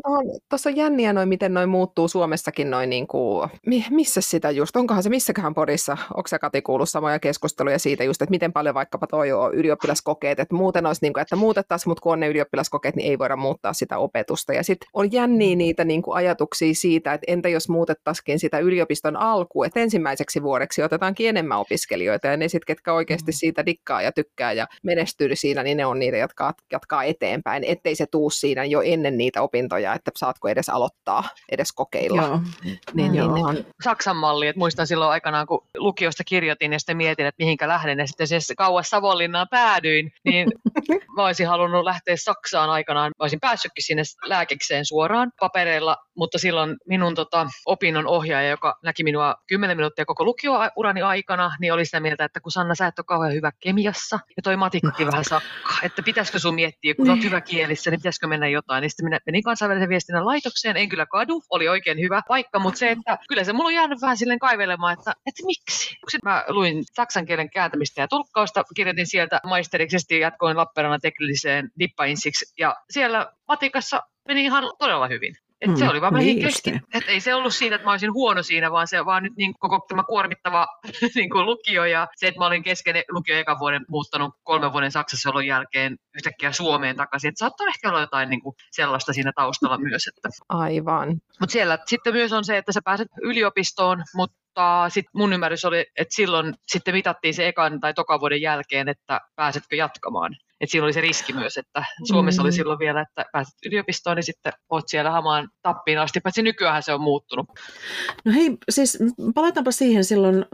tuossa on jänniä noin, miten noin muuttuu Suomessakin noin niin kuin, missä sitä just, onkohan se missäköhän podissa, onko se Kati kuullut samoja keskusteluja siitä just, että miten paljon vaikkapa toi on ylioppilaskokeet, että muuten olisi niin kuin, että muutettaisiin, mutta kun on ne ylioppilaskokeet, niin ei voida muuttaa sitä opetusta. Ja sitten on jänniä niitä niin kuin ajatuksia siitä, että entä jos muutettaisiin sitä yliopiston alku, että ensimmäiseksi vuodeksi otetaankin enemmän opiskelijoita ja ne sitten, ketkä oikeasti mm. siitä dikkaa ja tykkää ja menestyy siinä, niin ne on niitä, jotka jatkaa eteenpäin, ettei se tuu siinä jo ennen niitä opintoja, että saatko edes aloittaa, edes kokeilla. Joo. Niin, Joo. Niin, niin. Saksan malli, että muistan silloin aikanaan, kun lukiosta kirjoitin ja sitten mietin, että mihinkä lähden ja sitten siis kauas Savonlinnaan päädyin, niin mä olisin halunnut lähteä Saksaan aikanaan. Mä olisin päässytkin sinne lääkekseen suoraan papereilla, mutta silloin minun tota, opinnon ohjaaja, joka näki minua 10 minuuttia koko lukiourani aikana, niin oli sitä mieltä, että kun Sanna, sä et ole kauhean hyvä kemiassa ja toi matikkakin vähän sakkaa, että pitäisikö sun miettiä, kun niin. olet hyvä kielissä, niin pitäisikö mennä jotain. Niin sitten minä menin kansainvälisen viestinnän laitokseen, en kyllä kadu, oli oikein hyvä paikka, mutta se, että kyllä se mulla on jäänyt vähän silleen kaivelemaan, että, että miksi. Sitten mä luin saksan kielen kääntämistä ja tulkkausta, kirjoitin sieltä maisteriksi ja jatkoin Lappeenrannan teknilliseen dippainsiksi ja siellä matikassa meni ihan todella hyvin. Et se mm, oli vaan niin keski. Et ei se ollut siinä, että mä olisin huono siinä, vaan se vaan nyt niin koko tämä kuormittava niin kuin lukio ja se, että mä olin kesken lukio ekan vuoden muuttanut kolmen vuoden Saksassa olon jälkeen yhtäkkiä Suomeen takaisin. Että saattaa ehkä olla jotain niin kuin sellaista siinä taustalla myös. Että. Aivan. Mutta siellä sitten myös on se, että sä pääset yliopistoon, mutta sitten mun ymmärrys oli, että silloin sitten mitattiin se ekan tai tokan vuoden jälkeen, että pääsetkö jatkamaan. Et siinä oli se riski myös, että Suomessa mm. oli silloin vielä, että pääset yliopistoon, niin sitten oot siellä hamaan tappiin asti, paitsi nykyään se on muuttunut. No hei, siis palataanpa siihen silloin,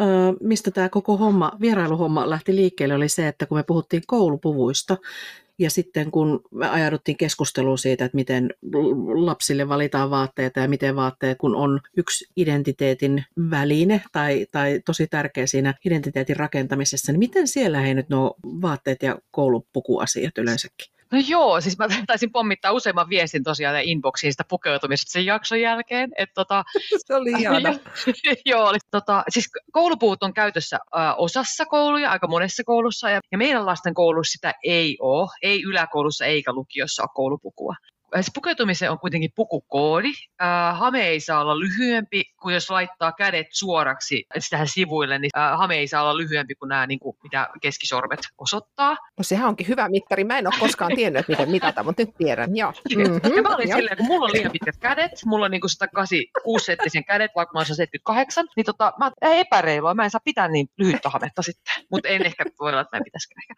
mistä tämä koko homma, vierailuhomma lähti liikkeelle, oli se, että kun me puhuttiin koulupuvuista, ja sitten kun me ajauduttiin keskusteluun siitä, että miten lapsille valitaan vaatteita ja miten vaatteet, kun on yksi identiteetin väline tai, tai tosi tärkeä siinä identiteetin rakentamisessa, niin miten siellä he nyt nuo vaatteet ja koulupukuasiat yleensäkin? No joo, siis mä taisin pommittaa useamman viestin tosiaan inboxiin sitä pukeutumisesta sen jakson jälkeen. Et tota, Se oli ihana. joo, oli, tota, siis koulupuut on käytössä ä, osassa kouluja, aika monessa koulussa, ja, ja meidän lasten koulussa sitä ei ole, ei yläkoulussa eikä lukiossa ole koulupukua. Äh, se pukeutumiseen on kuitenkin pukukoodi. Äh, hame ei saa olla lyhyempi kuin jos laittaa kädet suoraksi tähän sivuille, niin äh, hame ei saa olla lyhyempi kuin nämä, niin kuin, mitä keskisormet osoittaa. No sehän onkin hyvä mittari. Mä en ole koskaan tiennyt, että miten mitata, mutta nyt tiedän. Joo. Mm-hmm. Ja mä olin silleen, kun mulla on liian pitkät kädet, mulla on niin kuin 186 settisen kädet, vaikka mä olen 78, niin tota, mä epäreilua, mä en saa pitää niin lyhyttä hametta sitten. Mutta en ehkä voi olla, että mä pitäisikö ehkä.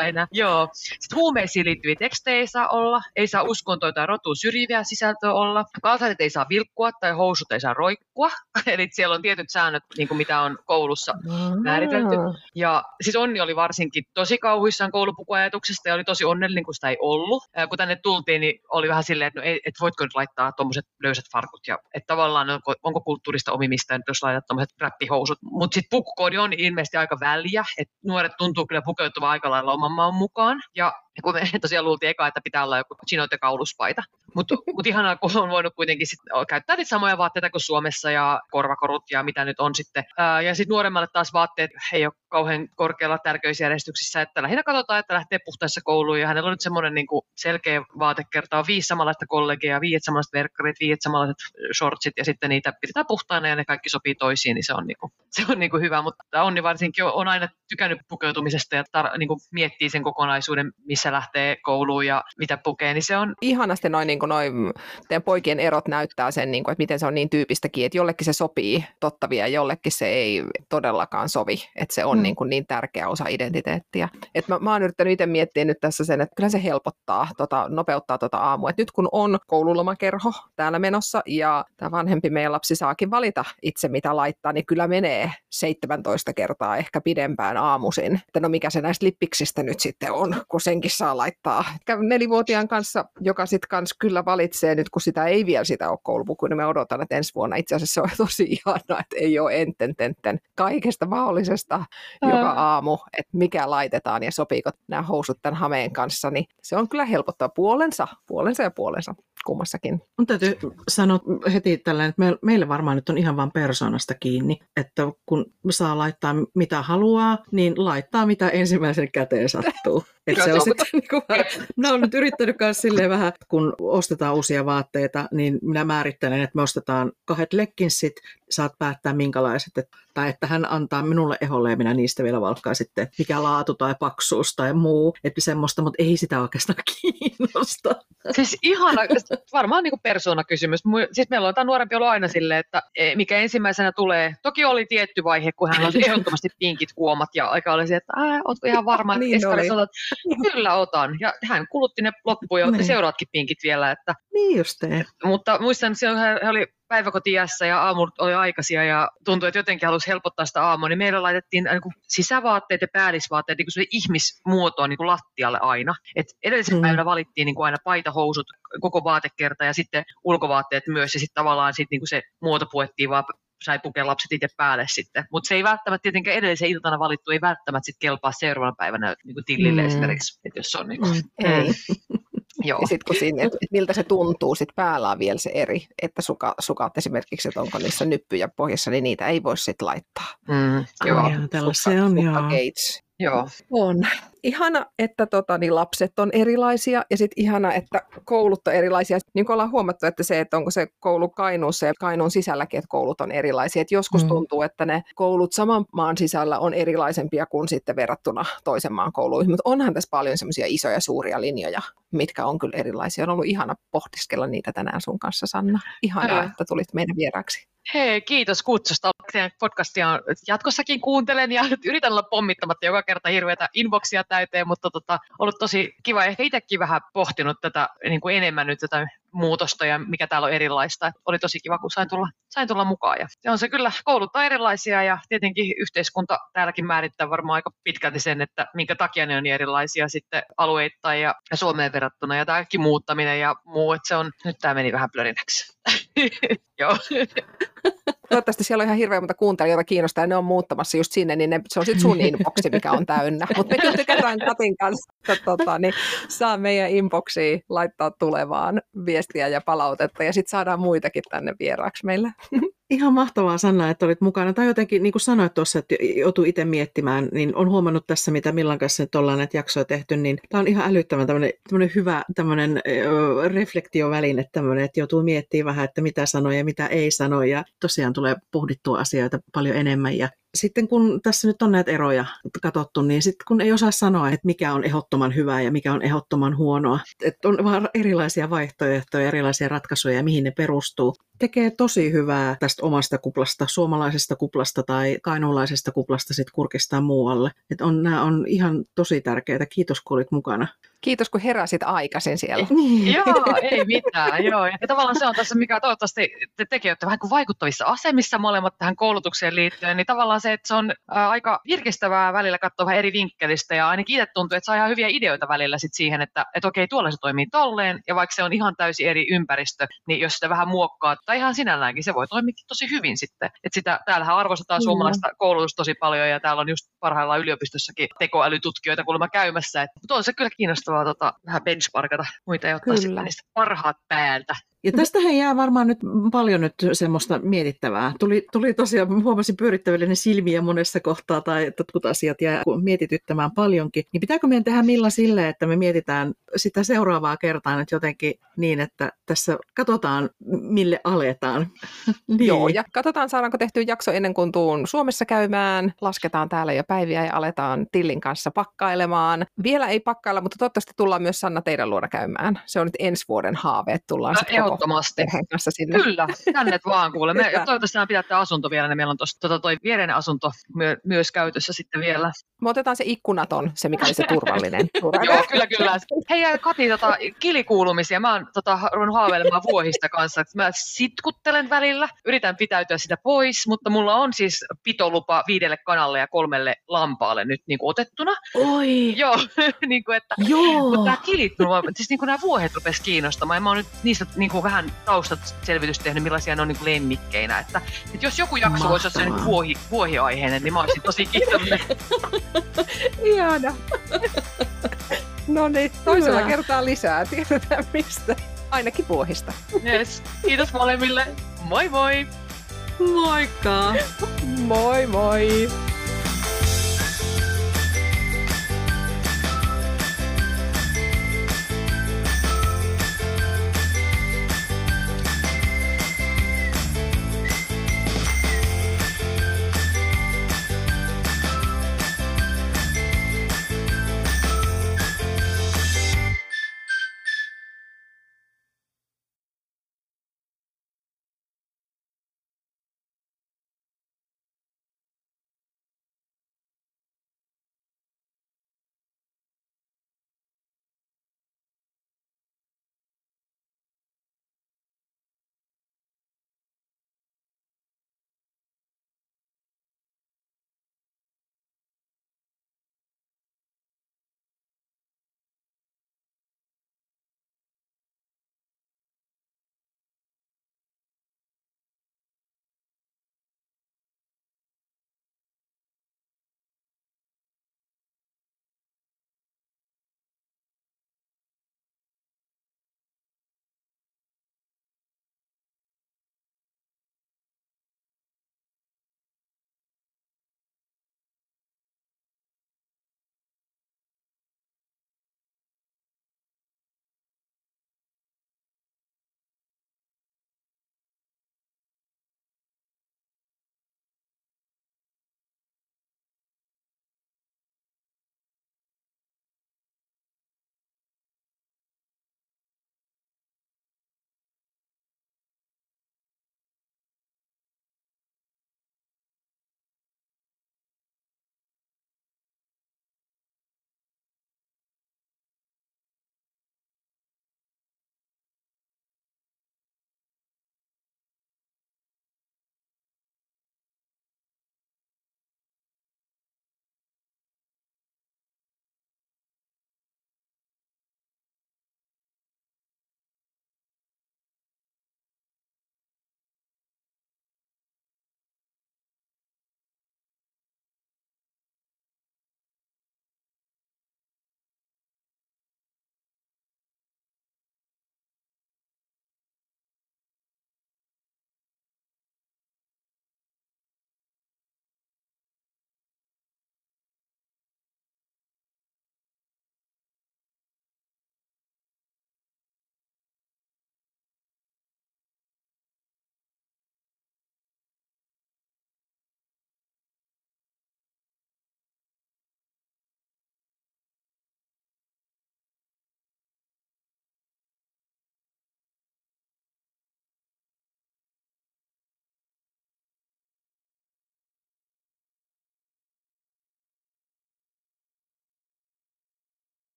enää. Joo. Sitten huumeisiin liittyviä tekstejä ei saa olla olla, ei saa uskontoa tai rotuun syrjiviä sisältöä olla, kalsarit ei saa vilkkua tai housut ei saa roikkua, eli siellä on tietyt säännöt, niin kuin mitä on koulussa määritelty. Ja siis Onni oli varsinkin tosi kauhuissaan koulupukuajatuksesta ja oli tosi onnellinen, kun sitä ei ollut. Kun tänne tultiin, niin oli vähän silleen, että no ei, et voitko nyt laittaa tuommoiset löysät farkut ja että tavallaan onko, onko kulttuurista omimista, jos laitat tuommoiset räppihousut. Mutta sitten pukkoodi on ilmeisesti aika väliä, että nuoret tuntuu kyllä pukeutuvan aika lailla oman maan mukaan. Ja kun me tosiaan luultiin eka, että pitää olla joku chinoit ja kauluspaita. Mutta mut ihanaa, kun on voinut kuitenkin sit käyttää niitä samoja vaatteita kuin Suomessa ja korvakorut ja mitä nyt on sitten. Ää, ja sitten nuoremmalle taas vaatteet ei ole kauhean korkealla tärkeysjärjestyksissä, että lähinnä katsotaan, että lähtee puhtaissa kouluun ja hänellä on nyt semmoinen niin selkeä vaatekerta, on viisi samanlaista kollegia, viisi samanlaiset verkkarit, viisi samanlaiset shortsit ja sitten niitä pidetään puhtaana ja ne kaikki sopii toisiin, niin se on, niin kuin, se on niin kuin hyvä. Mutta Onni varsinkin on aina tykännyt pukeutumisesta ja tar- niin kuin miettii sen kokonaisuuden, missä lähtee kouluun ja mitä pukee, niin se on... Ihanasti noin niin noi, teidän poikien erot näyttää sen, niin kuin, että miten se on niin tyypistäkin, että jollekin se sopii tottavia ja jollekin se ei todellakaan sovi, että se on mm. niin, kuin niin tärkeä osa identiteettiä. Et mä, mä oon yrittänyt itse miettiä nyt tässä sen, että kyllä se helpottaa, tota, nopeuttaa tota aamua. Et nyt kun on koululomakerho täällä menossa ja tämä vanhempi meidän lapsi saakin valita itse mitä laittaa, niin kyllä menee 17 kertaa ehkä pidempään aamuisin. Että no mikä se näistä lippiksistä nyt sitten on, kun senkin saa laittaa. Nelivuotiaan kanssa, joka sitten kanssa kyllä valitsee nyt, kun sitä ei vielä sitä ole koulupukuun, niin me odotan, että ensi vuonna itse asiassa se on tosi ihanaa, että ei ole enten tenten kaikesta mahdollisesta Ää. joka aamu, että mikä laitetaan ja sopiiko nämä housut tämän hameen kanssa, niin se on kyllä helpottaa puolensa, puolensa ja puolensa kummassakin. Mun täytyy sanoa heti tällä, että meille varmaan nyt on ihan vain persoonasta kiinni, että kun saa laittaa mitä haluaa, niin laittaa mitä ensimmäisen käteen sattuu. Et se on sitten, niin kuin, mä oon nyt yrittänyt myös silleen vähän, kun ostetaan uusia vaatteita, niin minä määrittelen, että me ostetaan kahdet lekkinsit, saat päättää minkälaiset, että, tai että hän antaa minulle eholle ja minä niistä vielä valkkaa sitten, mikä laatu tai paksuus tai muu, että semmoista, mutta ei sitä oikeastaan kiinnosta. Siis ihana, varmaan niin persoonakysymys. Siis meillä on tämä nuorempi ollut aina silleen, että e, mikä ensimmäisenä tulee, toki oli tietty vaihe, kun hän oli ehdottomasti pinkit kuomat ja aika oli se, että ootko ihan varma, että niin että kyllä otan. Ja hän kulutti ne loppuun ja niin. seuraatkin pinkit vielä. Että, niin just te. Mutta muistan, että hän oli päiväkotiässä ja aamu oli aikaisia ja tuntui, että jotenkin halusi helpottaa sitä aamua, niin meillä laitettiin niin kuin sisävaatteet ja päällisvaatteet niin kuin ihmismuotoon niin kuin lattialle aina. Et edellisellä mm. päivänä valittiin niin kuin aina paita, housut, koko vaatekerta ja sitten ulkovaatteet myös ja sitten tavallaan sit, niin kuin se muoto puettiin vaan sai pukea lapset itse päälle sitten. Mutta se ei välttämättä tietenkään edellisen iltana valittu, ei välttämättä sitten kelpaa seuraavana päivänä niin kuin tillille mm. esimerkiksi, että jos on niin kuin, mm. ei. Joo. Ja sitten kun sinne, että miltä se tuntuu, sit päällä on vielä se eri, että suka, sukat esimerkiksi, että onko niissä nyppyjä pohjassa, niin niitä ei voi sitten laittaa. Mm, joo, joo se on joo. Gates. Joo. On. Ihana, että tota, niin lapset on erilaisia ja sitten ihana, että koulut on erilaisia. Niin kuin ollaan huomattu, että se, että onko se koulu Kainuussa ja Kainuun sisälläkin, että koulut on erilaisia. Et joskus mm. tuntuu, että ne koulut saman maan sisällä on erilaisempia kuin sitten verrattuna toisen maan kouluihin. Mutta onhan tässä paljon semmoisia isoja suuria linjoja, mitkä on kyllä erilaisia. On ollut ihana pohdiskella niitä tänään sun kanssa, Sanna. Ihanaa, että tulit meidän vieraaksi. Hei, kiitos kutsusta. Teidän podcastia jatkossakin kuuntelen ja yritän olla pommittamatta joka kerta hirveätä inboxia täyteen, mutta tota, ollut tosi kiva. Ehkä itsekin vähän pohtinut tätä niin kuin enemmän nyt tätä muutosta ja mikä täällä on erilaista. Et oli tosi kiva, kun sain tulla, sain tulla mukaan. Ja on se kyllä, koulut on erilaisia ja tietenkin yhteiskunta täälläkin määrittää varmaan aika pitkälti sen, että minkä takia ne on niin erilaisia sitten alueittain ja, Suomeen verrattuna ja tämäkin muuttaminen ja muu, että se on, nyt tämä meni vähän plörinäksi. Joo. Toivottavasti siellä on ihan hirveän monta kuuntelijoita kiinnostaa ja ne on muuttamassa just sinne, niin ne, se on sitten sun inboxi, mikä on täynnä. Mutta me kyllä tykätään Katin kanssa, että tota, niin saa meidän inboxiin laittaa tulevaan viestiä ja palautetta ja sitten saadaan muitakin tänne vieraaksi meille. Ihan mahtavaa Sanna, että olit mukana. Tai jotenkin, niin kuin sanoit tuossa, että joutuu itse miettimään, niin on huomannut tässä, mitä Millan kanssa nyt ollaan näitä jaksoja tehty, niin tämä on ihan älyttömän tämmöinen, tämmöinen hyvä tämmöinen reflektioväline, tämmöinen, että joutuu miettimään vähän, että mitä sanoja ja mitä ei sano, ja tosiaan tulee pohdittua asioita paljon enemmän, ja sitten kun tässä nyt on näitä eroja katsottu, niin sitten kun ei osaa sanoa, että mikä on ehdottoman hyvää ja mikä on ehdottoman huonoa, että on vaan erilaisia vaihtoehtoja, erilaisia ratkaisuja ja mihin ne perustuu. tekee tosi hyvää tästä omasta kuplasta, suomalaisesta kuplasta tai kainuulaisesta kuplasta sit kurkistaa muualle. Et on, nämä on ihan tosi tärkeitä. Kiitos kun olit mukana. Kiitos, kun heräsit aikaisin siellä. Niin. joo, ei mitään. Joo. Ja tavallaan se on tässä, mikä toivottavasti te tekijöitä vähän kuin vaikuttavissa asemissa molemmat tähän koulutukseen liittyen, niin tavallaan se, että se on aika virkistävää välillä katsoa vähän eri vinkkelistä ja ainakin itse tuntuu, että saa ihan hyviä ideoita välillä sit siihen, että, että okei, tuolla se toimii tolleen ja vaikka se on ihan täysin eri ympäristö, niin jos sitä vähän muokkaa tai ihan sinälläänkin, se voi toimia tosi hyvin sitten. Että sitä, täällähän arvostetaan mm. suomalaista koulutusta tosi paljon ja täällä on just parhaillaan yliopistossakin tekoälytutkijoita kuulemma käymässä. Mutta on se kyllä kiinnostavaa tota, vähän benchmarkata muita ja ottaa sitten niistä parhaat päältä. Ja tästä he jää varmaan nyt paljon nyt semmoista mietittävää. Tuli, tuli tosiaan, huomasin pyörittäville silmiä monessa kohtaa tai jotkut asiat jää mietityttämään paljonkin. Niin pitääkö meidän tehdä millä sille, että me mietitään sitä seuraavaa kertaa nyt jotenkin niin, että tässä katsotaan, mille aletaan. niin. Joo, ja katsotaan saadaanko tehty jakso ennen kuin tuun Suomessa käymään. Lasketaan täällä jo päiviä ja aletaan Tillin kanssa pakkailemaan. Vielä ei pakkailla, mutta toivottavasti tullaan myös Sanna teidän luona käymään. Se on nyt ensi vuoden haave, että tullaan no, Ehdottomasti. kanssa sinne. Kyllä, tänne vaan kuule. Me, toivottavasti nämä pidätte asunto vielä, niin meillä on tuossa tota, toi viereinen asunto myö, myös käytössä sitten vielä. Me otetaan se ikkunaton, se mikä oli se turvallinen. Joo, kyllä, kyllä. Hei ja Kati, tota, kilikuulumisia. Mä oon tota, ruvennut haaveilemaan vuohista kanssa. Mä sitkuttelen välillä, yritän pitäytyä sitä pois, mutta mulla on siis pitolupa viidelle kanalle ja kolmelle lampaalle nyt niin kuin otettuna. Oi! Joo, niin kuin, että, Joo. mutta tämä kilit, siis niin kuin nämä vuohet rupesi kiinnostamaan. Ja mä oon nyt niistä niin kuin vähän taustat selvitystä tehnyt, millaisia ne on niin kuin lemmikkeinä. Että, että jos joku jakso voisi olla niin vuohi, vuohiaiheinen, niin mä olisin tosi kiitollinen. Ihana. no niin, toisella Hyvä. kertaa lisää. Tiedetään mistä. Ainakin vuohista. Yes. Kiitos molemmille. Moi moi! Moikka! moi moi!